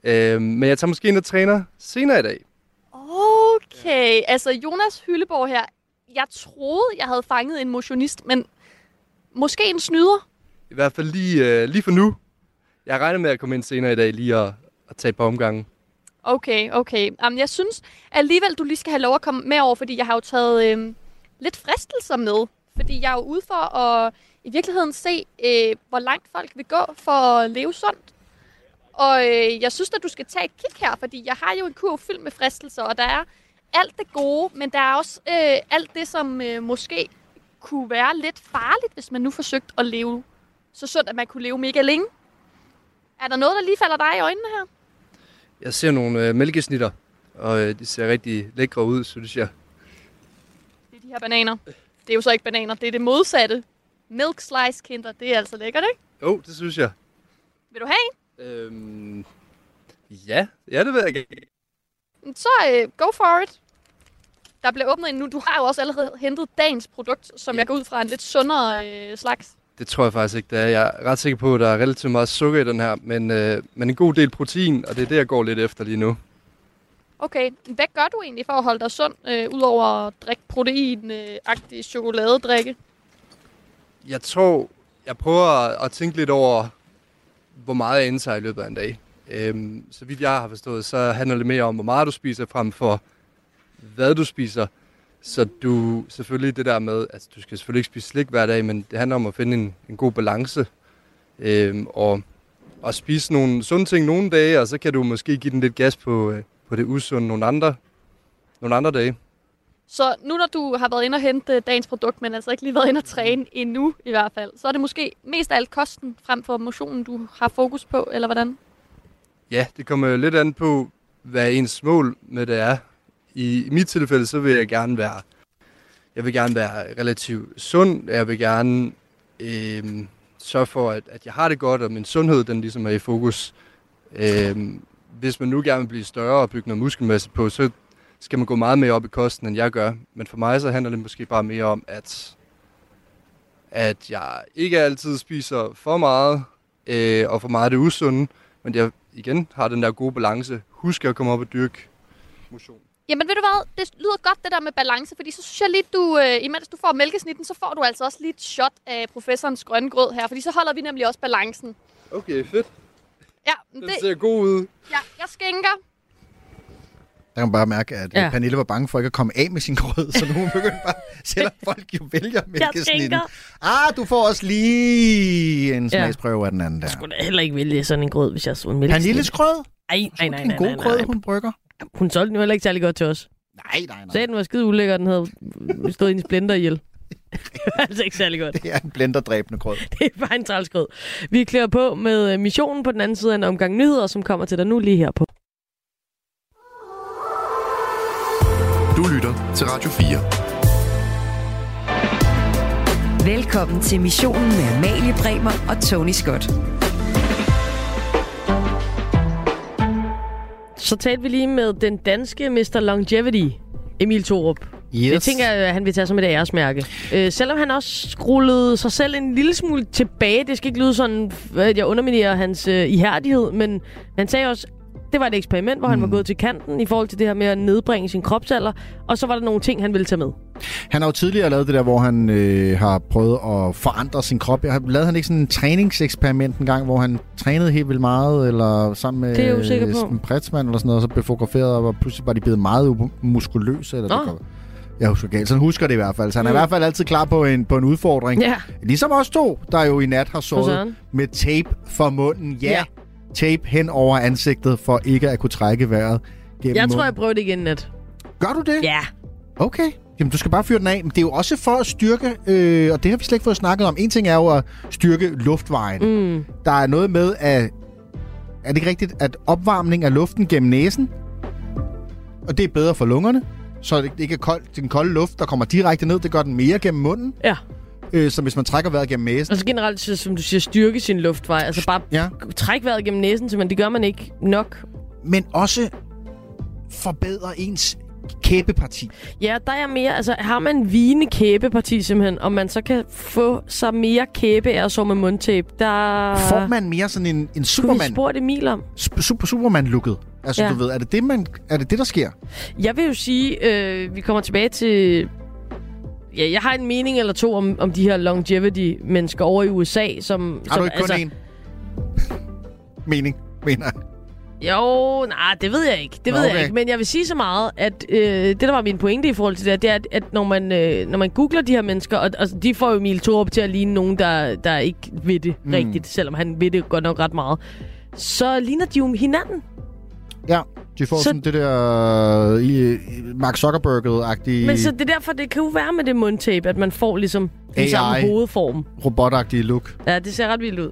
[SPEAKER 12] Øhm, men jeg tager måske ind og træner senere i dag.
[SPEAKER 6] Okay, altså Jonas Hylleborg her. Jeg troede, jeg havde fanget en motionist, men måske en snyder.
[SPEAKER 12] I hvert fald lige, øh, lige for nu. Jeg regner med at komme ind senere i dag lige at, at tage et par omgange.
[SPEAKER 6] Okay, okay. Jamen, jeg synes alligevel, du lige skal have lov at komme med over, fordi jeg har jo taget øh, lidt fristelser med. Fordi jeg er jo ude for at i virkeligheden se, øh, hvor langt folk vil gå for at leve sundt. Og øh, jeg synes, at du skal tage et kig her, fordi jeg har jo en kurv fyldt med fristelser, og der er alt det gode, men der er også øh, alt det, som øh, måske kunne være lidt farligt, hvis man nu forsøgte at leve så sundt, at man kunne leve mega længe. Er der noget, der lige falder dig i øjnene her?
[SPEAKER 12] Jeg ser nogle øh, mælkesnitter, og øh, de ser rigtig lækre ud, synes jeg.
[SPEAKER 6] Det er de her bananer. Det er jo så ikke bananer, det er det modsatte. Milk slice kinder, det er altså lækkert, ikke?
[SPEAKER 12] Jo, det synes jeg.
[SPEAKER 6] Vil du have en?
[SPEAKER 12] Øhm, ja, ja, det vil jeg gerne.
[SPEAKER 6] Så øh, go for it. Der bliver åbnet en nu. Du har jo også allerede hentet dagens produkt, som jeg går ud fra en lidt sundere øh, slags.
[SPEAKER 12] Det tror jeg faktisk ikke, det er. Jeg er ret sikker på, at der er relativt meget sukker i den her, men, øh, men en god del protein, og det er det, jeg går lidt efter lige nu.
[SPEAKER 6] Okay, hvad gør du egentlig for at holde dig sund, øh, udover at drikke protein-agtig chokoladedrikke?
[SPEAKER 12] Jeg tror, jeg prøver at, at tænke lidt over, hvor meget jeg indtager i løbet af en dag. Øhm, så vidt jeg har forstået, så handler det mere om, hvor meget du spiser, frem for hvad du spiser. Så du selvfølgelig det der med, altså du skal selvfølgelig ikke spise slik hver dag, men det handler om at finde en, en god balance. Øhm, og, og spise nogle sunde ting nogle dage, og så kan du måske give den lidt gas på, øh, på det usunde nogle andre, nogle andre dage.
[SPEAKER 6] Så nu når du har været inde og hente dagens produkt, men altså ikke lige været inde og træne endnu i hvert fald, så er det måske mest af alt kosten frem for motionen, du har fokus på, eller hvordan?
[SPEAKER 12] Ja, det kommer lidt an på, hvad ens mål med det er. I mit tilfælde, så vil jeg gerne være, jeg vil gerne være relativt sund. Jeg vil gerne øh, sørge for, at, at jeg har det godt, og min sundhed, den ligesom er i fokus. Øh, hvis man nu gerne vil blive større og bygge noget muskelmasse på, så skal man gå meget mere op i kosten, end jeg gør. Men for mig, så handler det måske bare mere om, at, at jeg ikke altid spiser for meget, øh, og for meget det usunde, men jeg igen har den der gode balance. Husk at komme op og dyrke motion.
[SPEAKER 6] Jamen ved du hvad, det lyder godt det der med balance, fordi så synes jeg lidt, du, øh, imens du får mælkesnitten, så får du altså også lige et shot af professorens grønne grød her, fordi så holder vi nemlig også balancen.
[SPEAKER 12] Okay, fedt.
[SPEAKER 6] Ja,
[SPEAKER 12] Den
[SPEAKER 6] det,
[SPEAKER 12] ser god ud.
[SPEAKER 6] ja jeg skænker.
[SPEAKER 3] Der kan man bare mærke, at
[SPEAKER 4] Ja.
[SPEAKER 3] ja. Pernille var bange for ikke at komme af med sin grød, så nu er begyndt bare, selvom [laughs] folk jo vælger mælkesnitten. Ah, du får også lige en
[SPEAKER 4] Ja.
[SPEAKER 3] smagsprøve af den anden der.
[SPEAKER 4] Jeg skulle da heller ikke vælge sådan en grød, hvis jeg så en mælk.
[SPEAKER 3] Pernilles grød?
[SPEAKER 4] Ej, nej, nej,
[SPEAKER 3] En
[SPEAKER 4] nej,
[SPEAKER 3] god
[SPEAKER 4] nej,
[SPEAKER 3] grød,
[SPEAKER 4] nej.
[SPEAKER 3] hun brygger.
[SPEAKER 4] Hun solgte den jo heller ikke særlig godt til os.
[SPEAKER 3] Nej, nej, nej.
[SPEAKER 4] Sagde, den var skide ulækker, den havde stået i en splender ihjel. [laughs] det var altså ikke særlig godt.
[SPEAKER 3] Det er en blenderdræbende grød. [laughs]
[SPEAKER 4] Det er bare en trælsgrød. Vi klæder på med øh, missionen på den anden side af en omgang nyheder, som kommer til dig nu lige her på.
[SPEAKER 1] Du lytter til Radio 4.
[SPEAKER 2] Velkommen til missionen med Amalie Bremer og Tony Scott.
[SPEAKER 4] Så talte vi lige med den danske Mr. Longevity, Emil Thorup.
[SPEAKER 3] Yes.
[SPEAKER 4] Jeg tænker, at han vil tage som et æresmærke. Øh, selvom han også skrullede sig selv en lille smule tilbage. Det skal ikke lyde sådan, at jeg underminerer hans øh, ihærdighed, men han sagde også, det var et eksperiment, hvor mm. han var gået til kanten i forhold til det her med at nedbringe sin kropsalder, og så var der nogle ting, han ville tage med.
[SPEAKER 3] Han har jo tidligere lavet det der, hvor han øh, har prøvet at forandre sin krop. Jeg har lavede han ikke sådan en træningseksperiment en gang, hvor han trænede helt vildt meget, eller sammen med
[SPEAKER 4] Det er jeg
[SPEAKER 3] en Pretzmann eller sådan noget, og så blev fotograferet, og pludselig var de blevet meget muskuløse. Eller
[SPEAKER 4] Nå.
[SPEAKER 3] det kom. Jeg husker galt. Så han husker det i hvert fald. Så han er
[SPEAKER 4] Mm.
[SPEAKER 3] i hvert fald altid klar på en, på en udfordring.
[SPEAKER 4] Ja.
[SPEAKER 3] Ligesom os to, der jo i nat har sovet med tape for munden. Ja,
[SPEAKER 4] ja.
[SPEAKER 3] tape hen over ansigtet, for ikke at kunne trække vejret
[SPEAKER 4] Jeg tror,
[SPEAKER 3] munden.
[SPEAKER 4] jeg prøver det igen net.
[SPEAKER 3] Gør du det?
[SPEAKER 4] Ja.
[SPEAKER 3] Okay. Jamen, du skal bare fyre den af. Men det er jo også for at styrke, øh, og det har vi slet ikke fået snakket om. En ting er jo at styrke luftvejen.
[SPEAKER 4] Mm.
[SPEAKER 3] Der er noget med, at er det ikke rigtigt, at opvarmning af luften gennem næsen, og det er bedre for lungerne, så det ikke er koldt, den kolde luft, der kommer direkte ned, det gør den mere gennem munden.
[SPEAKER 4] Ja.
[SPEAKER 3] Øh, så hvis man trækker vejret gennem næsen,
[SPEAKER 4] Og så generelt, så, som du siger, styrke sin luftvej. Altså bare
[SPEAKER 3] Ja.
[SPEAKER 4] træk vejret gennem næsen, så man, det gør man ikke nok.
[SPEAKER 3] men også forbedre ens kæbeparti.
[SPEAKER 4] Ja, der er mere, altså har man vigende kæbeparti simpelthen, og man så kan få sig mere kæbe af at sove med mundtape, der...
[SPEAKER 3] Får man mere sådan en, en
[SPEAKER 4] Skulle vi
[SPEAKER 3] Superman,
[SPEAKER 4] spurgt Emil om?
[SPEAKER 3] Super, Superman-looket? Altså,
[SPEAKER 4] Ja.
[SPEAKER 3] du ved, er det det, man, er det det, der sker?
[SPEAKER 4] Jeg vil jo sige, øh, vi kommer tilbage til... Ja, jeg har en mening eller to om, om de her longevity-mennesker over i USA, som...
[SPEAKER 3] Har
[SPEAKER 4] som,
[SPEAKER 3] du ikke kun én? [laughs] Mening, mener jeg.
[SPEAKER 4] Jo, nej, det ved jeg ikke. Det
[SPEAKER 3] Nå,
[SPEAKER 4] ved jeg
[SPEAKER 3] okay.
[SPEAKER 4] ikke. Men jeg vil sige så meget, at øh, det, der var min pointe i forhold til det, det er, at, at når, man, øh, når man googler de her mennesker, og, og de får jo Emil Thorup til at ligne nogen, der, der ikke ved det
[SPEAKER 3] Mm.
[SPEAKER 4] rigtigt, selvom han ved det godt nok ret meget, så ligner de jo hinanden.
[SPEAKER 3] Ja, de får
[SPEAKER 4] Så-
[SPEAKER 3] så... sådan det der i, i Mark Zuckerberg-agtige
[SPEAKER 4] Men så det er derfor, det kan jo være med det mundtape, at man får ligesom den
[SPEAKER 3] AI.
[SPEAKER 4] samme hovedform.
[SPEAKER 3] robotagtige look.
[SPEAKER 4] Ja, det ser ret vildt ud.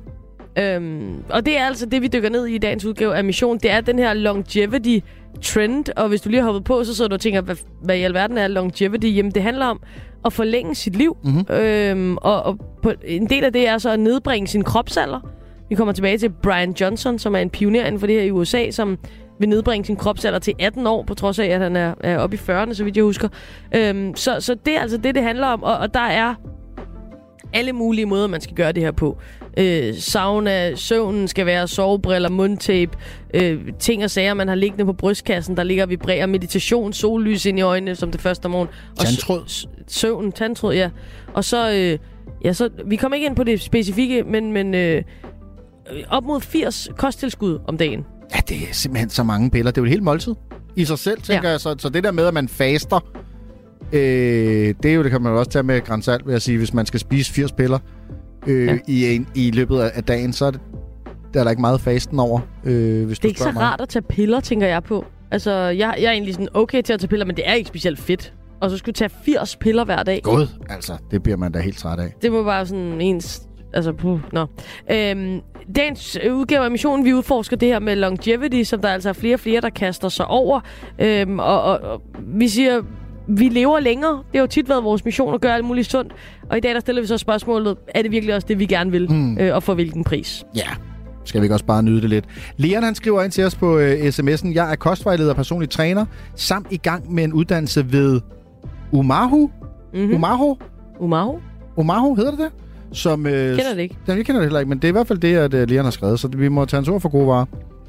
[SPEAKER 4] Øhm, og det er altså det, vi dykker ned i i dagens udgave af Mission. Det er den her longevity trend, og hvis du lige har hoppet på, så sidder du og tænker, hvad, hvad i alverden er longevity? Jamen, det handler om at forlænge sit liv.
[SPEAKER 3] Mhm.
[SPEAKER 4] Øhm, og og på, en del af det er så at nedbringe sin kropsalder. Vi kommer tilbage til Brian Johnson, som er en pioner inden for det her i USA, som vil nedbringe sin kropsalder til 18 år, på trods af, at han er, er oppe i 40'erne, så vidt jeg husker. Øhm, så, så det er altså det, det handler om, og, og der er alle mulige måder, man skal gøre det her på. Øh, sauna, søvnen skal være sovebriller, mundtape, øh, ting og sager, man har liggende på brystkassen, der ligger og vibrerer, meditation, sollys ind i øjnene som det første om morgenen. Og
[SPEAKER 3] Tandtråd.
[SPEAKER 4] Søvn, tandtråd, ja. Og så, øh, ja, så, vi kommer ikke ind på det specifikke, men, men øh, op mod 80 kosttilskud om dagen.
[SPEAKER 3] Ja, det er simpelthen så mange piller. Det er jo et helt måltid i sig selv, tænker
[SPEAKER 4] ja.
[SPEAKER 3] jeg. Så, så det der med, at man faster, øh, det er jo, det kan man jo også tage med grænsalt, vil jeg sige. Hvis man skal spise 80 piller øh,
[SPEAKER 4] Ja.
[SPEAKER 3] i, en, i løbet af, af dagen, så er det, der er der ikke meget fasten over, øh, hvis
[SPEAKER 4] Det er
[SPEAKER 3] du
[SPEAKER 4] ikke så
[SPEAKER 3] mig.
[SPEAKER 4] rart at tage piller, tænker jeg på. Altså, jeg, jeg er egentlig sådan okay til at tage piller, men det er ikke specielt fedt. Og så skulle tage 80 piller hver dag.
[SPEAKER 3] God, altså, det bliver man da helt træt af.
[SPEAKER 4] Det må bare sådan ens... Altså, puh, nå. Øhm, dagens udgave af missionen, vi udforsker det her med longevity, som der altså er flere og flere, der kaster sig over. Øhm, og, og, og vi siger, vi lever længere. Det har jo tit været vores mission at gøre alt muligt sundt. Og i dag, der stiller vi så spørgsmålet, er det virkelig også det, vi gerne vil?
[SPEAKER 3] Mm.
[SPEAKER 4] Øh, og for hvilken pris?
[SPEAKER 3] Ja, skal vi ikke også bare nyde det lidt. Leon han skriver ind til os på øh, sms'en, jeg er kostvejleder og personlig træner, samt i gang med en uddannelse ved Umahu.
[SPEAKER 4] Mm-hmm.
[SPEAKER 3] Umahu?
[SPEAKER 4] Umahu?
[SPEAKER 3] Umahu, hedder det det? Som, øh,
[SPEAKER 4] Kender det ikke.
[SPEAKER 3] Jamen, jeg kender det heller ikke, men det er i hvert fald det, at øh, Leon har skrevet, så vi må tage hans ord for gode varer.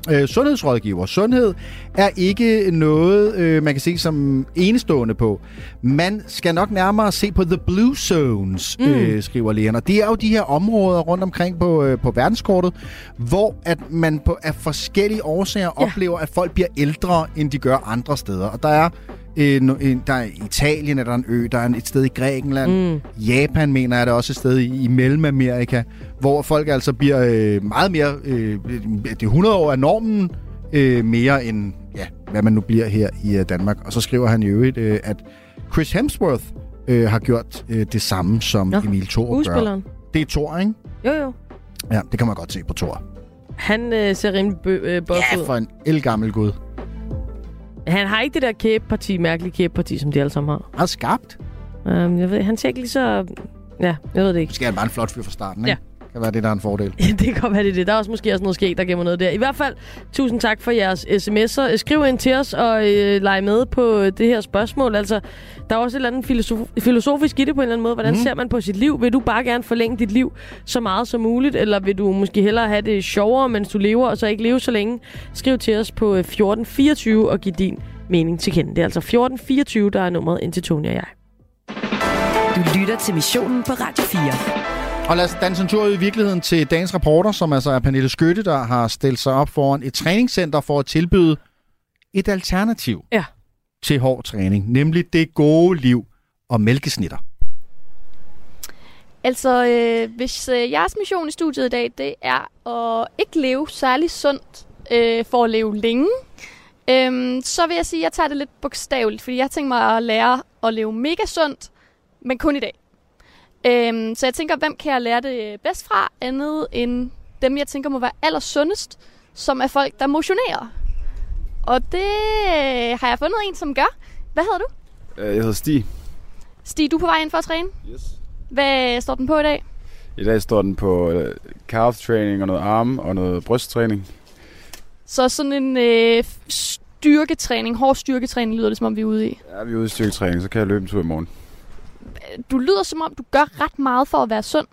[SPEAKER 3] Øh, sundhedsrådgiver. Sundhed er ikke noget, øh, man kan se som enestående på. Man skal nok nærmere se på The Blue Zones, mm. øh, skriver lægerne. Det er jo de her områder rundt omkring på, øh, på verdenskortet, hvor at man på, af forskellige årsager ja. oplever, at folk bliver ældre, end de gør andre steder. Og der er en, en, der er i Italien er der en ø, der er et sted i Grækenland. Mm. Japan mener jeg, der er også et sted i, i Mellemamerika, hvor folk altså bliver øh, meget mere... Øh, det er 100 år af normen, øh, mere end ja, hvad man nu bliver her i øh, Danmark. Og så skriver han i øvrigt, øh, at Chris Hemsworth øh, har gjort øh, det samme, som
[SPEAKER 4] Nå,
[SPEAKER 3] Emil Thor gør. Det er Thor, ikke?
[SPEAKER 4] Jo, jo.
[SPEAKER 3] Ja, det kan man godt se på Thor.
[SPEAKER 4] Han øh, ser rimelig bø- øh, buff
[SPEAKER 3] Ja,
[SPEAKER 4] ud.
[SPEAKER 3] for en elgammel gud.
[SPEAKER 4] Han har ikke det der kæbeparti, mærkelige kæbeparti, som de alle sammen har.
[SPEAKER 3] Meget skarpt.
[SPEAKER 4] Um, jeg ved, han ser ikke lige så... Ja, jeg ved det ikke.
[SPEAKER 3] Er han bare en flot fyr fra starten, ikke?
[SPEAKER 4] Ja.
[SPEAKER 3] Kan være det, der er en fordel.
[SPEAKER 4] Ja, det kan være, det det. Der er også måske også noget skæg, der gemmer noget der. I hvert fald, tusind tak for jeres sms'er. Skriv ind til os og øh, lege med på øh, det her spørgsmål. Altså, der er også et eller andet filosof- filosofisk i det på en eller anden måde. Hvordan mm. ser man på sit liv? Vil du bare gerne forlænge dit liv så meget som muligt? Eller vil du måske hellere have det sjovere, mens du lever, og så ikke leve så længe? Skriv til os på øh, 1424 og giv din mening til kende. Det er altså 1424, der er nummeret ind til Tony og jeg.
[SPEAKER 2] Du lytter til missionen på Radio 4.
[SPEAKER 3] Og lad os danse en tur i virkeligheden til dagens reporter, som altså er Pernille Skytte, der har stillet sig op foran et træningscenter for at tilbyde et alternativ
[SPEAKER 4] ja.
[SPEAKER 3] til hård træning, nemlig det gode liv og mælkesnitter.
[SPEAKER 6] Altså, øh, hvis øh, jeres mission i studiet i dag, det er at ikke leve særlig sundt øh, for at leve længe, øh, så vil jeg sige, at jeg tager det lidt bogstaveligt, fordi jeg tænkt mig at lære at leve mega sundt, men kun i dag. Øh, så jeg tænker, hvem kan jeg lære det bedst fra, andet end dem, jeg tænker må være allersundest, som er folk, der motionerer. Og det øh, har jeg fundet en, som gør. Hvad hedder du?
[SPEAKER 13] Øh, Jeg hedder Stig.
[SPEAKER 6] Stig, du er på vej ind for at træne?
[SPEAKER 13] Yes.
[SPEAKER 6] Hvad står den på i dag?
[SPEAKER 13] I dag står den på øh, calf training og noget arm og noget brysttræning.
[SPEAKER 6] Så sådan en øh, styrketræning, hård styrketræning lyder det, som om vi er ude i.
[SPEAKER 13] Ja, vi er ude i styrketræning, så kan jeg løbe en tur i morgen.
[SPEAKER 6] Du lyder som om, du gør ret meget for at være sund.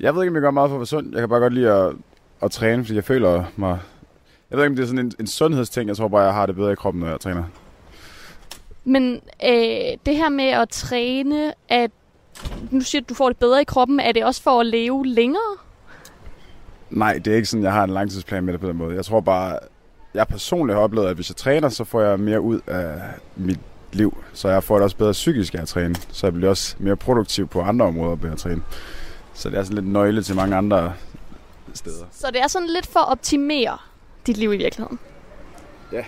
[SPEAKER 13] Jeg ved ikke, om jeg gør meget for at være sund. Jeg kan bare godt lide at, at træne, fordi jeg føler mig... Jeg ved ikke, om det er sådan en, en sundhedsting. Jeg tror bare, jeg har det bedre i kroppen, når jeg træner.
[SPEAKER 6] Men øh, det her med at træne, at nu siger du, at du får det bedre i kroppen, er det også for at leve længere?
[SPEAKER 13] Nej, det er ikke sådan, jeg har en langtidsplan med det på den måde. Jeg tror bare, jeg personligt har oplevet, at hvis jeg træner, så får jeg mere ud af mit liv. Så jeg får det også bedre psykisk af at træne. Så jeg bliver også mere produktiv på andre områder ved at træne. Så det er sådan lidt nøgle til mange andre steder.
[SPEAKER 6] Så det er sådan lidt for at optimere dit liv i virkeligheden?
[SPEAKER 13] Ja.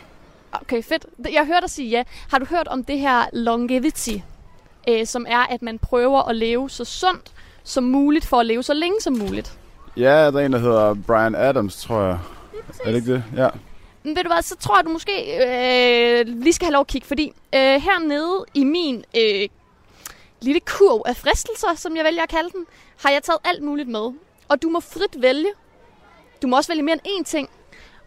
[SPEAKER 6] Okay, fedt. Jeg hørte dig sige ja. Har du hørt om det her longevity, øh, som er, at man prøver at leve så sundt som muligt, for at leve så længe som muligt?
[SPEAKER 13] Ja, der er en, der hedder Brian Adams, tror jeg. Er det ikke det? Ja.
[SPEAKER 6] Men ved du hvad, så tror jeg, du måske øh, lige skal have lov at kigge, fordi øh, hernede i min øh, lille kurv af fristelser, som jeg vælger at kalde den, har jeg taget alt muligt med. Og du må frit vælge. Du må også vælge mere end én ting.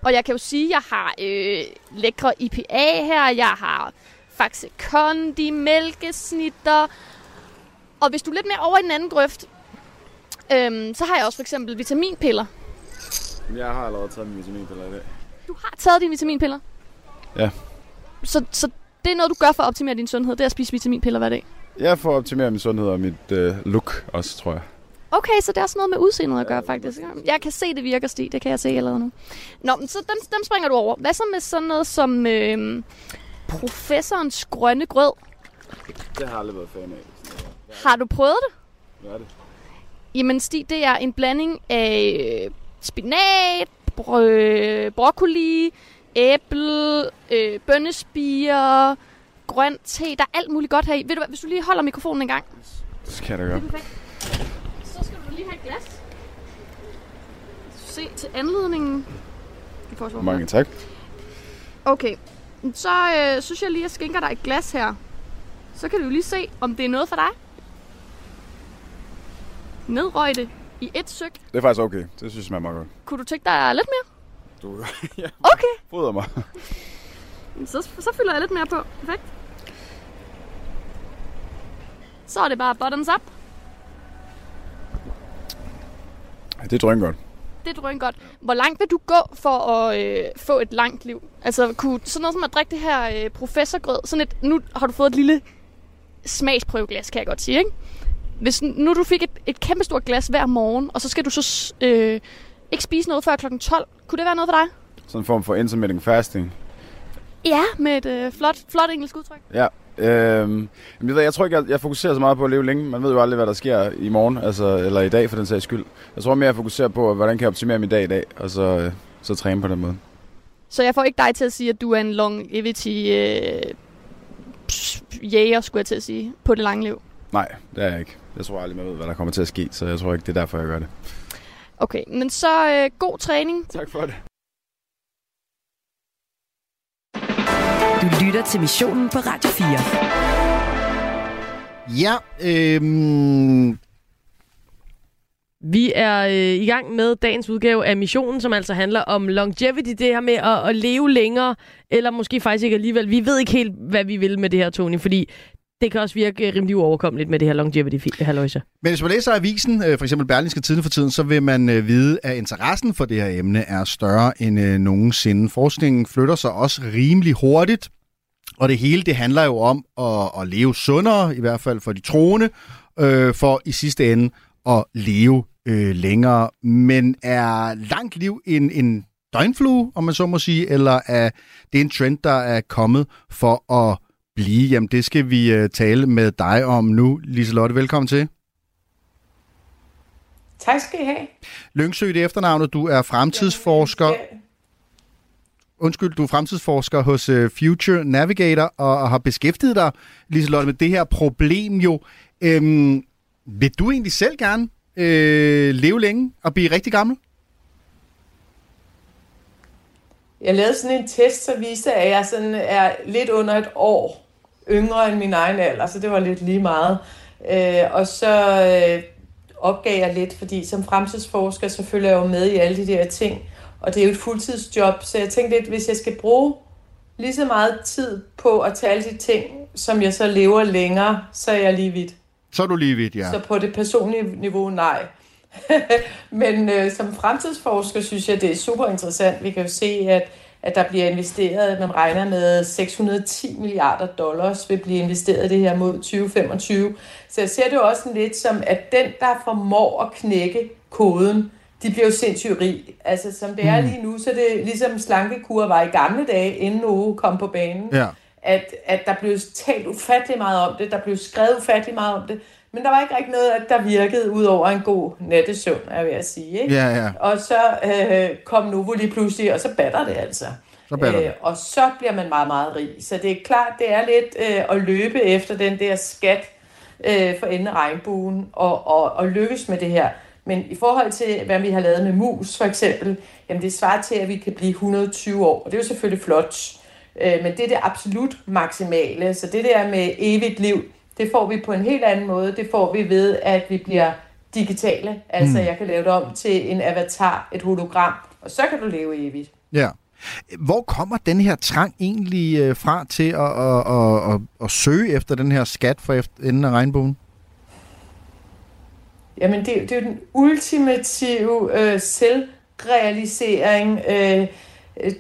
[SPEAKER 6] Og jeg kan jo sige, at jeg har øh, lækre IPA her, jeg har Faxe Kondi, mælkesnitter. Og hvis du er lidt mere over i den anden grøft, øhm, så har jeg også for eksempel vitaminpiller.
[SPEAKER 13] Jeg har allerede taget mine vitaminpiller i dag.
[SPEAKER 6] Du har taget dine vitaminpiller,
[SPEAKER 13] Ja.
[SPEAKER 6] så, så det er noget, du gør for at optimere din sundhed, det er at spise vitaminpiller hver dag.
[SPEAKER 13] Jeg får optimeret min sundhed og mit øh, look også, tror jeg.
[SPEAKER 6] Okay, så det er også noget med udseendet at gøre, faktisk. Jeg kan se, det virker, Stig. Det kan jeg se allerede nu. Nå, men så dem, dem springer du over. Hvad så med sådan noget som øh, professorens grønne grød?
[SPEAKER 13] Det har jeg aldrig været fan af.
[SPEAKER 6] Har du prøvet det?
[SPEAKER 13] Hvad er det?
[SPEAKER 6] Jamen, Stig, det er en blanding af øh, spinat, bro- broccoli, æble, øh, bønnespiger, grøn te. Der er alt muligt godt her i. Ved du hvad, hvis du lige holder mikrofonen en gang.
[SPEAKER 13] Det skal jeg da gøre.
[SPEAKER 6] Så skal du lige have et glas. Se til anledningen. Du
[SPEAKER 13] Mange tak.
[SPEAKER 6] Okay, så øh, synes jeg lige, at jeg skænker dig et glas her. Så kan du lige se, om det er noget for dig. Nedrøg det i et søg.
[SPEAKER 13] Det er faktisk okay. Det synes jeg smager meget godt.
[SPEAKER 6] Kunne du tænke dig lidt mere?
[SPEAKER 13] Du [laughs] ja,
[SPEAKER 6] Okay,
[SPEAKER 13] fodrer mig. [laughs]
[SPEAKER 6] så, så fylder jeg lidt mere på. Perfekt. Så er det bare bottoms up.
[SPEAKER 13] Det er drøn godt.
[SPEAKER 6] det er drøn godt. Hvor langt vil du gå for at øh, få et langt liv? Altså, kunne sådan noget som at drikke det her øh, professorgrød, sådan et, nu har du fået et lille smagsprøveglas, kan jeg godt sige, ikke? Hvis nu du fik et, et kæmpestort glas hver morgen, og så skal du så øh, ikke spise noget før kl. 12, kunne det være noget for dig?
[SPEAKER 13] Sådan en form for intermittent fasting.
[SPEAKER 6] Ja, med et øh, flot, flot engelsk udtryk.
[SPEAKER 13] Ja. Øhm, jeg, jeg tror ikke, jeg, jeg fokuserer så meget på at leve længe. Man ved jo aldrig, hvad der sker i morgen, altså, eller i dag for den sags skyld. Jeg tror mere, jeg fokuserer på, hvordan kan jeg optimere min dag i dag, og så, øh, så træne på den måde.
[SPEAKER 6] Så jeg får ikke dig til at sige, at du er en longevity øh, jæger, skulle jeg til at sige, på det lange liv?
[SPEAKER 13] Nej, det er jeg ikke. Jeg tror aldrig, man ved, hvad der kommer til at ske, så jeg tror ikke, det er derfor, jeg gør det.
[SPEAKER 6] Okay, men så øh, god træning.
[SPEAKER 13] Tak for det.
[SPEAKER 2] Du lytter til missionen på Radio 4.
[SPEAKER 3] Ja, øhm,
[SPEAKER 4] Vi er øh, i gang med dagens udgave af missionen, som altså handler om longevity, det her med at, at leve længere, eller måske faktisk ikke alligevel. Vi ved ikke helt, hvad vi vil med det her, Tony, fordi det kan også virke øh, rimelig uoverkommeligt med det her longevity halløjse.
[SPEAKER 3] Men hvis man læser avisen, øh, for eksempel Berlingske Tiden for tiden, så vil man øh, vide, at interessen for det her emne er større end nogensinde. Forskningen flytter sig også rimelig hurtigt, og det hele det handler jo om at, at leve sundere, i hvert fald for de troende, øh, for i sidste ende at leve øh, længere. Men er langt liv en, en døgnflue, om man så må sige, eller er det en trend, der er kommet for at blive? Jamen, det skal vi øh, tale med dig om nu. Liselotte, velkommen til.
[SPEAKER 14] Tak skal I have.
[SPEAKER 3] Lyngsø, det er efternavnet. Du er fremtidsforsker. Undskyld, du er fremtidsforsker hos uh, Future Navigator og, og har beskæftiget dig, Liselotte, med det her problem jo. Øhm, vil du egentlig selv gerne øh, leve længe og blive rigtig gammel?
[SPEAKER 14] Jeg lavede sådan en test, så viste, at jeg sådan er lidt under et år yngre end min egen alder, så det var lidt lige meget. Øh, og så øh, opgav jeg lidt, fordi som fremtidsforsker, så følger jeg jo med i alle de der ting, og det er jo et fuldtidsjob, så jeg tænkte lidt, hvis jeg skal bruge lige så meget tid på at tage alle de ting, som jeg så lever længere, så er jeg lige vidt.
[SPEAKER 3] Så er du lige vidt, ja.
[SPEAKER 14] Så på det personlige niveau, nej. [laughs] Men øh, som fremtidsforsker synes jeg, det er super interessant. Vi kan jo se, at, at der bliver investeret, man regner med 610 milliarder dollars vil blive investeret i det her mod 2025. Så jeg ser det jo også sådan lidt som, at den, der formår at knække koden, de bliver jo sindssygt rig. Altså som det er lige nu, så er det ligesom slankekur var i gamle dage, inden Novo kom på banen.
[SPEAKER 3] Ja.
[SPEAKER 14] At, at der blev talt ufattelig meget om det, der blev skrevet ufattelig meget om det, men der var ikke rigtig noget, der virkede ud over en god nattesøvn, er jeg ved at sige. Ikke?
[SPEAKER 3] Ja, ja.
[SPEAKER 14] Og så øh, kom Novo lige pludselig, og så batter det altså.
[SPEAKER 3] Så batter det.
[SPEAKER 14] og så bliver man meget, meget rig. Så det er klart, det er lidt øh, at løbe efter den der skat øh, for enden af regnbuen, og, og, og lykkes med det her. Men i forhold til, hvad vi har lavet med mus for eksempel, jamen det svarer til, at vi kan blive 120 år, og det er jo selvfølgelig flot. Øh, men det er det absolut maksimale. Så det der med evigt liv, det får vi på en helt anden måde. Det får vi ved, at vi bliver digitale. Altså,
[SPEAKER 3] Mm.
[SPEAKER 14] jeg kan lave det om til en avatar, et hologram, og så kan du leve evigt.
[SPEAKER 3] Ja. Hvor kommer den her trang egentlig øh, fra til at, at, at, at, at søge efter den her skat for enden af regnbuen?
[SPEAKER 14] Jamen, det, det er jo den ultimative øh, selvrealisering. Øh,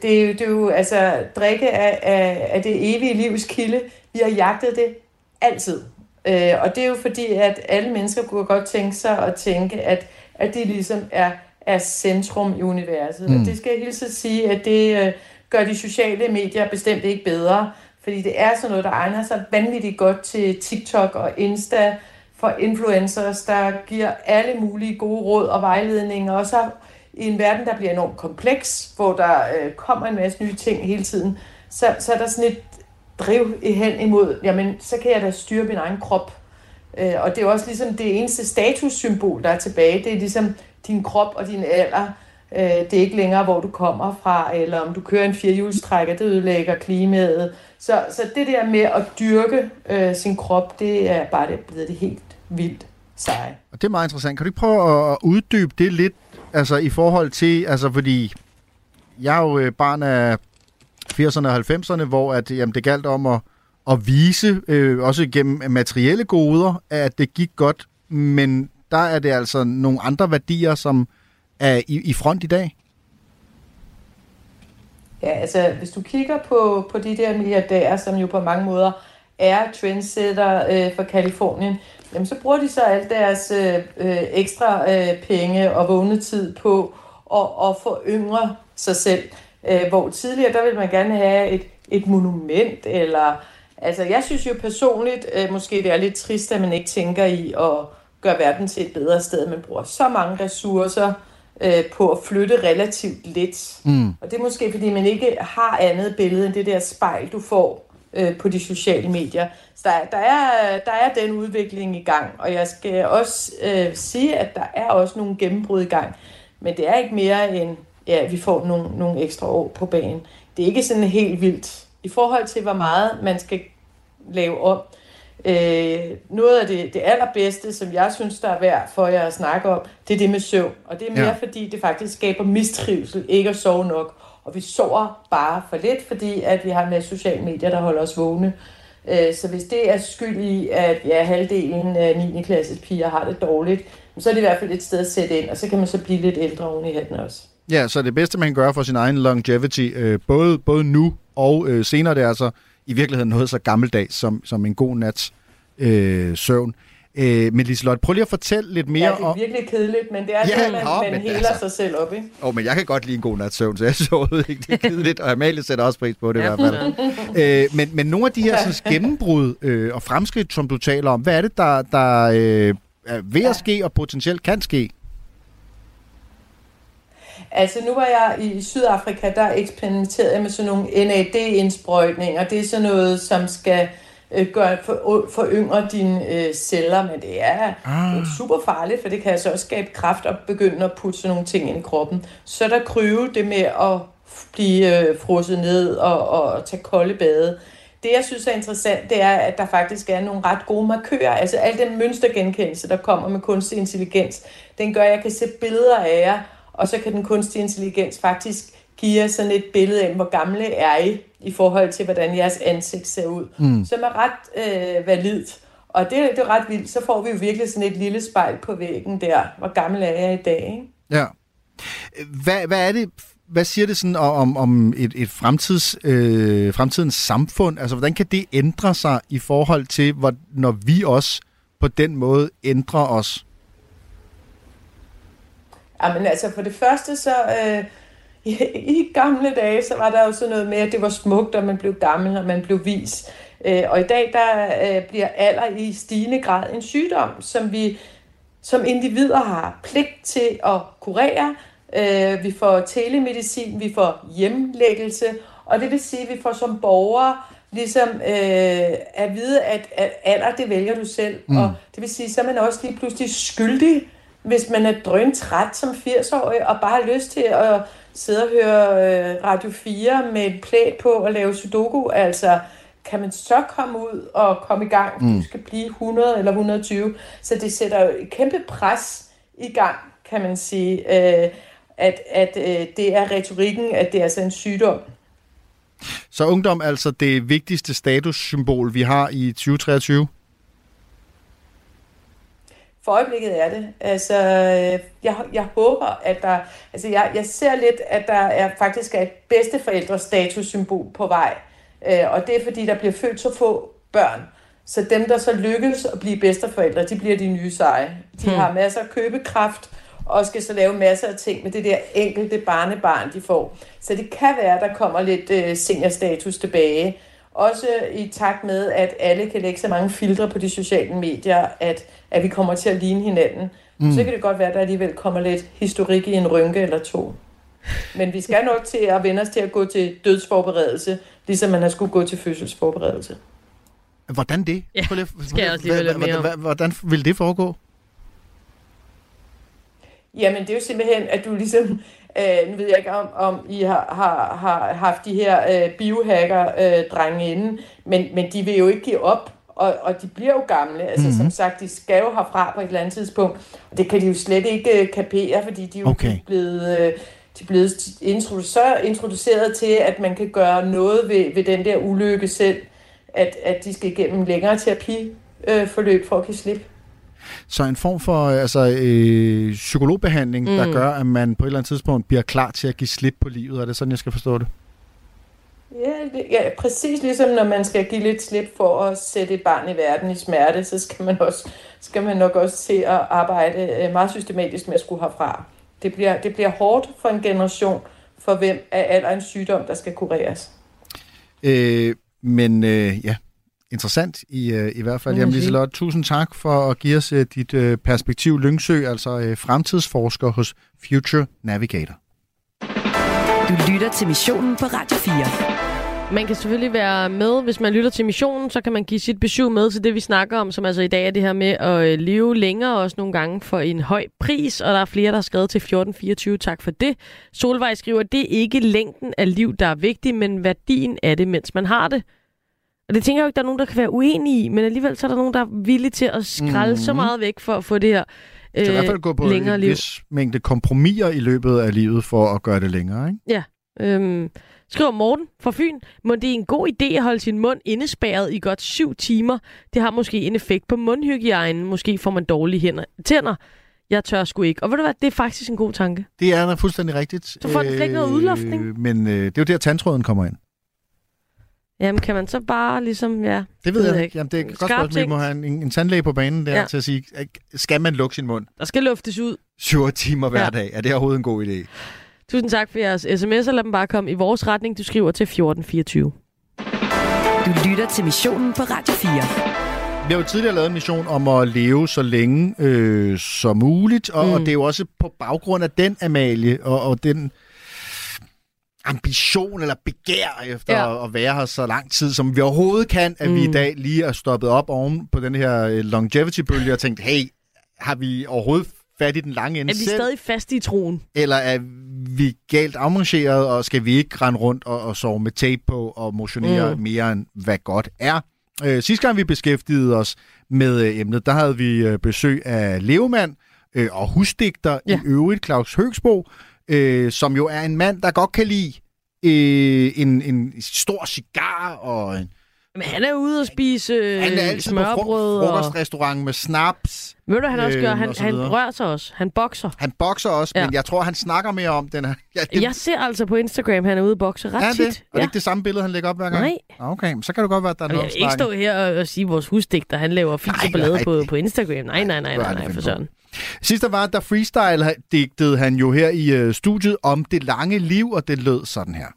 [SPEAKER 14] det, er jo, det er jo, altså, drikke af, af, af det evige livs kilde. Vi har jagtet det altid. Øh, og det er jo fordi, at alle mennesker kunne godt tænke sig at tænke, at, at det ligesom er, er centrum i universet. Mm. Og det skal jeg hilse at sige, at det øh, gør de sociale medier bestemt ikke bedre. Fordi det er sådan noget, der egner sig vanvittigt godt til TikTok og Insta for influencers, der giver alle mulige gode råd og vejledninger. Og så i en verden, der bliver enormt kompleks, hvor der øh, kommer en masse nye ting hele tiden, så, så er der sådan et driv hen imod, jamen, så kan jeg da styre min egen krop. Øh, og det er også ligesom det eneste statussymbol, der er tilbage. Det er ligesom din krop og din alder. Øh, det er ikke længere, hvor du kommer fra, eller om du kører en firehjulstrækker, det ødelægger klimaet. Så, så det der med at dyrke øh, sin krop, det er bare det, blevet det helt vildt seje.
[SPEAKER 3] Og det er meget interessant. Kan du ikke prøve at uddybe det lidt, altså i forhold til, altså fordi jeg er jo øh, barn af 80'erne og 90'erne, hvor at, jamen, det galt om at, at vise, øh, også gennem materielle goder, at det gik godt, men der er det altså nogle andre værdier, som er i, i front i dag?
[SPEAKER 14] Ja, altså hvis du kigger på, på de der milliardærer, som jo på mange måder er trendsetter øh, for Kalifornien, jamen så bruger de så alt deres øh, øh, ekstra øh, penge og vågnetid på at, at få yngre sig selv. Øh, hvor tidligere, der ville man gerne have et, et monument, eller... Altså, jeg synes jo personligt, øh, måske det er lidt trist, at man ikke tænker i at gøre verden til et bedre sted. Man bruger så mange ressourcer øh, på at flytte relativt lidt.
[SPEAKER 3] Mm.
[SPEAKER 14] Og det er måske, fordi man ikke har andet billede end det der spejl, du får øh, på de sociale medier. Så der, der, er, der er den udvikling i gang, og jeg skal også øh, sige, at der er også nogle gennembrud i gang. Men det er ikke mere end, ja, vi får nogle, nogle ekstra år på banen. Det er ikke sådan helt vildt. I forhold til, hvor meget man skal lave om. Øh, noget af det, det allerbedste, som jeg synes, der er værd for jer at snakke om, det er det med søvn. Og det er mere,
[SPEAKER 3] Ja.
[SPEAKER 14] fordi det faktisk skaber mistrivsel, ikke at sove nok. Og vi sover bare for lidt, fordi at vi har en masse sociale medier, der holder os vågne. Øh, Så hvis det er skyld i, at ja, halvdelen af 9. klasses piger har det dårligt, så er det i hvert fald et sted at sætte ind, og så kan man så blive lidt ældre oven i hatten også.
[SPEAKER 3] Ja, så det bedste, man kan gøre for sin egen longevity, øh, både, både nu og øh, senere, det er altså i virkeligheden noget så gammeldags som, som en god nats øh, søvn. Øh, men Liselotte, prøv lige at fortælle lidt mere
[SPEAKER 14] Ja, det er
[SPEAKER 3] om...
[SPEAKER 14] virkelig kedeligt, men det er
[SPEAKER 3] Ja,
[SPEAKER 14] ja, man,
[SPEAKER 3] nå,
[SPEAKER 14] man
[SPEAKER 3] men
[SPEAKER 14] heler
[SPEAKER 3] altså-
[SPEAKER 14] sig selv op, ikke?
[SPEAKER 3] Åh, oh, men jeg kan godt lide en god nats søvn, så jeg så ikke, det er [laughs] kedeligt, og Amalie sætter også pris på det
[SPEAKER 14] Ja,
[SPEAKER 3] i hvert fald. [laughs] øh, men, men nogle af de her sådan, gennembrud øh, og fremskridt, som du taler om, hvad er det, der, der øh, er ved at ske og potentielt kan ske?
[SPEAKER 14] Altså nu var jeg i Sydafrika, der eksperimenterede jeg med sådan nogle NAD-indsprøjtninger. Det er sådan noget, som skal øh, gøre, for, foryngre dine øh, celler, men det er
[SPEAKER 3] Ah.
[SPEAKER 14] super farligt, for det kan altså også skabe kraft og begynde at putte sådan nogle ting ind i kroppen. Så er der kryve det med at blive øh, frosset ned og, og tage kolde bade. Det, jeg synes er interessant, det er, at der faktisk er nogle ret gode markører. Altså al den mønstergenkendelse, der kommer med kunstig intelligens, den gør, at jeg kan se billeder af jer, og så kan den kunstige intelligens faktisk give jer sådan et billede af, hvor gamle er I, i forhold til, hvordan jeres ansigt ser ud.
[SPEAKER 3] Mm.
[SPEAKER 14] Som er ret øh, validt. Og det, det er ret vildt. Så får vi jo virkelig sådan et lille spejl på væggen der. Hvor gammel er jeg i dag, ikke?
[SPEAKER 3] Ja. Hvad, hvad er det, hvad siger det sådan om, om et, et fremtids, øh, fremtidens samfund? Altså, hvordan kan det ændre sig i forhold til, hvor, når vi også på den måde ændrer os?
[SPEAKER 14] Jamen altså, for det første så... Øh, i, gamle dage, så var der jo sådan noget med, at det var smukt, og man blev gammel, og man blev vis. Øh, og i dag, der øh, bliver alder i stigende grad en sygdom, som vi som individer har pligt til at kurere. Øh, vi får telemedicin, vi får hjemlæggelse, og det vil sige, at vi får som borgere ligesom øh, at vide, at, at alder, det vælger du selv.
[SPEAKER 3] Mm.
[SPEAKER 14] Og det vil sige, så er man også lige pludselig skyldig, hvis man er drøn træt som 80-årig, og bare har lyst til at sidde og høre øh, Radio 4 med et plæt på og lave sudoku. Altså, kan man så komme ud og komme i gang?
[SPEAKER 3] Mm.
[SPEAKER 14] Du skal blive 100 eller 120. Så det sætter jo et kæmpe pres i gang, kan man sige, øh, at, at øh, det er retorikken, at det er altså en sygdom.
[SPEAKER 3] Så ungdom er altså det vigtigste statussymbol, vi har i 2023?
[SPEAKER 14] For øjeblikket er det. Altså, øh, jeg, jeg håber, at der... Altså, jeg, jeg ser lidt, at der er faktisk er et bedsteforældre statussymbol på vej. Øh, og det er, fordi der bliver født så få børn. Så dem, der så lykkes at blive bedsteforældre, de bliver de nye seje. De
[SPEAKER 4] Hmm.
[SPEAKER 14] har masser af købekraft, og skal så lave masser af ting med det der enkelte barnebarn, de får. Så det kan være, at der kommer lidt øh, seniorstatus tilbage. Også i takt med, at alle kan lægge så mange filtre på de sociale medier, at, at vi kommer til at ligne hinanden.
[SPEAKER 3] Mm.
[SPEAKER 14] Så kan det godt være, at der alligevel kommer lidt historik i en rynke eller to. Men vi skal nok til at vende os til at gå til dødsforberedelse, ligesom man har skulle gå til fødselsforberedelse.
[SPEAKER 3] Hvordan det?
[SPEAKER 4] Ja,
[SPEAKER 3] Prøv lige-
[SPEAKER 4] skal jeg også lige høre lidt mere om.
[SPEAKER 3] Hvordan, hvordan vil det foregå?
[SPEAKER 14] Jamen, det er jo simpelthen, at du ligesom... Øh, nu ved jeg ikke, om, om I har, har, har haft de her øh, biohacker-drenge inde, men, men de vil jo ikke give op, og, og de bliver jo gamle. Altså,
[SPEAKER 3] Mhm.
[SPEAKER 14] mm-hmm. som sagt, de skal jo herfra på et eller andet tidspunkt, og det kan de jo slet ikke øh, kapere, fordi de er jo
[SPEAKER 3] Okay.
[SPEAKER 14] blevet... Øh, de er blevet introdu- så introduceret til, at man kan gøre noget ved, ved den der ulykke selv, at, at de skal igennem længere terapiforløb øh, forløb for at kan slippe.
[SPEAKER 3] Så en form for øh, altså, øh, psykologbehandling, mm. der gør, at man på et eller andet tidspunkt bliver klar til at give slip på livet. Er det sådan, jeg skal forstå det?
[SPEAKER 14] Ja, det, ja, præcis ligesom når man skal give lidt slip for at sætte et barn i verden i smerte, så skal man, også, skal man nok også til at arbejde øh, meget systematisk med at skulle herfra. Det bliver, det bliver hårdt for en generation, for hvem er alder en sygdom, der skal kureres.
[SPEAKER 3] Øh, men øh, ja, interessant i, øh, i hvert fald.
[SPEAKER 14] Man
[SPEAKER 3] Jamen. Liselotte, tusind tak for at give os øh, dit øh, perspektiv. Lyngsø, altså øh, fremtidsforsker hos Future Navigator.
[SPEAKER 2] Du lytter til missionen på Radio 4.
[SPEAKER 4] Man kan selvfølgelig være med, hvis man lytter til missionen, så kan man give sit besøg med til det, vi snakker om, som altså i dag er det her med at leve længere, også nogle gange for en høj pris, og der er flere, der har skrevet til 1424. Tak for det. Solvej skriver, det er ikke længden af liv, der er vigtig, men værdien af det, mens man har det. Og det tænker jeg jo ikke, der er nogen, der kan være uenige i, men alligevel så er der nogen, der er villige til at skralde mm. så
[SPEAKER 3] Mhm.
[SPEAKER 4] meget væk for at få det her
[SPEAKER 3] Så i
[SPEAKER 4] øh,
[SPEAKER 3] hvert fald gå på
[SPEAKER 4] længere
[SPEAKER 3] en
[SPEAKER 4] liv.
[SPEAKER 3] vis mængde kompromiser i løbet af livet for at gøre det længere, ikke?
[SPEAKER 4] Ja. Øhm, skriver Morten fra Fyn. Må det er en god idé at holde sin mund indespærret i godt syv timer. Det har måske en effekt på mundhygiejnen. Måske får man dårlige hænder, tænder. Jeg tør sgu ikke. Og ved du hvad, det er faktisk en god tanke.
[SPEAKER 3] Det er fuldstændig rigtigt.
[SPEAKER 4] Så får den ikke noget udluftning.
[SPEAKER 3] Men øh, det er jo der, tandtråden kommer ind.
[SPEAKER 4] Jamen, kan man så bare ligesom, ja...
[SPEAKER 3] Det ved jeg
[SPEAKER 4] ikke.
[SPEAKER 3] Jamen, det er godt spørgsmål. Vi må have en, en tandlæge på banen der
[SPEAKER 4] Ja.
[SPEAKER 3] til at sige, skal man lukke sin mund
[SPEAKER 4] Der skal luftes ud.
[SPEAKER 3] 7 timer hver
[SPEAKER 4] ja.
[SPEAKER 3] dag? Er det overhovedet en god idé?
[SPEAKER 4] Tusind tak for jeres sms'er. Lad dem bare komme i vores retning. Du skriver til 1424.
[SPEAKER 2] Du lytter til missionen på Radio 4.
[SPEAKER 3] Vi har jo tidligere lavet en mission om at leve så længe øh, som muligt, og, mm. og det er jo også på baggrund af den, Amalie, og, og den ambition eller begær efter
[SPEAKER 4] Ja.
[SPEAKER 3] at være her så lang tid, som vi overhovedet kan, at mm. vi i
[SPEAKER 4] Mm.
[SPEAKER 3] dag lige er stoppet op oven på den her øh, longevity-bølge og tænkt, hey, har vi overhovedet fat i den lange ende
[SPEAKER 4] Er vi
[SPEAKER 3] selv?
[SPEAKER 4] stadig fast i troen?
[SPEAKER 3] Eller er vi galt afmarcheret, og skal vi ikke rende rundt og, og sove med tape på og motionere
[SPEAKER 4] mm.
[SPEAKER 3] mere end hvad godt er? Øh, sidste gang vi beskæftigede os med øh, emnet, der havde vi øh, besøg af Levemand øh, og husdigter ja. i øvrigt, Claus Høgsbo, øh, som jo er en mand, der godt kan lide øh, en, en stor cigar og en
[SPEAKER 4] Men han er ude og spise øh,
[SPEAKER 3] han er altid på
[SPEAKER 4] smørbrød.
[SPEAKER 3] fro-
[SPEAKER 4] og...
[SPEAKER 3] frokostrestaurant med snaps.
[SPEAKER 4] Ved du, han også gør?
[SPEAKER 3] øhm,
[SPEAKER 4] Han,
[SPEAKER 3] og
[SPEAKER 4] han rører sig også. Han bokser.
[SPEAKER 3] Han bokser også,
[SPEAKER 4] Ja.
[SPEAKER 3] men jeg tror, han snakker mere om den her. [laughs] Ja, det,
[SPEAKER 4] Jeg ser altså på Instagram, han er ude og bokse ret
[SPEAKER 3] er
[SPEAKER 4] tit.
[SPEAKER 3] det? Og det er ikke det samme billede, han lægger op hver gang?
[SPEAKER 4] Nej.
[SPEAKER 3] Okay, så kan det godt være, at der er
[SPEAKER 4] Og jeg
[SPEAKER 3] noget
[SPEAKER 4] vil ikke stå her og, og sige, at vores husdigter, han laver og ballade
[SPEAKER 3] nej,
[SPEAKER 4] på, på Instagram. Nej, nej, nej, nej, nej,
[SPEAKER 3] aldrig
[SPEAKER 4] for
[SPEAKER 3] finde
[SPEAKER 4] Sidst
[SPEAKER 3] der var, der freestyle-digtede han jo her i øh, studiet om det lange liv, og det lød sådan her.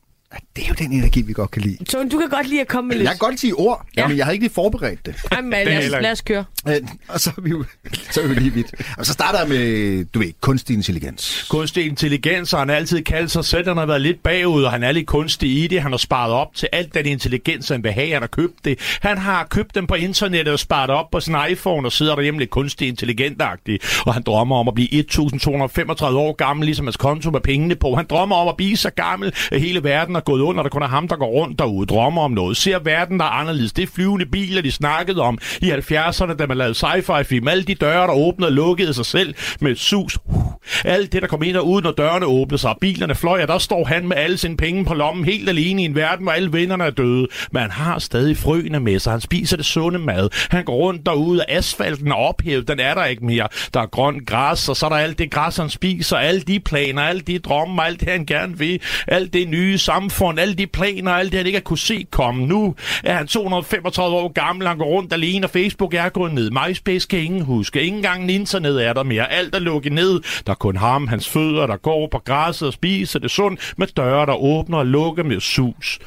[SPEAKER 3] Det er jo den energi, vi godt kan lide.
[SPEAKER 4] Så du kan godt lide at komme med lidt.
[SPEAKER 3] Jeg kan godt sige ord,
[SPEAKER 4] Ja.
[SPEAKER 3] men jeg har ikke lige forberedt det.
[SPEAKER 4] Jamen, lad, os, lad os køre.
[SPEAKER 3] Øh, og så er vi jo, så er vi lige vidt. Og så starter jeg med, du ved, kunstig intelligens.
[SPEAKER 15] Kunstig intelligens, og han har altid kaldt sig selv, han har været lidt bagud, og han er lidt kunstig i det. Han har sparet op til alt den intelligens, han vil have. Han har købt det. Han har købt dem på internettet og sparet op på sin iPhone og sidder derhjemme lidt kunstig intelligentagtig. Og han drømmer om at blive 1235 år gammel, ligesom hans konto med pengene på. Han drømmer om at blive så gammel, at hele verden er gået under. Der kun er ham, der går rundt derude. Drømmer om noget. Ser verden, der er anderledes. Det er flyvende biler, de snakkede om i 70'erne, da man lavede sci-fi film. Alle de døre, der åbnede og lukkede sig selv med sus. Uh, alt det, der kom ind og ud, når dørene åbnede sig, og bilerne fløj, og der står han med alle sine penge på lommen, helt alene i en verden, hvor alle vennerne er døde. Men han har stadig frøene med sig. Han spiser det sunde mad. Han går rundt derude, og asfalten er ophævet. Den er der ikke mere. Der er grønt græs, og så er der alt det græs, han spiser. Alle de planer, alle de drømme, alt det, han gerne vil. Alt det nye samfund, alle de planer, alt det, han ikke har kunne se komme. Nu er han 235 år gammel. Han går rundt alene, og Facebook er gået ned. MySpace kan ingen huske. Ingen gang internet er der mere. Alt er lukket ned. Der er kun ham, hans fødder, der går på græsset og spiser det sundt, med døre, der åbner og lukker med sus.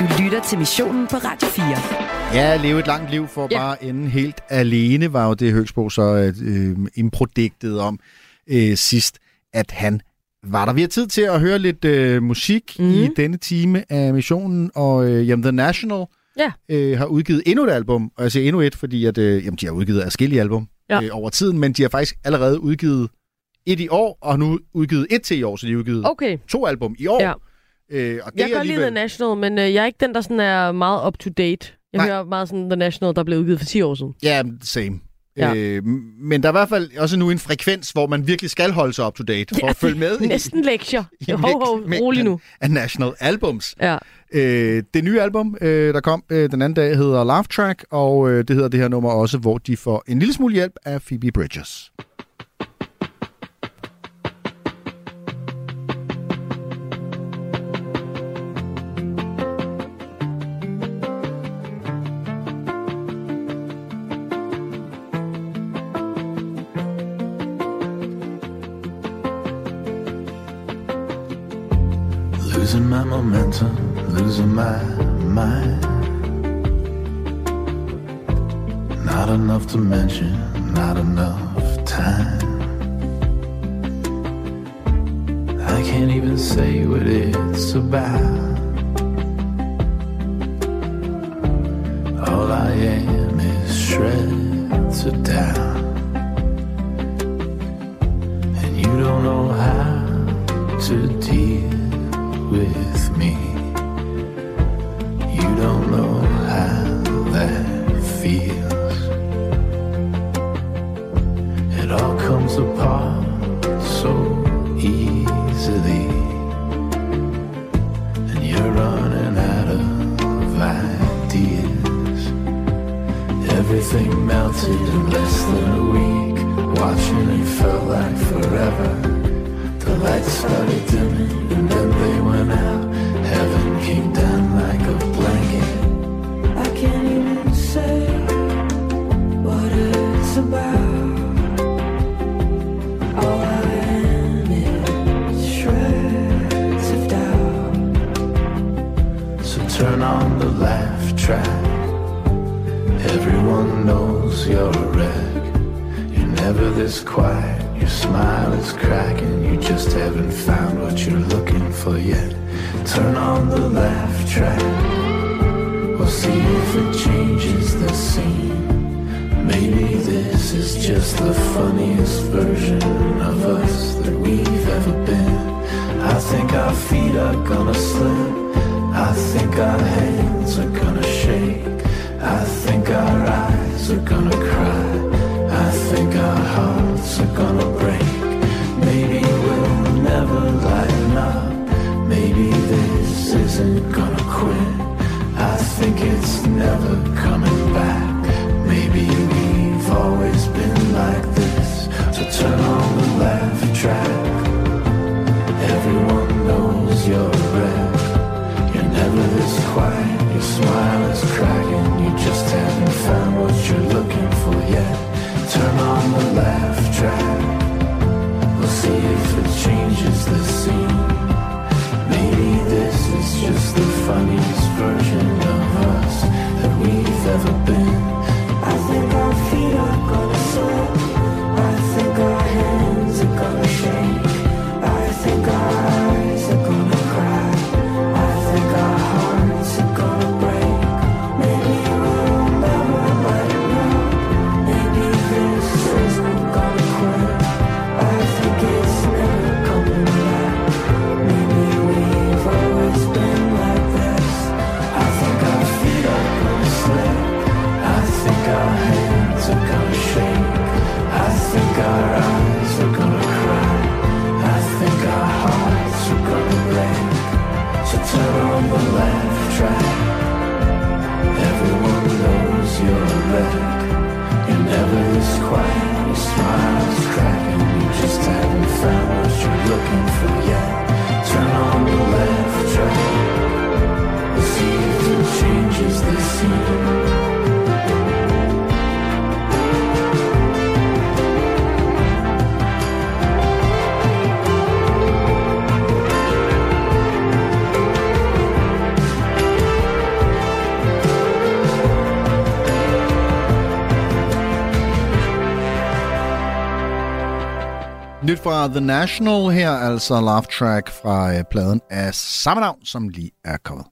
[SPEAKER 2] Du lytter til missionen på Radio 4.
[SPEAKER 3] Ja, leve et langt liv for
[SPEAKER 2] Ja.
[SPEAKER 3] bare ende helt alene, var jo det Høgsbo så øh, improdiktet om øh, sidst, at han var der. Vi har tid til at høre lidt øh, musik
[SPEAKER 4] Mhm.
[SPEAKER 3] mm. i denne time af missionen, og øh, jamen, The National
[SPEAKER 4] Ja.
[SPEAKER 3] øh, har udgivet endnu et album, og jeg siger endnu et, fordi at, øh, jamen, de har udgivet adskillige album
[SPEAKER 4] Ja.
[SPEAKER 3] øh, over tiden, men de har faktisk allerede udgivet et i år, og har nu udgivet et til i år, så de har udgivet
[SPEAKER 4] Okay.
[SPEAKER 3] to album i år.
[SPEAKER 4] Ja.
[SPEAKER 3] Øh, og det
[SPEAKER 4] Jeg kan godt lide
[SPEAKER 3] alligevel...
[SPEAKER 4] The National, men øh, jeg er ikke den, der sådan er meget up-to-date. Jeg
[SPEAKER 3] Nej.
[SPEAKER 4] hører meget sådan The National, der blev udgivet for 10 år siden.
[SPEAKER 3] Ja, same. Ja. Øh, men der er i hvert fald også nu en frekvens, hvor man virkelig skal holde sig up to date for ja, [laughs] at følge med.
[SPEAKER 4] Næsten i, lektier. [laughs]
[SPEAKER 3] I
[SPEAKER 4] jo, ho,
[SPEAKER 3] ho,
[SPEAKER 4] rolig nu.
[SPEAKER 3] Af National Albums.
[SPEAKER 4] Ja.
[SPEAKER 3] Øh, det nye album, øh, der kom øh, den anden dag, hedder Laugh Track, og øh, det hedder det her nummer også, hvor de får en lille smule hjælp af Phoebe Bridges.
[SPEAKER 16] my momentum, losing my mind. Not enough to mention, not enough time. I can't even say what it's about.
[SPEAKER 3] fra The National her, altså Love Track fra øh, pladen af samme navn, som lige er kommet.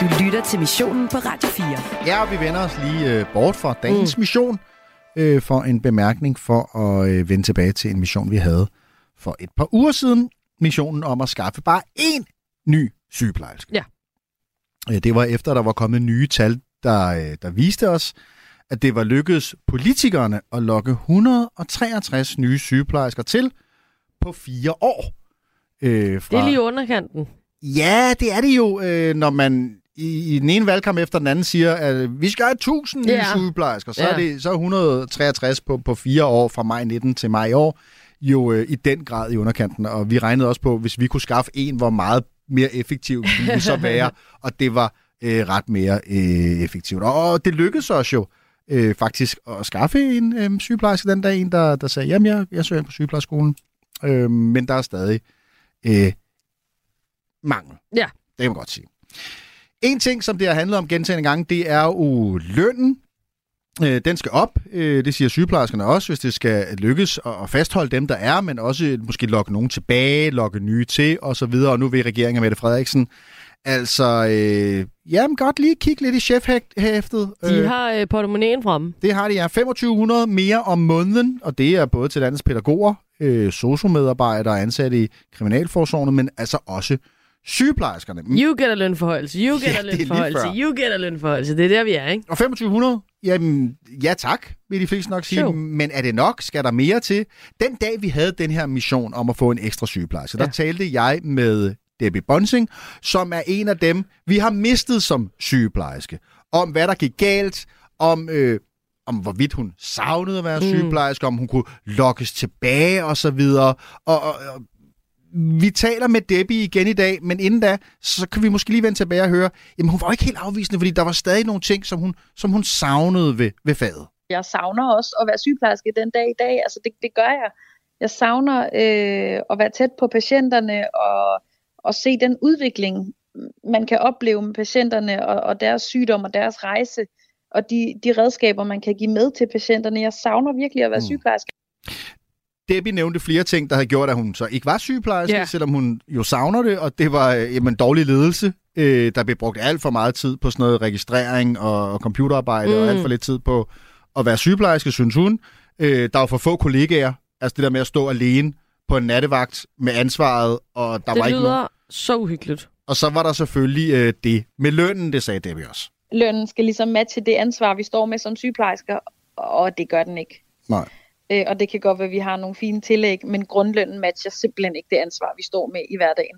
[SPEAKER 2] Du lytter til missionen på Radio 4.
[SPEAKER 3] Ja, og vi vender os lige øh, bort fra dagens mm. mission øh, for en bemærkning for at øh, vende tilbage til en mission, vi havde for et par uger siden. Missionen om at skaffe bare én ny sygeplejerske.
[SPEAKER 4] Ja.
[SPEAKER 3] Øh, det var efter, der var kommet nye tal, der, øh, der viste os, at det var lykkedes politikerne at lokke 163 nye sygeplejersker til på fire år. Øh,
[SPEAKER 4] Det er lige underkanten.
[SPEAKER 3] Ja, det er det jo, øh, når man i, i den ene valgkamp efter den anden siger, at vi skal have 1000 nye
[SPEAKER 4] Ja.
[SPEAKER 3] sygeplejersker. Så, er
[SPEAKER 4] Ja.
[SPEAKER 3] det, så er 163 på, på fire år fra maj 19 til maj i år jo øh, i den grad i underkanten. Og vi regnede også på, hvis vi kunne skaffe en, hvor meget mere effektiv ville vi så være. [laughs] og det var øh, ret mere øh, effektivt. Og det lykkedes os jo øh, faktisk at skaffe en øh, sygeplejerske den dag. En, der, der sagde, jamen jeg, jeg søger ind på sygeplejerskolen. Øh, men der er stadig øh, mangel.
[SPEAKER 4] Ja.
[SPEAKER 3] Det kan man godt sige. En ting, som det har handlet om gentagende gange, det er jo lønnen. Øh, den skal op, øh, det siger sygeplejerskerne også, hvis det skal lykkes at fastholde dem, der er, men også måske lokke nogen tilbage, lokke nye til osv. Og nu vil regeringen Mette Frederiksen altså, øh, jamen godt lige kigge lidt i chefhæftet.
[SPEAKER 4] De har øh, portemonnaien frem.
[SPEAKER 3] Det har de, ja. 2500 mere om måneden, og det er både til landets pædagoger, øh, sociomedarbejdere ansatte i Kriminalforsorgen, men altså også sygeplejerskerne.
[SPEAKER 4] You get a lønforhøjelse, you get
[SPEAKER 3] Ja,
[SPEAKER 4] a lønforhøjelse, you get a lønforhøjelse. Det er der, vi er, ikke?
[SPEAKER 3] Og 2500? Jamen, ja tak, vil de fleste nok sige.
[SPEAKER 4] Jo.
[SPEAKER 3] Men er det nok? Skal der mere til? Den dag, vi havde den her mission om at få en ekstra sygeplejerske, ja. der talte jeg med Debbie Bonsing, som er en af dem, vi har mistet som sygeplejerske. Om hvad der gik galt, om... Øh, om hvorvidt hun savnede at være
[SPEAKER 4] Mm.
[SPEAKER 3] sygeplejerske, om hun kunne lokkes tilbage og så videre. Og, og, og vi taler med Debbie igen i dag, men inden da, så kan vi måske lige vende tilbage og høre, jamen hun var ikke helt afvisende, fordi der var stadig nogle ting, som hun, som hun savnede ved, ved faget.
[SPEAKER 17] Jeg savner også at være sygeplejerske den dag i dag. Altså det, det gør jeg. Jeg savner øh, at være tæt på patienterne og, og se den udvikling, man kan opleve med patienterne og, og deres sygdom og deres rejse og de, de redskaber, man kan give med til patienterne. Jeg savner virkelig at være
[SPEAKER 3] Mm.
[SPEAKER 17] sygeplejerske.
[SPEAKER 3] Debbie nævnte flere ting, der havde gjort, at hun så ikke var sygeplejerske,
[SPEAKER 17] Ja.
[SPEAKER 3] selvom hun jo savner det, og det var øh, jamen, dårlig ledelse. Øh, der blev brugt alt for meget tid på sådan noget registrering og, computerarbejde, mm. og
[SPEAKER 4] Mm.
[SPEAKER 3] alt for lidt tid på at være sygeplejerske, synes hun. Øh, der var for få kollegaer, altså det der med at stå alene på en nattevagt med ansvaret, og der
[SPEAKER 4] det
[SPEAKER 3] var ikke
[SPEAKER 4] lyder
[SPEAKER 3] nogen...
[SPEAKER 4] så uhyggeligt.
[SPEAKER 3] Og så var der selvfølgelig øh, det med lønnen, det sagde Debbie også.
[SPEAKER 17] Lønnen skal ligesom matche det ansvar, vi står med som sygeplejersker, og det gør den ikke.
[SPEAKER 3] Nej.
[SPEAKER 17] Øh, og det kan godt være, at vi har nogle fine tillæg, men grundlønnen matcher simpelthen ikke det ansvar, vi står med i hverdagen.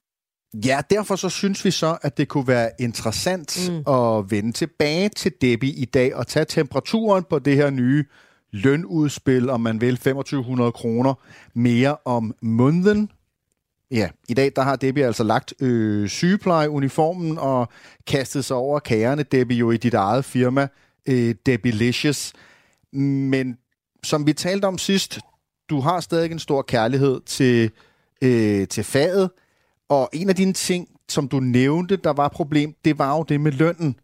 [SPEAKER 3] Ja, derfor så synes vi så, at det kunne være interessant mm. at vende tilbage til Debbie i dag og tage temperaturen på det her nye lønudspil, om man vil 2500 kroner mere om måneden. Ja, i dag der har Debbie altså lagt øh, sygeplejeuniformen og kastet sig over kagerne, Debbie, jo i dit eget firma, øh, Debbie-licious. Men som vi talte om sidst, du har stadig en stor kærlighed til, øh, til faget, og en af dine ting, som du nævnte, der var problem, det var jo det med lønnen.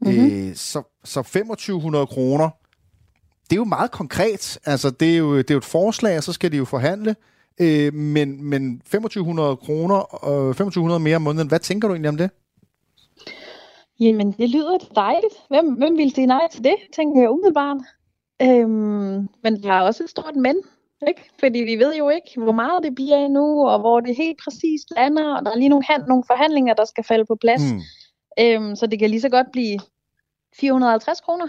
[SPEAKER 3] Mm-hmm. Øh, så, så 2500 kroner, det er jo meget konkret. Altså, det er jo, det er jo et forslag, og så skal de jo forhandle. Øh, men, men 2500 kroner, øh, 2500 mere om måneden, hvad tænker du egentlig om det?
[SPEAKER 17] Jamen, det lyder dejligt. Hvem, hvem vil sige nej til det, tænker jeg umiddelbart. Øhm, men der er også et stort men, ikke? Fordi vi ved jo ikke, hvor meget det bliver endnu, og hvor det helt præcist lander, og der er lige nogle, hand, nogle forhandlinger, der skal falde på plads.
[SPEAKER 3] Mm.
[SPEAKER 17] Øhm, så det kan lige så godt blive 450 kroner.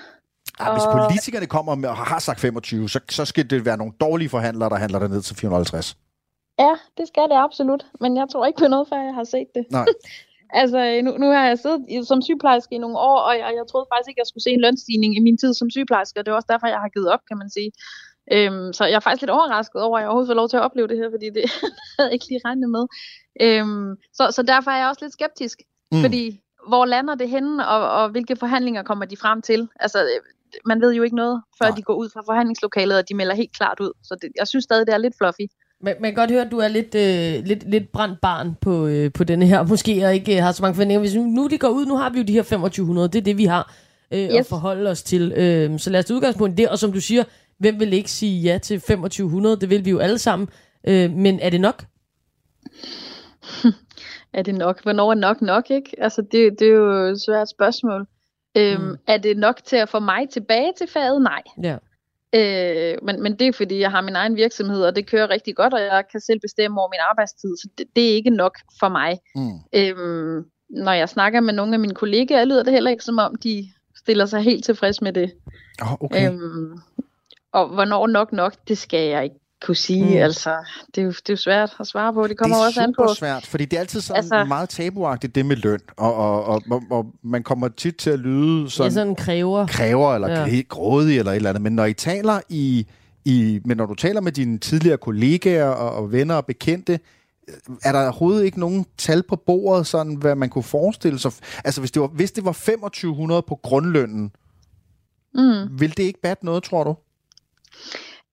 [SPEAKER 3] Ja, hvis
[SPEAKER 17] Og-
[SPEAKER 3] politikerne kommer med, og har sagt 25, så, så skal det være nogle dårlige forhandlere, der handler det ned til 450.
[SPEAKER 17] Ja, det skal det absolut, men jeg tror ikke på noget, før jeg har set det.
[SPEAKER 3] Nej. [laughs]
[SPEAKER 17] altså, nu, nu har jeg siddet som sygeplejerske i nogle år, og jeg, jeg troede faktisk ikke, jeg skulle se en lønstigning i min tid som sygeplejerske, og det er også derfor, jeg har givet op, kan man sige. Øhm, så jeg er faktisk lidt overrasket over, at jeg overhovedet får lov til at opleve det her, fordi det [laughs] havde jeg ikke lige regnet med. Øhm, så, så derfor er jeg også lidt skeptisk,
[SPEAKER 3] Mm.
[SPEAKER 17] fordi hvor lander det henne, og, og hvilke forhandlinger kommer de frem til? Altså, man ved jo ikke noget, før Nej. de går ud fra forhandlingslokalet, og de melder helt klart ud. Så det, jeg synes stadig, det er lidt fluffy.
[SPEAKER 4] Man, man kan godt høre, at du er lidt, øh, lidt, lidt brændt barn på, øh, på denne her, [laughs] måske, og ikke øh, har så mange forventninger. Hvis nu de går ud, nu har vi jo de her 2500, det er det, vi har øh, yes. at forholde os til. Øh, så lad os tage udgangspunkt i det, og som du siger, hvem vil ikke sige ja til 2500? Det vil vi jo alle sammen. Øh, men er det nok? [laughs]
[SPEAKER 17] er det nok? Hvornår er nok nok, ikke? Altså, det, det er jo et svært spørgsmål. Øhm, mm. Er det nok til at få mig tilbage til faget? Nej.
[SPEAKER 4] Ja.
[SPEAKER 17] Øh, men, men det er fordi, jeg har min egen virksomhed, og det kører rigtig godt, og jeg kan selv bestemme over min arbejdstid, så det, det er ikke nok for mig.
[SPEAKER 3] Mm.
[SPEAKER 17] Øhm, når jeg snakker med nogle af mine kollegaer, lyder det heller ikke som om, de stiller sig helt tilfreds med det.
[SPEAKER 3] Oh, okay.
[SPEAKER 17] Øhm, og hvornår nok nok, det skal jeg ikke kunne sige.
[SPEAKER 3] Mm.
[SPEAKER 17] Altså, det er, jo, det er jo svært at svare på. Det kommer
[SPEAKER 3] det er
[SPEAKER 17] også an på.
[SPEAKER 3] super svært, fordi det er altid sådan altså, meget tabuagtigt, det med løn, og, og, og, og, og man kommer tit til at lyde sådan,
[SPEAKER 4] Ja, sådan kræver.
[SPEAKER 3] kræver eller
[SPEAKER 4] ja.
[SPEAKER 3] grådig eller et eller andet, men når I taler i, i men når du taler med dine tidligere kollegaer og, og venner og bekendte, er der overhovedet ikke nogen tal på bordet, sådan hvad man kunne forestille sig? Altså hvis det var, hvis det var 2500 på grundlønnen,
[SPEAKER 17] Mm.
[SPEAKER 3] ville det ikke batte noget, tror du?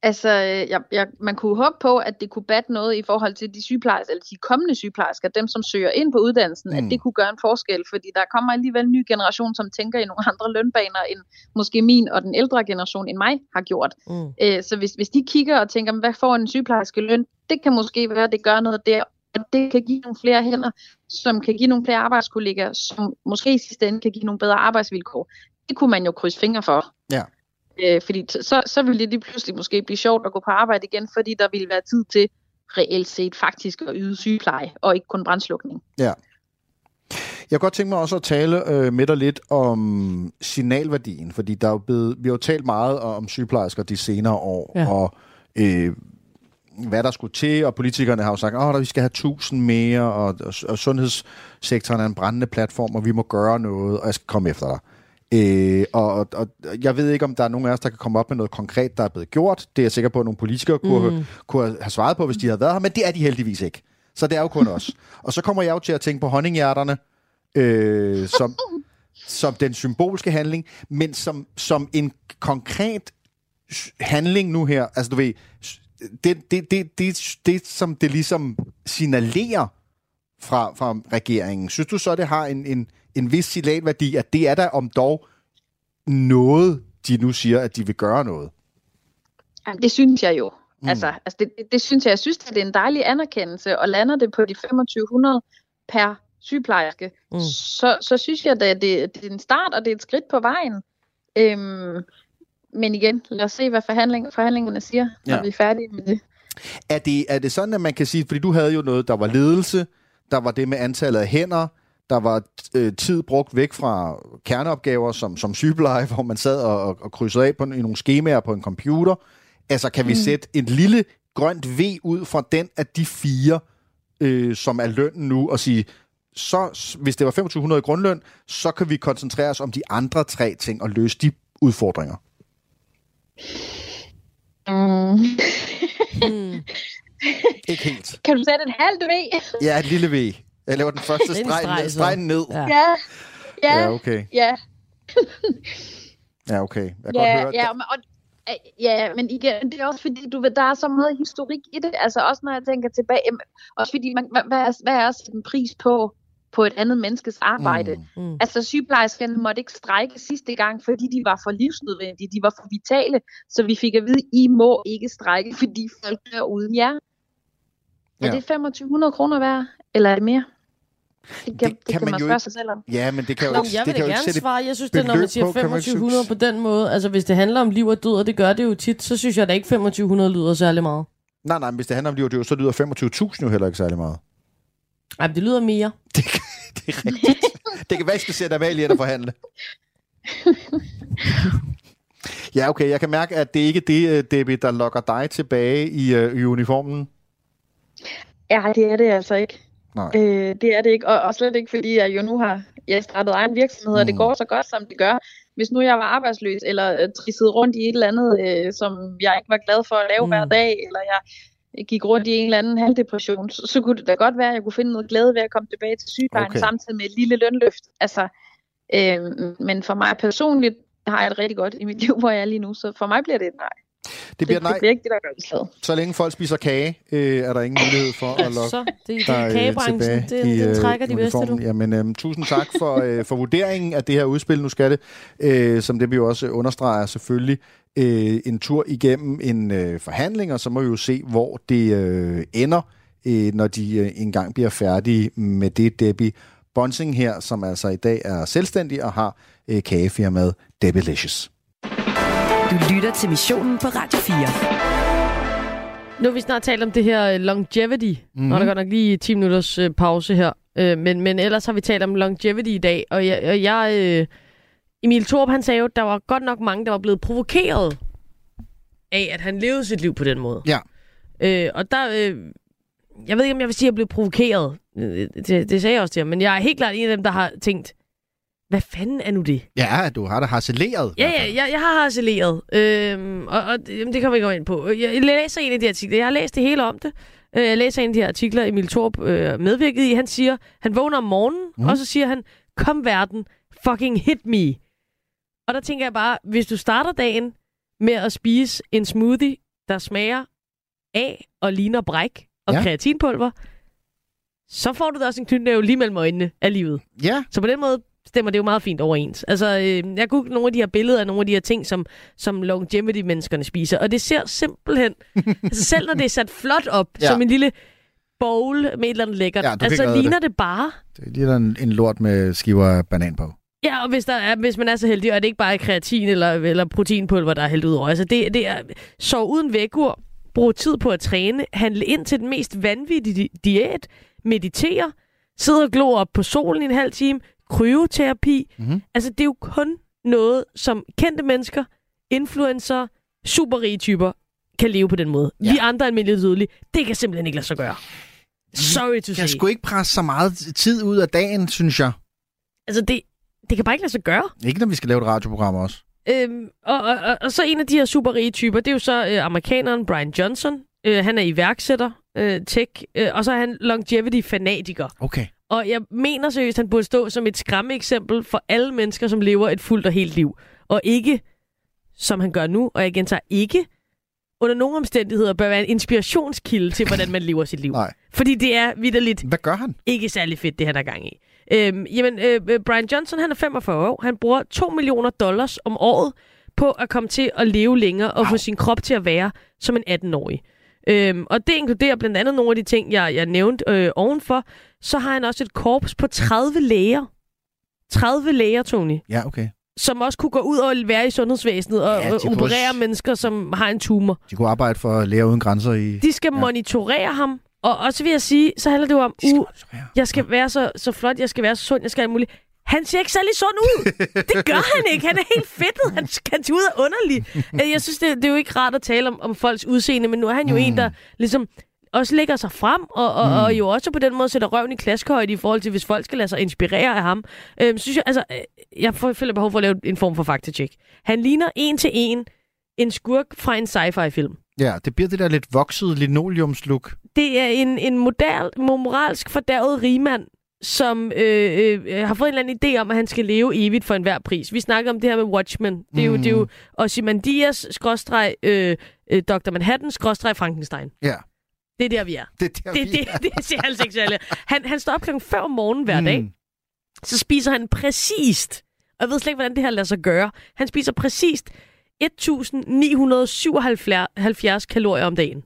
[SPEAKER 17] Altså, øh, jeg, jeg, man kunne håbe på, at det kunne batte noget i forhold til de sygeplejersker, eller de kommende sygeplejersker, dem som søger ind på uddannelsen, mm.
[SPEAKER 3] Mm.
[SPEAKER 17] at det kunne gøre en forskel, fordi der kommer alligevel en ny generation, som tænker i nogle [laughs] andre lønbaner, end måske min og den ældre generation end mig har gjort.
[SPEAKER 4] Mm.
[SPEAKER 17] Øh, så hvis, hvis de kigger og tænker, hvad får en sygeplejerske løn, det kan måske være, at det gør noget der, og det kan give nogle flere hænder, som kan give nogle flere arbejdskollegaer, som måske i sidste ende kan give nogle bedre arbejdsvilkår. Det kunne man jo krydse fingre for. Øh, fordi t- så, så ville det lige pludselig måske blive sjovt at gå på arbejde igen, fordi der ville være tid til reelt set faktisk at yde sygepleje, og ikke kun brandslukning.
[SPEAKER 3] Ja. Jeg kunne godt tænke mig også at tale øh, med dig lidt om signalværdien, fordi der er jo blevet, vi har jo talt meget om sygeplejersker de senere år,
[SPEAKER 4] Ja.
[SPEAKER 3] og øh, hvad der skulle til, og politikerne har jo sagt, at vi skal have tusind mere, og, og, og sundhedssektoren er en brændende platform, og vi må gøre noget, og jeg skal komme efter dig. Øh, og, og, jeg ved ikke, om der er nogen af os, der kan komme op med noget konkret, der er blevet gjort. Det er jeg sikker på, at nogle politikere kunne, mm. kunne have svaret på, hvis de havde været her, men det er de heldigvis ikke. Så det er jo kun os. Og så kommer jeg jo til at tænke på honninghjerterne, øh, som, som den symbolske handling, men som, som en konkret handling nu her. Altså du ved, det, det, det, det, det som det ligesom signalerer fra, fra regeringen, synes du så, det har en, en, en vis signalværdi, at det er der om dog noget, de nu siger, at de vil gøre noget?
[SPEAKER 17] Jamen, det synes jeg jo.
[SPEAKER 3] Mm.
[SPEAKER 17] Altså, altså det, det, det synes jeg. Jeg synes, at det er en dejlig anerkendelse, og lander det på de 2500 per sygeplejerske,
[SPEAKER 4] mm.
[SPEAKER 17] så, så synes jeg, at det, det er en start, og det er et skridt på vejen. Øhm, men igen, lad os se, hvad forhandling, forhandlingerne siger, når
[SPEAKER 3] Ja.
[SPEAKER 17] vi er færdige med det.
[SPEAKER 3] Er det, er det sådan, at man kan sige, fordi du havde jo noget, der var ledelse, der var det med antallet af hænder, der var øh, tid brugt væk fra kerneopgaver som, som sygepleje, hvor man sad og, og, og krydsede af på, en- i nogle skemaer på en computer. Altså kan vi
[SPEAKER 17] Mm.
[SPEAKER 3] sætte et lille grønt V ud fra den af de fire, øh, som er lønnen nu, og sige, så hvis det var 2500 i grundløn, så kan vi koncentrere os om de andre tre ting og løse de udfordringer.
[SPEAKER 17] Mm.
[SPEAKER 4] Mm.
[SPEAKER 3] Ikke helt.
[SPEAKER 17] Kan du sætte en halvt V?
[SPEAKER 3] Ja, et lille V. Jeg laver den [laughs] første streg,
[SPEAKER 4] streg,
[SPEAKER 3] streg ned.
[SPEAKER 4] Ja.
[SPEAKER 17] Ja. Ja.
[SPEAKER 3] Ja, okay.
[SPEAKER 17] Ja.
[SPEAKER 3] Ja, okay. Jeg kan
[SPEAKER 17] ja,
[SPEAKER 3] godt høre,
[SPEAKER 17] ja, og, øh, ja, men igen, det er også fordi, du ved, der er så meget historik i det. Altså også når jeg tænker tilbage, også fordi, man, hvad, hvad, er, hvad er også en pris på, på et andet menneskes arbejde?
[SPEAKER 3] Mm.
[SPEAKER 4] Mm.
[SPEAKER 17] Altså sygeplejerskerne måtte ikke strække sidste gang, fordi de var for livsnødvendige, de var for vitale, så vi fik at vide, I må ikke strække, fordi folk dør uden jer. Er
[SPEAKER 3] Ja.
[SPEAKER 17] det 2500 kroner værd, eller er det mere? Det kan, det, det kan man,
[SPEAKER 3] jo
[SPEAKER 17] spørge
[SPEAKER 3] ikke-
[SPEAKER 17] sig selv om.
[SPEAKER 3] Ja, men det kan jo
[SPEAKER 4] Nå,
[SPEAKER 3] ikke,
[SPEAKER 4] jeg
[SPEAKER 3] det
[SPEAKER 4] vil
[SPEAKER 3] kan jo ikke
[SPEAKER 4] gerne
[SPEAKER 3] sætte
[SPEAKER 4] svare. Jeg synes, det, når man siger
[SPEAKER 3] på, kan man ikke
[SPEAKER 4] 2500 på den måde, altså hvis det handler om liv og død, og det gør det jo tit, så synes jeg da ikke 2500 lyder særlig meget.
[SPEAKER 3] Nej, nej, men hvis det handler om liv og død, så lyder 25.000 jo heller ikke særlig meget.
[SPEAKER 4] Ej, men det lyder mere. [laughs]
[SPEAKER 3] Det er rigtigt. det kan være, at jeg skal sætte Amalie og forhandle. Ja, okay. Jeg kan mærke, at det ikke er det, øh, Debbie, der lokker dig tilbage i, øh, i uniformen.
[SPEAKER 17] Ja, det er det altså ikke.
[SPEAKER 3] Nej.
[SPEAKER 17] Øh, det er det ikke, og, og slet ikke fordi jeg jo nu har jeg startet egen virksomhed, og det
[SPEAKER 3] Mm.
[SPEAKER 17] går så godt, som det gør. Hvis nu jeg var arbejdsløs, eller øh, trissede rundt i et eller andet, øh, som jeg ikke var glad for at lave mm. hver dag, eller jeg gik rundt i en eller anden halvdepression, så, så kunne det da godt være, at jeg kunne finde noget glæde ved at komme tilbage til sygeplejen,
[SPEAKER 3] okay.
[SPEAKER 17] samtidig med et lille lønløft. Altså, øh, men for mig personligt har jeg det rigtig godt i mit liv, hvor jeg er lige nu, så for mig bliver det et nej.
[SPEAKER 3] Det bliver
[SPEAKER 17] det,
[SPEAKER 3] nej.
[SPEAKER 17] det bliver ikke det, der gør udslaget.
[SPEAKER 3] Så længe folk spiser kage, øh, er der ingen mulighed for at lokke
[SPEAKER 4] Så, det, det
[SPEAKER 3] dig,
[SPEAKER 4] er
[SPEAKER 3] øh,
[SPEAKER 4] kagebranchen.
[SPEAKER 3] tilbage
[SPEAKER 4] Det,
[SPEAKER 3] i,
[SPEAKER 4] det
[SPEAKER 3] øh,
[SPEAKER 4] trækker de bedste, du.
[SPEAKER 3] Jamen, øhm, tusind tak for, øh, for vurderingen af det her udspil. Nu skal det, øh, som det vi jo også understreger, selvfølgelig øh, en tur igennem en øh, forhandling, og så må vi jo se, hvor det øh, ender, øh, når de øh, engang bliver færdige med det, Debbie Bonsing her, som altså i dag er selvstændig og har øh, kagefirmaet Debbylicious.
[SPEAKER 2] Du lytter til missionen på Radio 4.
[SPEAKER 4] Nu har vi snart talt om det her øh, longevity.
[SPEAKER 3] Mhm.
[SPEAKER 4] Mm-hmm. Og der går nok lige 10 minutters øh, pause her. Øh, men, men ellers har vi talt om longevity i dag. Og jeg, og jeg, øh, Emil Thorup, han sagde jo, at der var godt nok mange, der var blevet provokeret af, at han levede sit liv på den måde.
[SPEAKER 3] Ja.
[SPEAKER 4] Øh, og der, øh, jeg ved ikke, om jeg vil sige, at jeg blev provokeret. Øh, Det, det sagde jeg også til ham. Men jeg er helt klart en af dem, der har tænkt, hvad fanden er nu det?
[SPEAKER 3] Ja, du har da harceleret.
[SPEAKER 4] Ja, ja, jeg, jeg har harceleret. Øhm, og, og jamen, det kan vi gå ind på. Jeg læser en af de artikler. Jeg har læst det hele om det. Øh, Jeg læser en af de her artikler, Emil Torp øh, medvirkede i. Han siger, han vågner om morgenen, mm. og så siger han, kom verden, fucking hit me. Og der tænker jeg bare, hvis du starter dagen med at spise en smoothie, der smager af og ligner bræk og
[SPEAKER 3] ja.
[SPEAKER 4] kreatinpulver, så får du da også en knytnæve lige mellem øjnene af livet.
[SPEAKER 3] Ja.
[SPEAKER 4] Så på den måde stemmer det jo meget fint overens. Altså, øh, jeg googlede nogle af de her billeder af nogle af de her ting, som, som longevity-menneskerne spiser, og det ser simpelthen, [laughs] altså selv når det er sat flot op,
[SPEAKER 3] Ja.
[SPEAKER 4] som en lille bowl med et eller andet lækkert,
[SPEAKER 3] Ja,
[SPEAKER 4] altså ligner
[SPEAKER 3] det.
[SPEAKER 4] det. bare.
[SPEAKER 3] Det er lige der en, en lort med skiver af banan på.
[SPEAKER 4] Ja, og hvis, der er, hvis man er så heldig, og det ikke bare er kreatin eller, eller proteinpulver, der er hældt ud over. Altså, det, det er sov uden vækord, brug tid på at træne, handle ind til den mest vanvittige di- diæt, meditere, sidde og glo op på solen i en halv time, kryoterapi.
[SPEAKER 3] Mm-hmm.
[SPEAKER 4] Altså, det er jo kun noget, som kendte mennesker, influencer, superrige typer, kan leve på den måde. Ja. Vi andre almindelige dødelige, det kan simpelthen ikke lade sig gøre. Sorry to
[SPEAKER 3] Jeg
[SPEAKER 4] say.
[SPEAKER 3] skulle ikke presse så meget tid ud af dagen, synes jeg.
[SPEAKER 4] Altså, det, det kan bare ikke lade sig gøre.
[SPEAKER 3] Ikke når vi skal lave et radioprogram også.
[SPEAKER 4] Øhm, og, og, og, og så en af de her superrige typer, det er jo så øh, amerikaneren Brian Johnson. Øh, han er iværksætter, øh, tech, øh, og så er han longevity-fanatiker.
[SPEAKER 3] Okay.
[SPEAKER 4] Og jeg mener seriøst, han burde stå som et skræmmeeksempel for alle mennesker, som lever et fuldt og helt liv. Og ikke, som han gør nu, og jeg gentager ikke, under nogle omstændigheder bør være en inspirationskilde til, hvordan man lever sit liv.
[SPEAKER 3] Nej.
[SPEAKER 4] Fordi det er vidderligt
[SPEAKER 3] Hvad gør han?
[SPEAKER 4] ikke særlig fedt, det han er gang i. Øhm, jamen, øh, øh, Brian Johnson, han er 45 år. Han bruger 2 millioner dollars om året på at komme til at leve længere og få sin krop til at være som en 18-årig. Øhm, og det inkluderer blandt andet nogle af de ting, jeg, jeg nævnte øh, ovenfor. Så har han også et korps på 30 læger. 30 læger, Tony.
[SPEAKER 3] Ja, okay.
[SPEAKER 4] Som også kunne gå ud og være i sundhedsvæsenet og
[SPEAKER 3] Ja, de kunne
[SPEAKER 4] operere
[SPEAKER 3] også-
[SPEAKER 4] mennesker, som har en tumor.
[SPEAKER 3] De kunne arbejde for Læger Uden Grænser i...
[SPEAKER 4] De skal ja. monitorere ham. Og også vil jeg sige, så handler det jo om, uh, jeg skal være så, så flot, jeg skal være så sund, jeg skal have muligt. Han ser ikke særlig sund ud. Det gør [laughs] han ikke. Han er helt fedtet. Han kan se ud af underlig. Øh, Jeg synes, det, det er jo ikke rart at tale om, om folks udseende, men nu er han jo mm. en, der ligesom også lægger sig frem, og, og, mm. og jo også på den måde sætter røven i klaskehøjde i forhold til, hvis folk skal lade sig inspirere af ham. Øhm, synes jeg, altså, øh, jeg får- føler behov for at lave en form for faktatjek. Han ligner en til en en skurk fra en sci-fi-film.
[SPEAKER 3] Ja, det bliver det der lidt voksede linoleumslook.
[SPEAKER 4] Det er en, en model, moralsk fordærvet rigmand, som øh, øh, har fået en eller anden idé om, at han skal leve evigt for enhver pris. Vi snakker om det her med Watchmen. Det er jo,
[SPEAKER 3] Mm.
[SPEAKER 4] det er jo Ozymandias, skråstreg, øh, øh, Dr. Manhattan, skråstreg, Frankenstein.
[SPEAKER 3] Ja.
[SPEAKER 4] Det er der, vi er.
[SPEAKER 3] Det er der,
[SPEAKER 4] det,
[SPEAKER 3] vi
[SPEAKER 4] det,
[SPEAKER 3] er. [laughs]
[SPEAKER 4] det, det ser altså ikke. Han, han står op klokken 5 om morgenen hver
[SPEAKER 3] Mm.
[SPEAKER 4] dag. Så spiser han præcist, og jeg ved slet ikke, hvordan det her lader sig gøre. Han spiser præcist 1977 kalorier om dagen.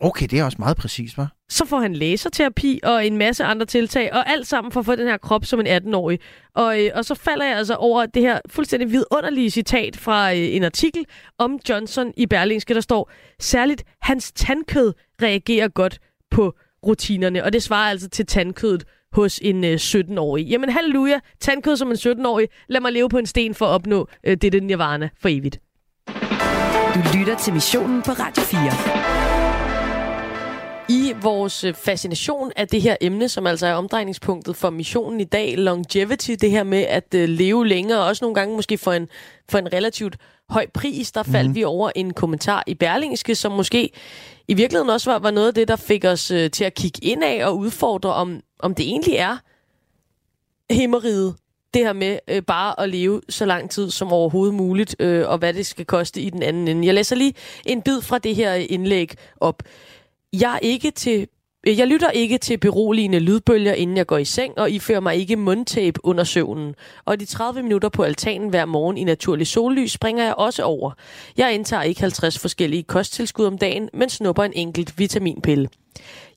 [SPEAKER 3] Okay, det er også meget præcis, hva'?
[SPEAKER 4] Så får han laserterapi og en masse andre tiltag, og alt sammen for at få den her krop som en 18-årig. Og, øh, og så falder jeg altså over det her fuldstændig vidunderlige citat fra øh, en artikel om Johnson i Berlingske, der står, særligt hans tandkød reagerer godt på rutinerne, og det svarer altså til tandkødet hos en øh, 17-årig. Jamen halleluja, tandkød som en 17-årig. Lad mig leve på en sten for at opnå øh, det nirvana for evigt.
[SPEAKER 2] Du lytter til missionen på Radio 4.
[SPEAKER 4] I vores øh, fascination af det her emne, som altså er omdrejningspunktet for missionen i dag, longevity, det her med at øh, leve længere, og også nogle gange måske for en, for en relativt høj pris, der faldt
[SPEAKER 18] Mhm.
[SPEAKER 4] vi over en kommentar i Berlingske, som måske i virkeligheden også var, var noget af det, der fik os øh, til at kigge ind af og udfordre, om, om det egentlig er himmeriget, det her med øh, bare at leve så lang tid som overhovedet muligt, øh, og hvad det skal koste i den anden ende. Jeg læser lige en bid fra det her indlæg op. Jeg er ikke til øh, jeg lytter ikke til beroligende lydbølger, inden jeg går i seng, og ifører mig ikke mundtape under søvnen. Og de 30 minutter på altanen hver morgen i naturlig sollys springer jeg også over. Jeg indtager ikke 50 forskellige kosttilskud om dagen, men snupper en enkelt vitaminpille.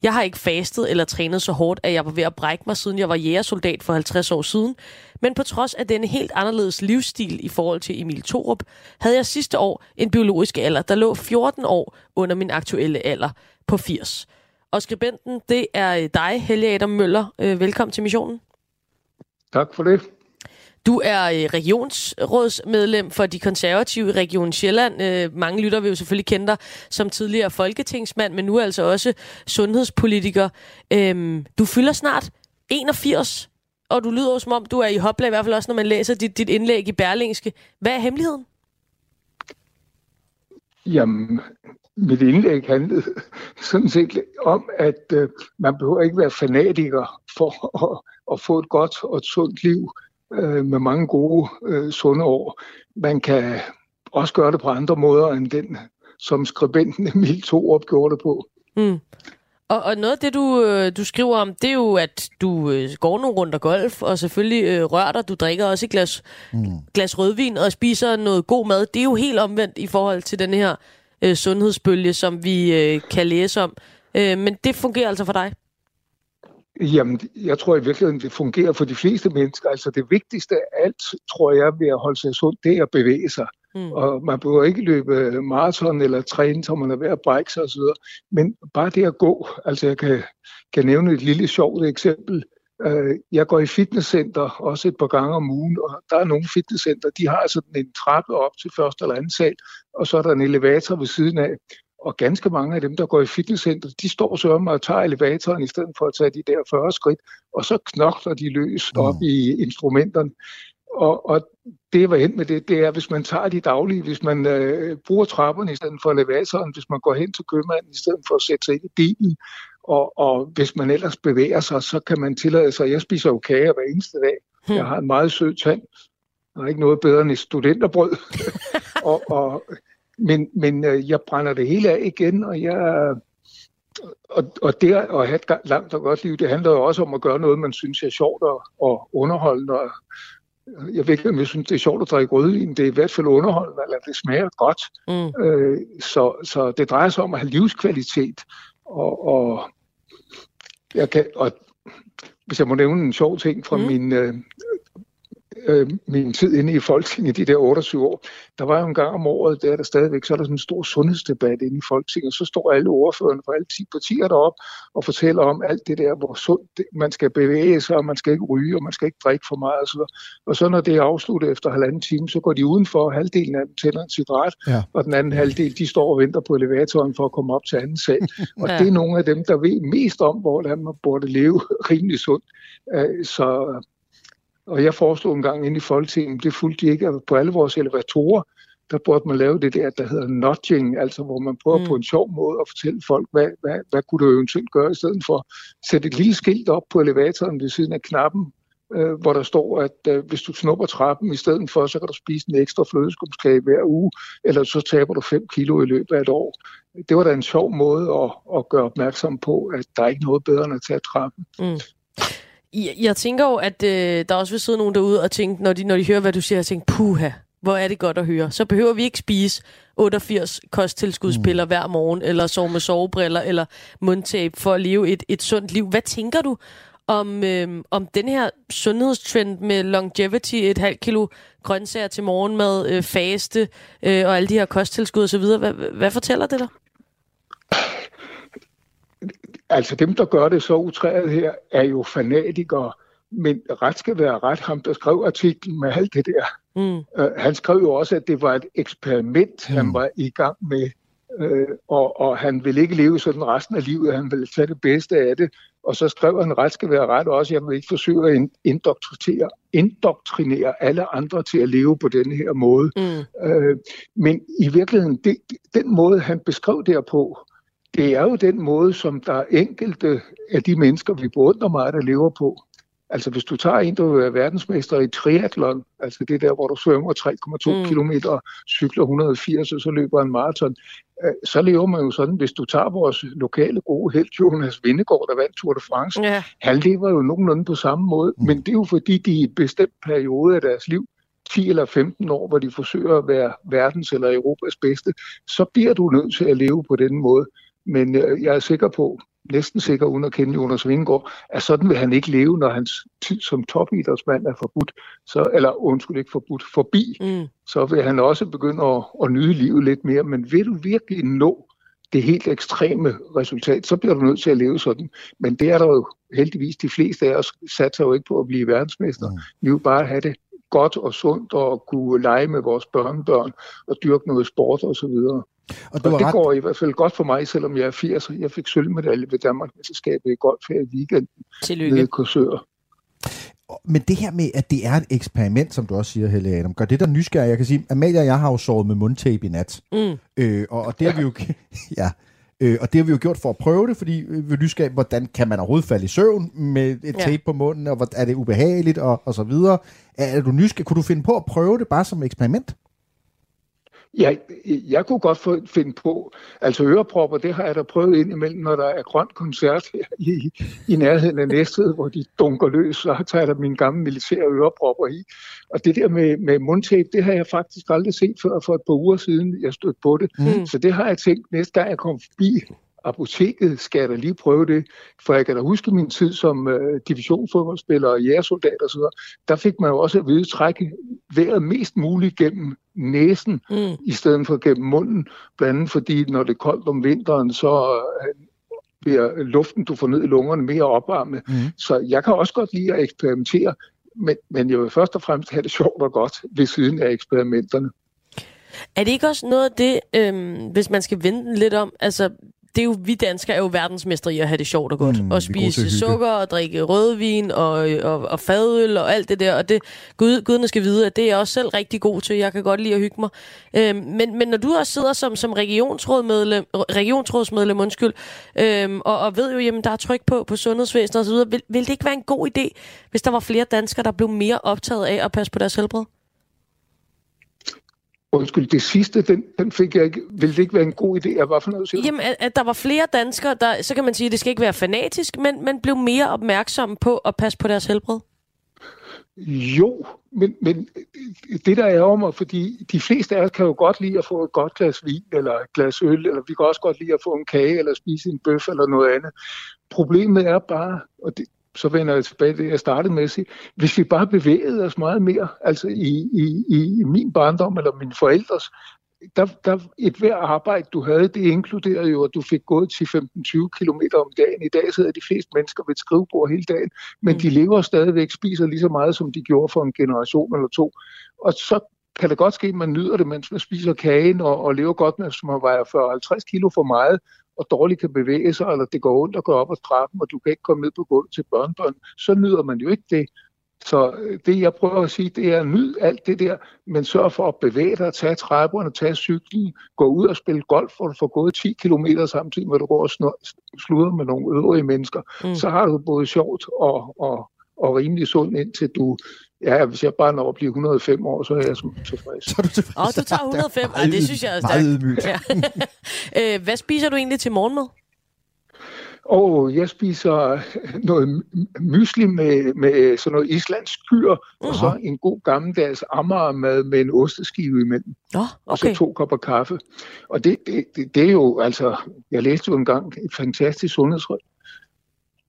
[SPEAKER 4] Jeg har ikke fastet eller trænet så hårdt, at jeg var ved at brække mig, siden jeg var jægersoldat for 50 år siden. Men på trods af denne helt anderledes livsstil i forhold til Emil Thorup, havde jeg sidste år en biologisk alder, der lå 14 år under min aktuelle alder på 80. Og skribenten, det er dig, Helge Adam Møller. Øh, Velkommen til missionen.
[SPEAKER 18] Tak for det.
[SPEAKER 4] Du er øh, regionsrådsmedlem for de konservative i Region Sjælland. Øh, mange lytter vil jo selvfølgelig kende dig som tidligere folketingsmand, men nu er altså også sundhedspolitiker. Øh, du fylder snart 81, og du lyder som om, du er i hopla, i hvert fald også, når man læser dit, dit indlæg i Berlingske. Hvad er hemmeligheden?
[SPEAKER 18] Jamen, mit indlæg handlede sådan set om, at øh, man behøver ikke være fanatiker for at, at få et godt og et sundt liv øh, med mange gode, øh, sunde år. Man kan også gøre det på andre måder end den, som skribenten Emil Thorup gjorde det på.
[SPEAKER 4] Mm. Og, og noget af det, du, øh, du skriver om, det er jo, at du øh, går nogle runder golf, og selvfølgelig øh, rører dig. Du drikker også et glas, mm. glas rødvin og spiser noget god mad. Det er jo helt omvendt i forhold til den her øh, sundhedsbølge, som vi øh, kan læse om. Øh, men det fungerer altså for dig?
[SPEAKER 18] Jamen, jeg tror i virkeligheden, det fungerer for de fleste mennesker. Altså det vigtigste af alt, tror jeg, ved at holde sig sund, det er at bevæge sig. Mm. Og man behøver ikke løbe maraton eller træne, så man er ved at brække sig osv. Men bare det at gå, altså jeg kan, kan nævne et lille sjovt eksempel. Øh, Jeg går i fitnesscenter også et par gange om ugen, og der er nogle fitnesscenter, de har sådan en trappe op til første eller anden sal, og så er der en elevator ved siden af. Og ganske mange af dem, der går i fitnesscenter, de står så om og tager elevatoren i stedet for at tage de der 40 skridt, og så knokler de løs op i instrumenterne. Og, og det, var hen med det, det er, hvis man tager de daglige, hvis man øh, bruger trapperne i stedet for elevatoren, hvis man går hen til købmanden i stedet for at sætte sig ind i bilen, og, og hvis man ellers bevæger sig, så kan man tillade sig, jeg spiser jo kager hver eneste dag. Jeg har en meget sød tand. Der er ikke noget bedre end et studenterbrød. [laughs] og, og, men men øh, jeg brænder det hele af igen, og jeg... Og, og det at have et langt og godt liv, det handler jo også om at gøre noget, man synes er sjovt og, og underholdende. Og jeg ved ikke, om jeg synes, det er sjovt at drikke rødvin. Det er i hvert fald underholdende, eller det smager godt.
[SPEAKER 4] Mm.
[SPEAKER 18] Øh, så, så det drejer sig om at have livskvalitet. Og, og, jeg kan, og hvis jeg må nævne en sjov ting fra mm. min, øh, øh, min tid inde i Folketinget, de der 28 år, der var jo en gang om året, der er der stadigvæk, så er der sådan en stor sundhedsdebat inde i Folketinget, og så står alle ordførerne fra alle 10 partier deroppe og fortæller om alt det der, hvor sundt det, man skal bevæge sig, og man skal ikke ryge, og man skal ikke drikke for meget osv. Og så når det er afsluttet efter halvanden time, så går de udenfor, og halvdelen af dem tænder en cigaret,
[SPEAKER 3] Ja.
[SPEAKER 18] og den anden halvdel, de står og venter på elevatoren for at komme op til anden sal. [laughs] Og
[SPEAKER 4] Ja.
[SPEAKER 18] det er nogle af dem, der ved mest om, hvordan man burde leve [laughs] rimelig sundt. Øh, Så og jeg foreslog en gang inde i Folketinget, det fulgte de ikke på alle vores elevatorer, der burde man lave det der, der hedder nudging, altså hvor man prøver mm. på en sjov måde at fortælle folk, hvad, hvad, hvad kunne du eventuelt gøre, i stedet for at sætte et lille skilt op på elevatoren ved siden af knappen, øh, hvor der står, at øh, hvis du snupper trappen i stedet for, så kan du spise en ekstra flødeskumskage hver uge, eller så taber du 5 kilo i løbet af et år. Det var da en sjov måde at, at gøre opmærksom på, at der er ikke noget bedre end at tage trappen.
[SPEAKER 4] Mm. Jeg, jeg tænker jo, at øh, der også vil sidde nogen derude og tænke, når de, når de hører, hvad du siger, og tænke, puha, hvor er det godt at høre. Så behøver vi ikke spise 88 kosttilskudspiller mm. hver morgen, eller sove med sovebriller, eller mundtape for at leve et, et sundt liv. Hvad tænker du om, øh, om den her sundhedstrend med longevity, et halvt kilo grøntsager til morgenmad, øh, faste øh, og alle de her kosttilskud osv.? Hvad, hvad fortæller det dig?
[SPEAKER 18] Altså dem, der gør det så utræet her, er jo fanatikere, men ret skal være ret. Ham, der skrev artiklen med alt det der,
[SPEAKER 4] Mm.
[SPEAKER 18] øh, han skrev jo også, at det var et eksperiment, mm. han var i gang med, øh, og, og han ville ikke leve sådan resten af livet, han ville tage det bedste af det. Og så skrev han, ret skal være ret også, jeg vil ikke forsøge at in- indoktrinere, indoktrinere alle andre til at leve på den her måde.
[SPEAKER 4] Mm.
[SPEAKER 18] Øh, men i virkeligheden, det, den måde, han beskrev det her på, det er jo den måde, som der er enkelte af de mennesker, vi beundrer meget, der lever på. Altså hvis du tager en, der er verdensmester i triathlon, altså det der, hvor du svømmer 3,2
[SPEAKER 4] Mm.
[SPEAKER 18] km, cykler 180 og så løber en maraton, øh, så lever man jo sådan, hvis du tager vores lokale gode held, Jonas Vindegaard, der vandt Tour de France,
[SPEAKER 4] Ja.
[SPEAKER 18] han lever jo nogenlunde på samme måde, mm. men det er jo fordi, de i et bestemt periode af deres liv, 10 eller 15 år, hvor de forsøger at være verdens eller Europas bedste, så bliver du nødt til at leve på den måde. Men øh, jeg er sikker på, næsten sikker uden at kende Jonas Vingegaard, at sådan vil han ikke leve, når hans tid som topidrætsmand er forbudt, så, eller undskyld ikke forbudt, forbi,
[SPEAKER 4] Mm.
[SPEAKER 18] så vil han også begynde at, at nyde livet lidt mere. Men vil du virkelig nå det helt ekstreme resultat, så bliver du nødt til at leve sådan. Men det er der jo heldigvis de fleste af os satser jo ikke på at blive verdensmester. Mm. Vi vil bare have det godt og sundt og kunne lege med vores børnebørn og dyrke noget sport og så videre.
[SPEAKER 3] Og, du
[SPEAKER 18] og det
[SPEAKER 3] ret-
[SPEAKER 18] går i hvert fald godt for mig, selvom jeg er 80. Jeg fik sølvmedalje ved Danmarksmesterskabet i golf her i weekenden
[SPEAKER 4] Tillykke.
[SPEAKER 18] i Korsør.
[SPEAKER 3] Men det her med, at det er et eksperiment, som du også siger, Helle Adam, gør det der nysgerrig. Jeg kan sige, Amalie og jeg har jo sovet med mundtape i nat.
[SPEAKER 4] Mm.
[SPEAKER 3] Øh, og, og det har vi jo... [laughs] [laughs] ja. Øh, og det har vi jo gjort for at prøve det, fordi vi er nysgerrige, hvordan kan man overhovedet falde i søvn med et
[SPEAKER 4] Ja.
[SPEAKER 3] tape på munden, og hvor, er det ubehageligt, og, og så videre. Er, er du nysgerrig? Kunne du finde på at prøve det bare som eksperiment?
[SPEAKER 18] Jeg, jeg kunne godt finde på, altså ørepropper, det har jeg da prøvet ind imellem, når der er grønt koncert her i, i nærheden af Næstved, hvor de dunker løs, så tager jeg da mine gamle militære ørepropper i. Og det der med, med mundtape, det har jeg faktisk aldrig set før for et par uger siden, jeg stødte på det. Mm. Så det har jeg tænkt, næste gang jeg kommer forbi apoteket, skal jeg da lige prøve det. For jeg kan da huske min tid som øh, divisionsfodboldspiller og jægersoldat og så videre. Der fik man jo også at vide, at trække vejret mest muligt gennem næsen,
[SPEAKER 4] mm.
[SPEAKER 18] i stedet for gennem munden. Blandt andet fordi, når det er koldt om vinteren, så øh, bliver luften, du får ned i lungerne, mere opvarmet. Mm. Så jeg kan også godt lide at eksperimentere, men, men jeg vil først og fremmest have det [laughs] sjovt og godt ved siden af eksperimenterne.
[SPEAKER 4] Er det ikke også noget af det, øhm, hvis man skal vende den lidt om, altså det er jo, vi danskere er jo verdensmestre i at have det sjovt og godt.
[SPEAKER 3] Mm,
[SPEAKER 4] og spise sukker og drikke rødvin og, og, og fadøl og alt det der. Og det, Gud, guderne skal vide, at det er jeg også selv rigtig god til. Jeg kan godt lide at hygge mig. Øhm, men, men når du også sidder som, som regionsrådmedlem, regionsrådsmedlem undskyld, øhm, og, og ved jo, jamen der er tryk på, på sundhedsvæsenet osv., vil, vil det ikke være en god idé, hvis der var flere danskere, der blev mere optaget af at passe på deres helbred?
[SPEAKER 18] Undskyld, det sidste, den, den fik jeg ikke. Vil det ikke være en god idé? Jeg var for noget?
[SPEAKER 4] Jamen, at, at der var flere danskere, der, så kan man sige, at det skal ikke være fanatisk, men, men blev mere opmærksomme på at passe på deres helbred.
[SPEAKER 18] Jo, men, men det der er om mig, fordi de fleste af os kan jo godt lide at få et godt glas vin eller et glas øl, eller vi kan også godt lide at få en kage eller spise en bøf eller noget andet. Problemet er bare, og det, så vender jeg tilbage til det, jeg startede med at sige, hvis vi bare bevægede os meget mere, altså i, i, i min barndom eller mine forældres, der, der et hver arbejde, du havde, det inkluderede jo, at du fik gået 10-15-20 km om dagen. I dag sidder de fleste mennesker ved et skrivebord hele dagen, men mm. de lever stadigvæk, spiser lige så meget, som de gjorde for en generation eller to. Og så kan det godt ske, at man nyder det, mens man spiser kagen og, og lever godt med, som man vejer 40-50 kilo for meget, og dårligt kan bevæge sig, eller det går ondt at gå op ad trappen, og du kan ikke komme ned på gulvet til børnebørn, så nyder man jo ikke det. Så øh, det, jeg prøver at sige, det er nyd alt det der, men sørg for at bevæge dig, tage trapperne, tage cyklen, gå ud og spille golf, hvor du får gået 10 km samtidig med, at du går og sluder med nogle øvrige mennesker. Mm. Så har du både sjovt og, og, og rimelig sund, indtil du, ja, hvis jeg bare når at blive 105 år, så er jeg som tilfreds.
[SPEAKER 3] Så er du tilfreds.
[SPEAKER 4] Åh, du tager [laughs] 105. Ej, det synes jeg er
[SPEAKER 3] Meget
[SPEAKER 4] stærkt.
[SPEAKER 3] ydmygt.
[SPEAKER 4] Ja. [laughs] øh, hvad spiser du egentlig til morgenmad?
[SPEAKER 18] Og jeg spiser noget mysli med, med sådan noget islandsk kyr, og så en god gammeldags ammermad med en osteskive imellem.
[SPEAKER 4] Oh,
[SPEAKER 18] Og så to kopper kaffe. Og det, det, det, det er jo, altså, jeg læste jo engang et fantastisk sundhedsråd.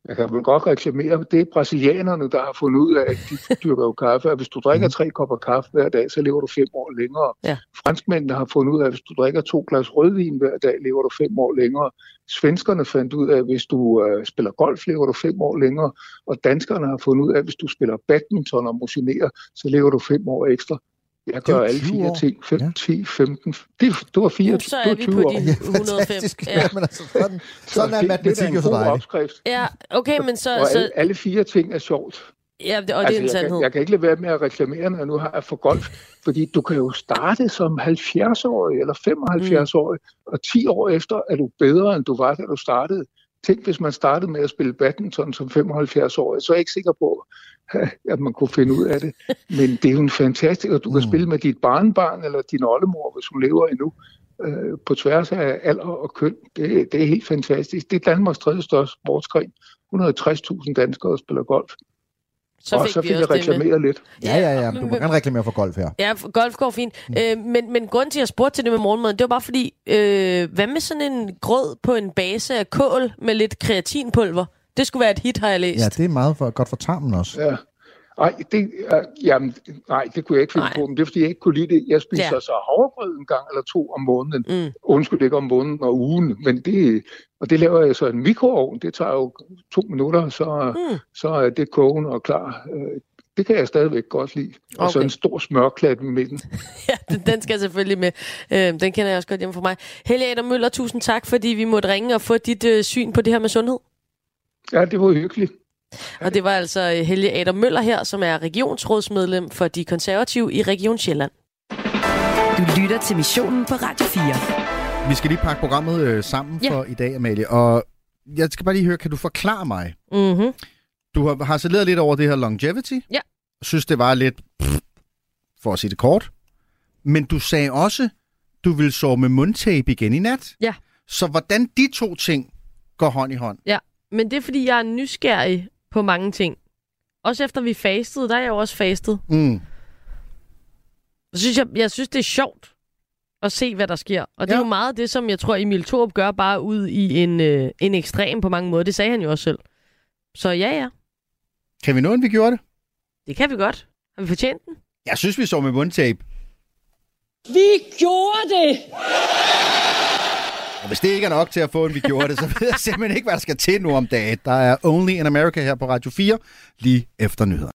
[SPEAKER 18] Jeg kan vel godt reklamere, det er brasilianerne, der har fundet ud af, at de dyrker jo kaffe, at hvis du drikker tre kopper kaffe hver dag, så lever du fem år længere.
[SPEAKER 4] Ja.
[SPEAKER 18] Franskmændene har fundet ud af, at hvis du drikker to glas rødvin hver dag, lever du fem år længere. Svenskerne fandt ud af, at hvis du øh, spiller golf, lever du fem år længere. Og danskerne har fundet ud af, at hvis du spiller badminton og motionerer, så lever du fem år ekstra. Jeg
[SPEAKER 3] er
[SPEAKER 18] gør alle
[SPEAKER 3] 20
[SPEAKER 18] fire
[SPEAKER 3] år.
[SPEAKER 18] ting. 5, ja. 10, 15. Det, det var fire,
[SPEAKER 4] Så
[SPEAKER 18] det
[SPEAKER 4] er vi
[SPEAKER 18] 20
[SPEAKER 4] på
[SPEAKER 18] år.
[SPEAKER 4] de 105.
[SPEAKER 3] Fantastisk.
[SPEAKER 4] Ja.
[SPEAKER 3] Men altså, sådan, [laughs] sådan er matematik
[SPEAKER 18] det
[SPEAKER 3] jo
[SPEAKER 18] en god
[SPEAKER 3] dejligt.
[SPEAKER 18] opskrift.
[SPEAKER 4] Ja, okay, men så...
[SPEAKER 18] Og
[SPEAKER 4] så
[SPEAKER 18] alle, alle fire ting er sjovt.
[SPEAKER 4] ja, det, og det er en
[SPEAKER 18] jeg,
[SPEAKER 4] sandhed.
[SPEAKER 18] kan, jeg kan ikke lade være med at reklamere, når jeg nu har jeg for golf. Fordi du kan jo starte som 70-årig eller 75-årig, mm. og 10 år efter er du bedre, end du var, da du startede. Tænk, hvis man startede med at spille badminton som 75-årig, så er jeg ikke sikker på, [laughs] at man kunne finde ud af det. Men det er jo en fantastisk, og du kan
[SPEAKER 3] Mm.
[SPEAKER 18] spille med dit barnbarn eller din oldemor, hvis hun lever endnu, øh, på tværs af alder og køn. Det, det er helt fantastisk. Det er Danmarks tredje største sportsgren. 160.000 danskere spiller golf.
[SPEAKER 4] Så
[SPEAKER 18] og
[SPEAKER 4] fik
[SPEAKER 18] så
[SPEAKER 4] vi
[SPEAKER 18] fik
[SPEAKER 4] også
[SPEAKER 18] jeg reklameret lidt.
[SPEAKER 3] Ja, ja, ja. Du må gerne reklamere for golf her.
[SPEAKER 4] Ja, golf går fint. Mm. Øh, men, men grunden til, at jeg spurgte til det med morgenmaden, det var bare fordi, øh, hvad med sådan en grød på en base af kål med lidt kreatinpulver? Det skulle være et hit, har jeg læst.
[SPEAKER 3] Ja, det er meget for, godt for tarmen også.
[SPEAKER 18] Ja. Ej, det, uh, jamen, nej, det kunne jeg ikke finde
[SPEAKER 4] Nej.
[SPEAKER 18] på, men det er, fordi jeg ikke kunne lide det. Jeg spiser
[SPEAKER 4] Ja.
[SPEAKER 18] ja. så havregrød en gang eller to om måneden.
[SPEAKER 4] Mm.
[SPEAKER 18] Undskyld ikke om måneden og ugen, men det, og det laver jeg så i en mikroovn. Det tager jo to minutter, så,
[SPEAKER 4] Mm.
[SPEAKER 18] så er det kogen og klar. Øh, Det kan jeg stadigvæk godt lide. Og så
[SPEAKER 4] Okay.
[SPEAKER 18] en stor smørklat i midten. [laughs]
[SPEAKER 4] Den, den skal selvfølgelig med. Øh, den kender jeg også godt hjemme for mig. Helge Adam Møller, tusind tak, fordi vi måtte ringe og få dit øh, syn på det her med sundhed.
[SPEAKER 18] Ja, det var hyggeligt.
[SPEAKER 4] Og det var altså øh, Helge Adam Møller her, som er regionsrådsmedlem for de konservative i Region Sjælland.
[SPEAKER 2] Du lytter til missionen på Radio 4.
[SPEAKER 3] Vi skal lige pakke programmet øh, sammen
[SPEAKER 4] Ja.
[SPEAKER 3] for i dag, Amalie. Og jeg skal bare lige høre, kan du forklare mig?
[SPEAKER 4] Mm-hmm.
[SPEAKER 3] Du har harceleret lidt over det her longevity.
[SPEAKER 4] Ja.
[SPEAKER 3] Synes, det var lidt, pff, for at sige det kort. Men du sagde også, du vil sove med mundtape igen i nat.
[SPEAKER 4] Ja.
[SPEAKER 3] Så hvordan de to ting går hånd i hånd?
[SPEAKER 4] Ja, men det er, fordi jeg er nysgerrig på mange ting. Også efter vi fastede, der er jeg jo også fastet.
[SPEAKER 3] Mm.
[SPEAKER 4] Så synes jeg, jeg synes, det er sjovt at se, hvad der sker. Og det
[SPEAKER 3] Ja.
[SPEAKER 4] er jo meget det, som jeg tror, Emil Thorup gør bare ud i en, øh, en ekstrem på mange måder. Det sagde han jo også selv. Så ja, ja,
[SPEAKER 3] Kan vi nå, at vi gjorde det?
[SPEAKER 4] det kan vi godt. Har vi fortjent den?
[SPEAKER 3] Jeg synes, vi sov med mundtape.
[SPEAKER 19] Vi gjorde det!
[SPEAKER 3] Og hvis det ikke er nok til at få en, vi gjorde det, så ved jeg simpelthen ikke, hvad der skal til nu om dagen. Der er Only in America her på Radio 4, lige efter nyheder.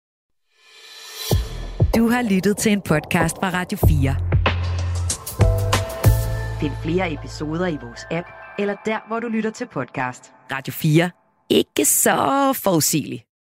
[SPEAKER 2] Du har lyttet til en podcast fra Radio 4. Find flere episoder i vores app, eller der, hvor du lytter til podcast. Radio 4. Ikke så forudsigeligt.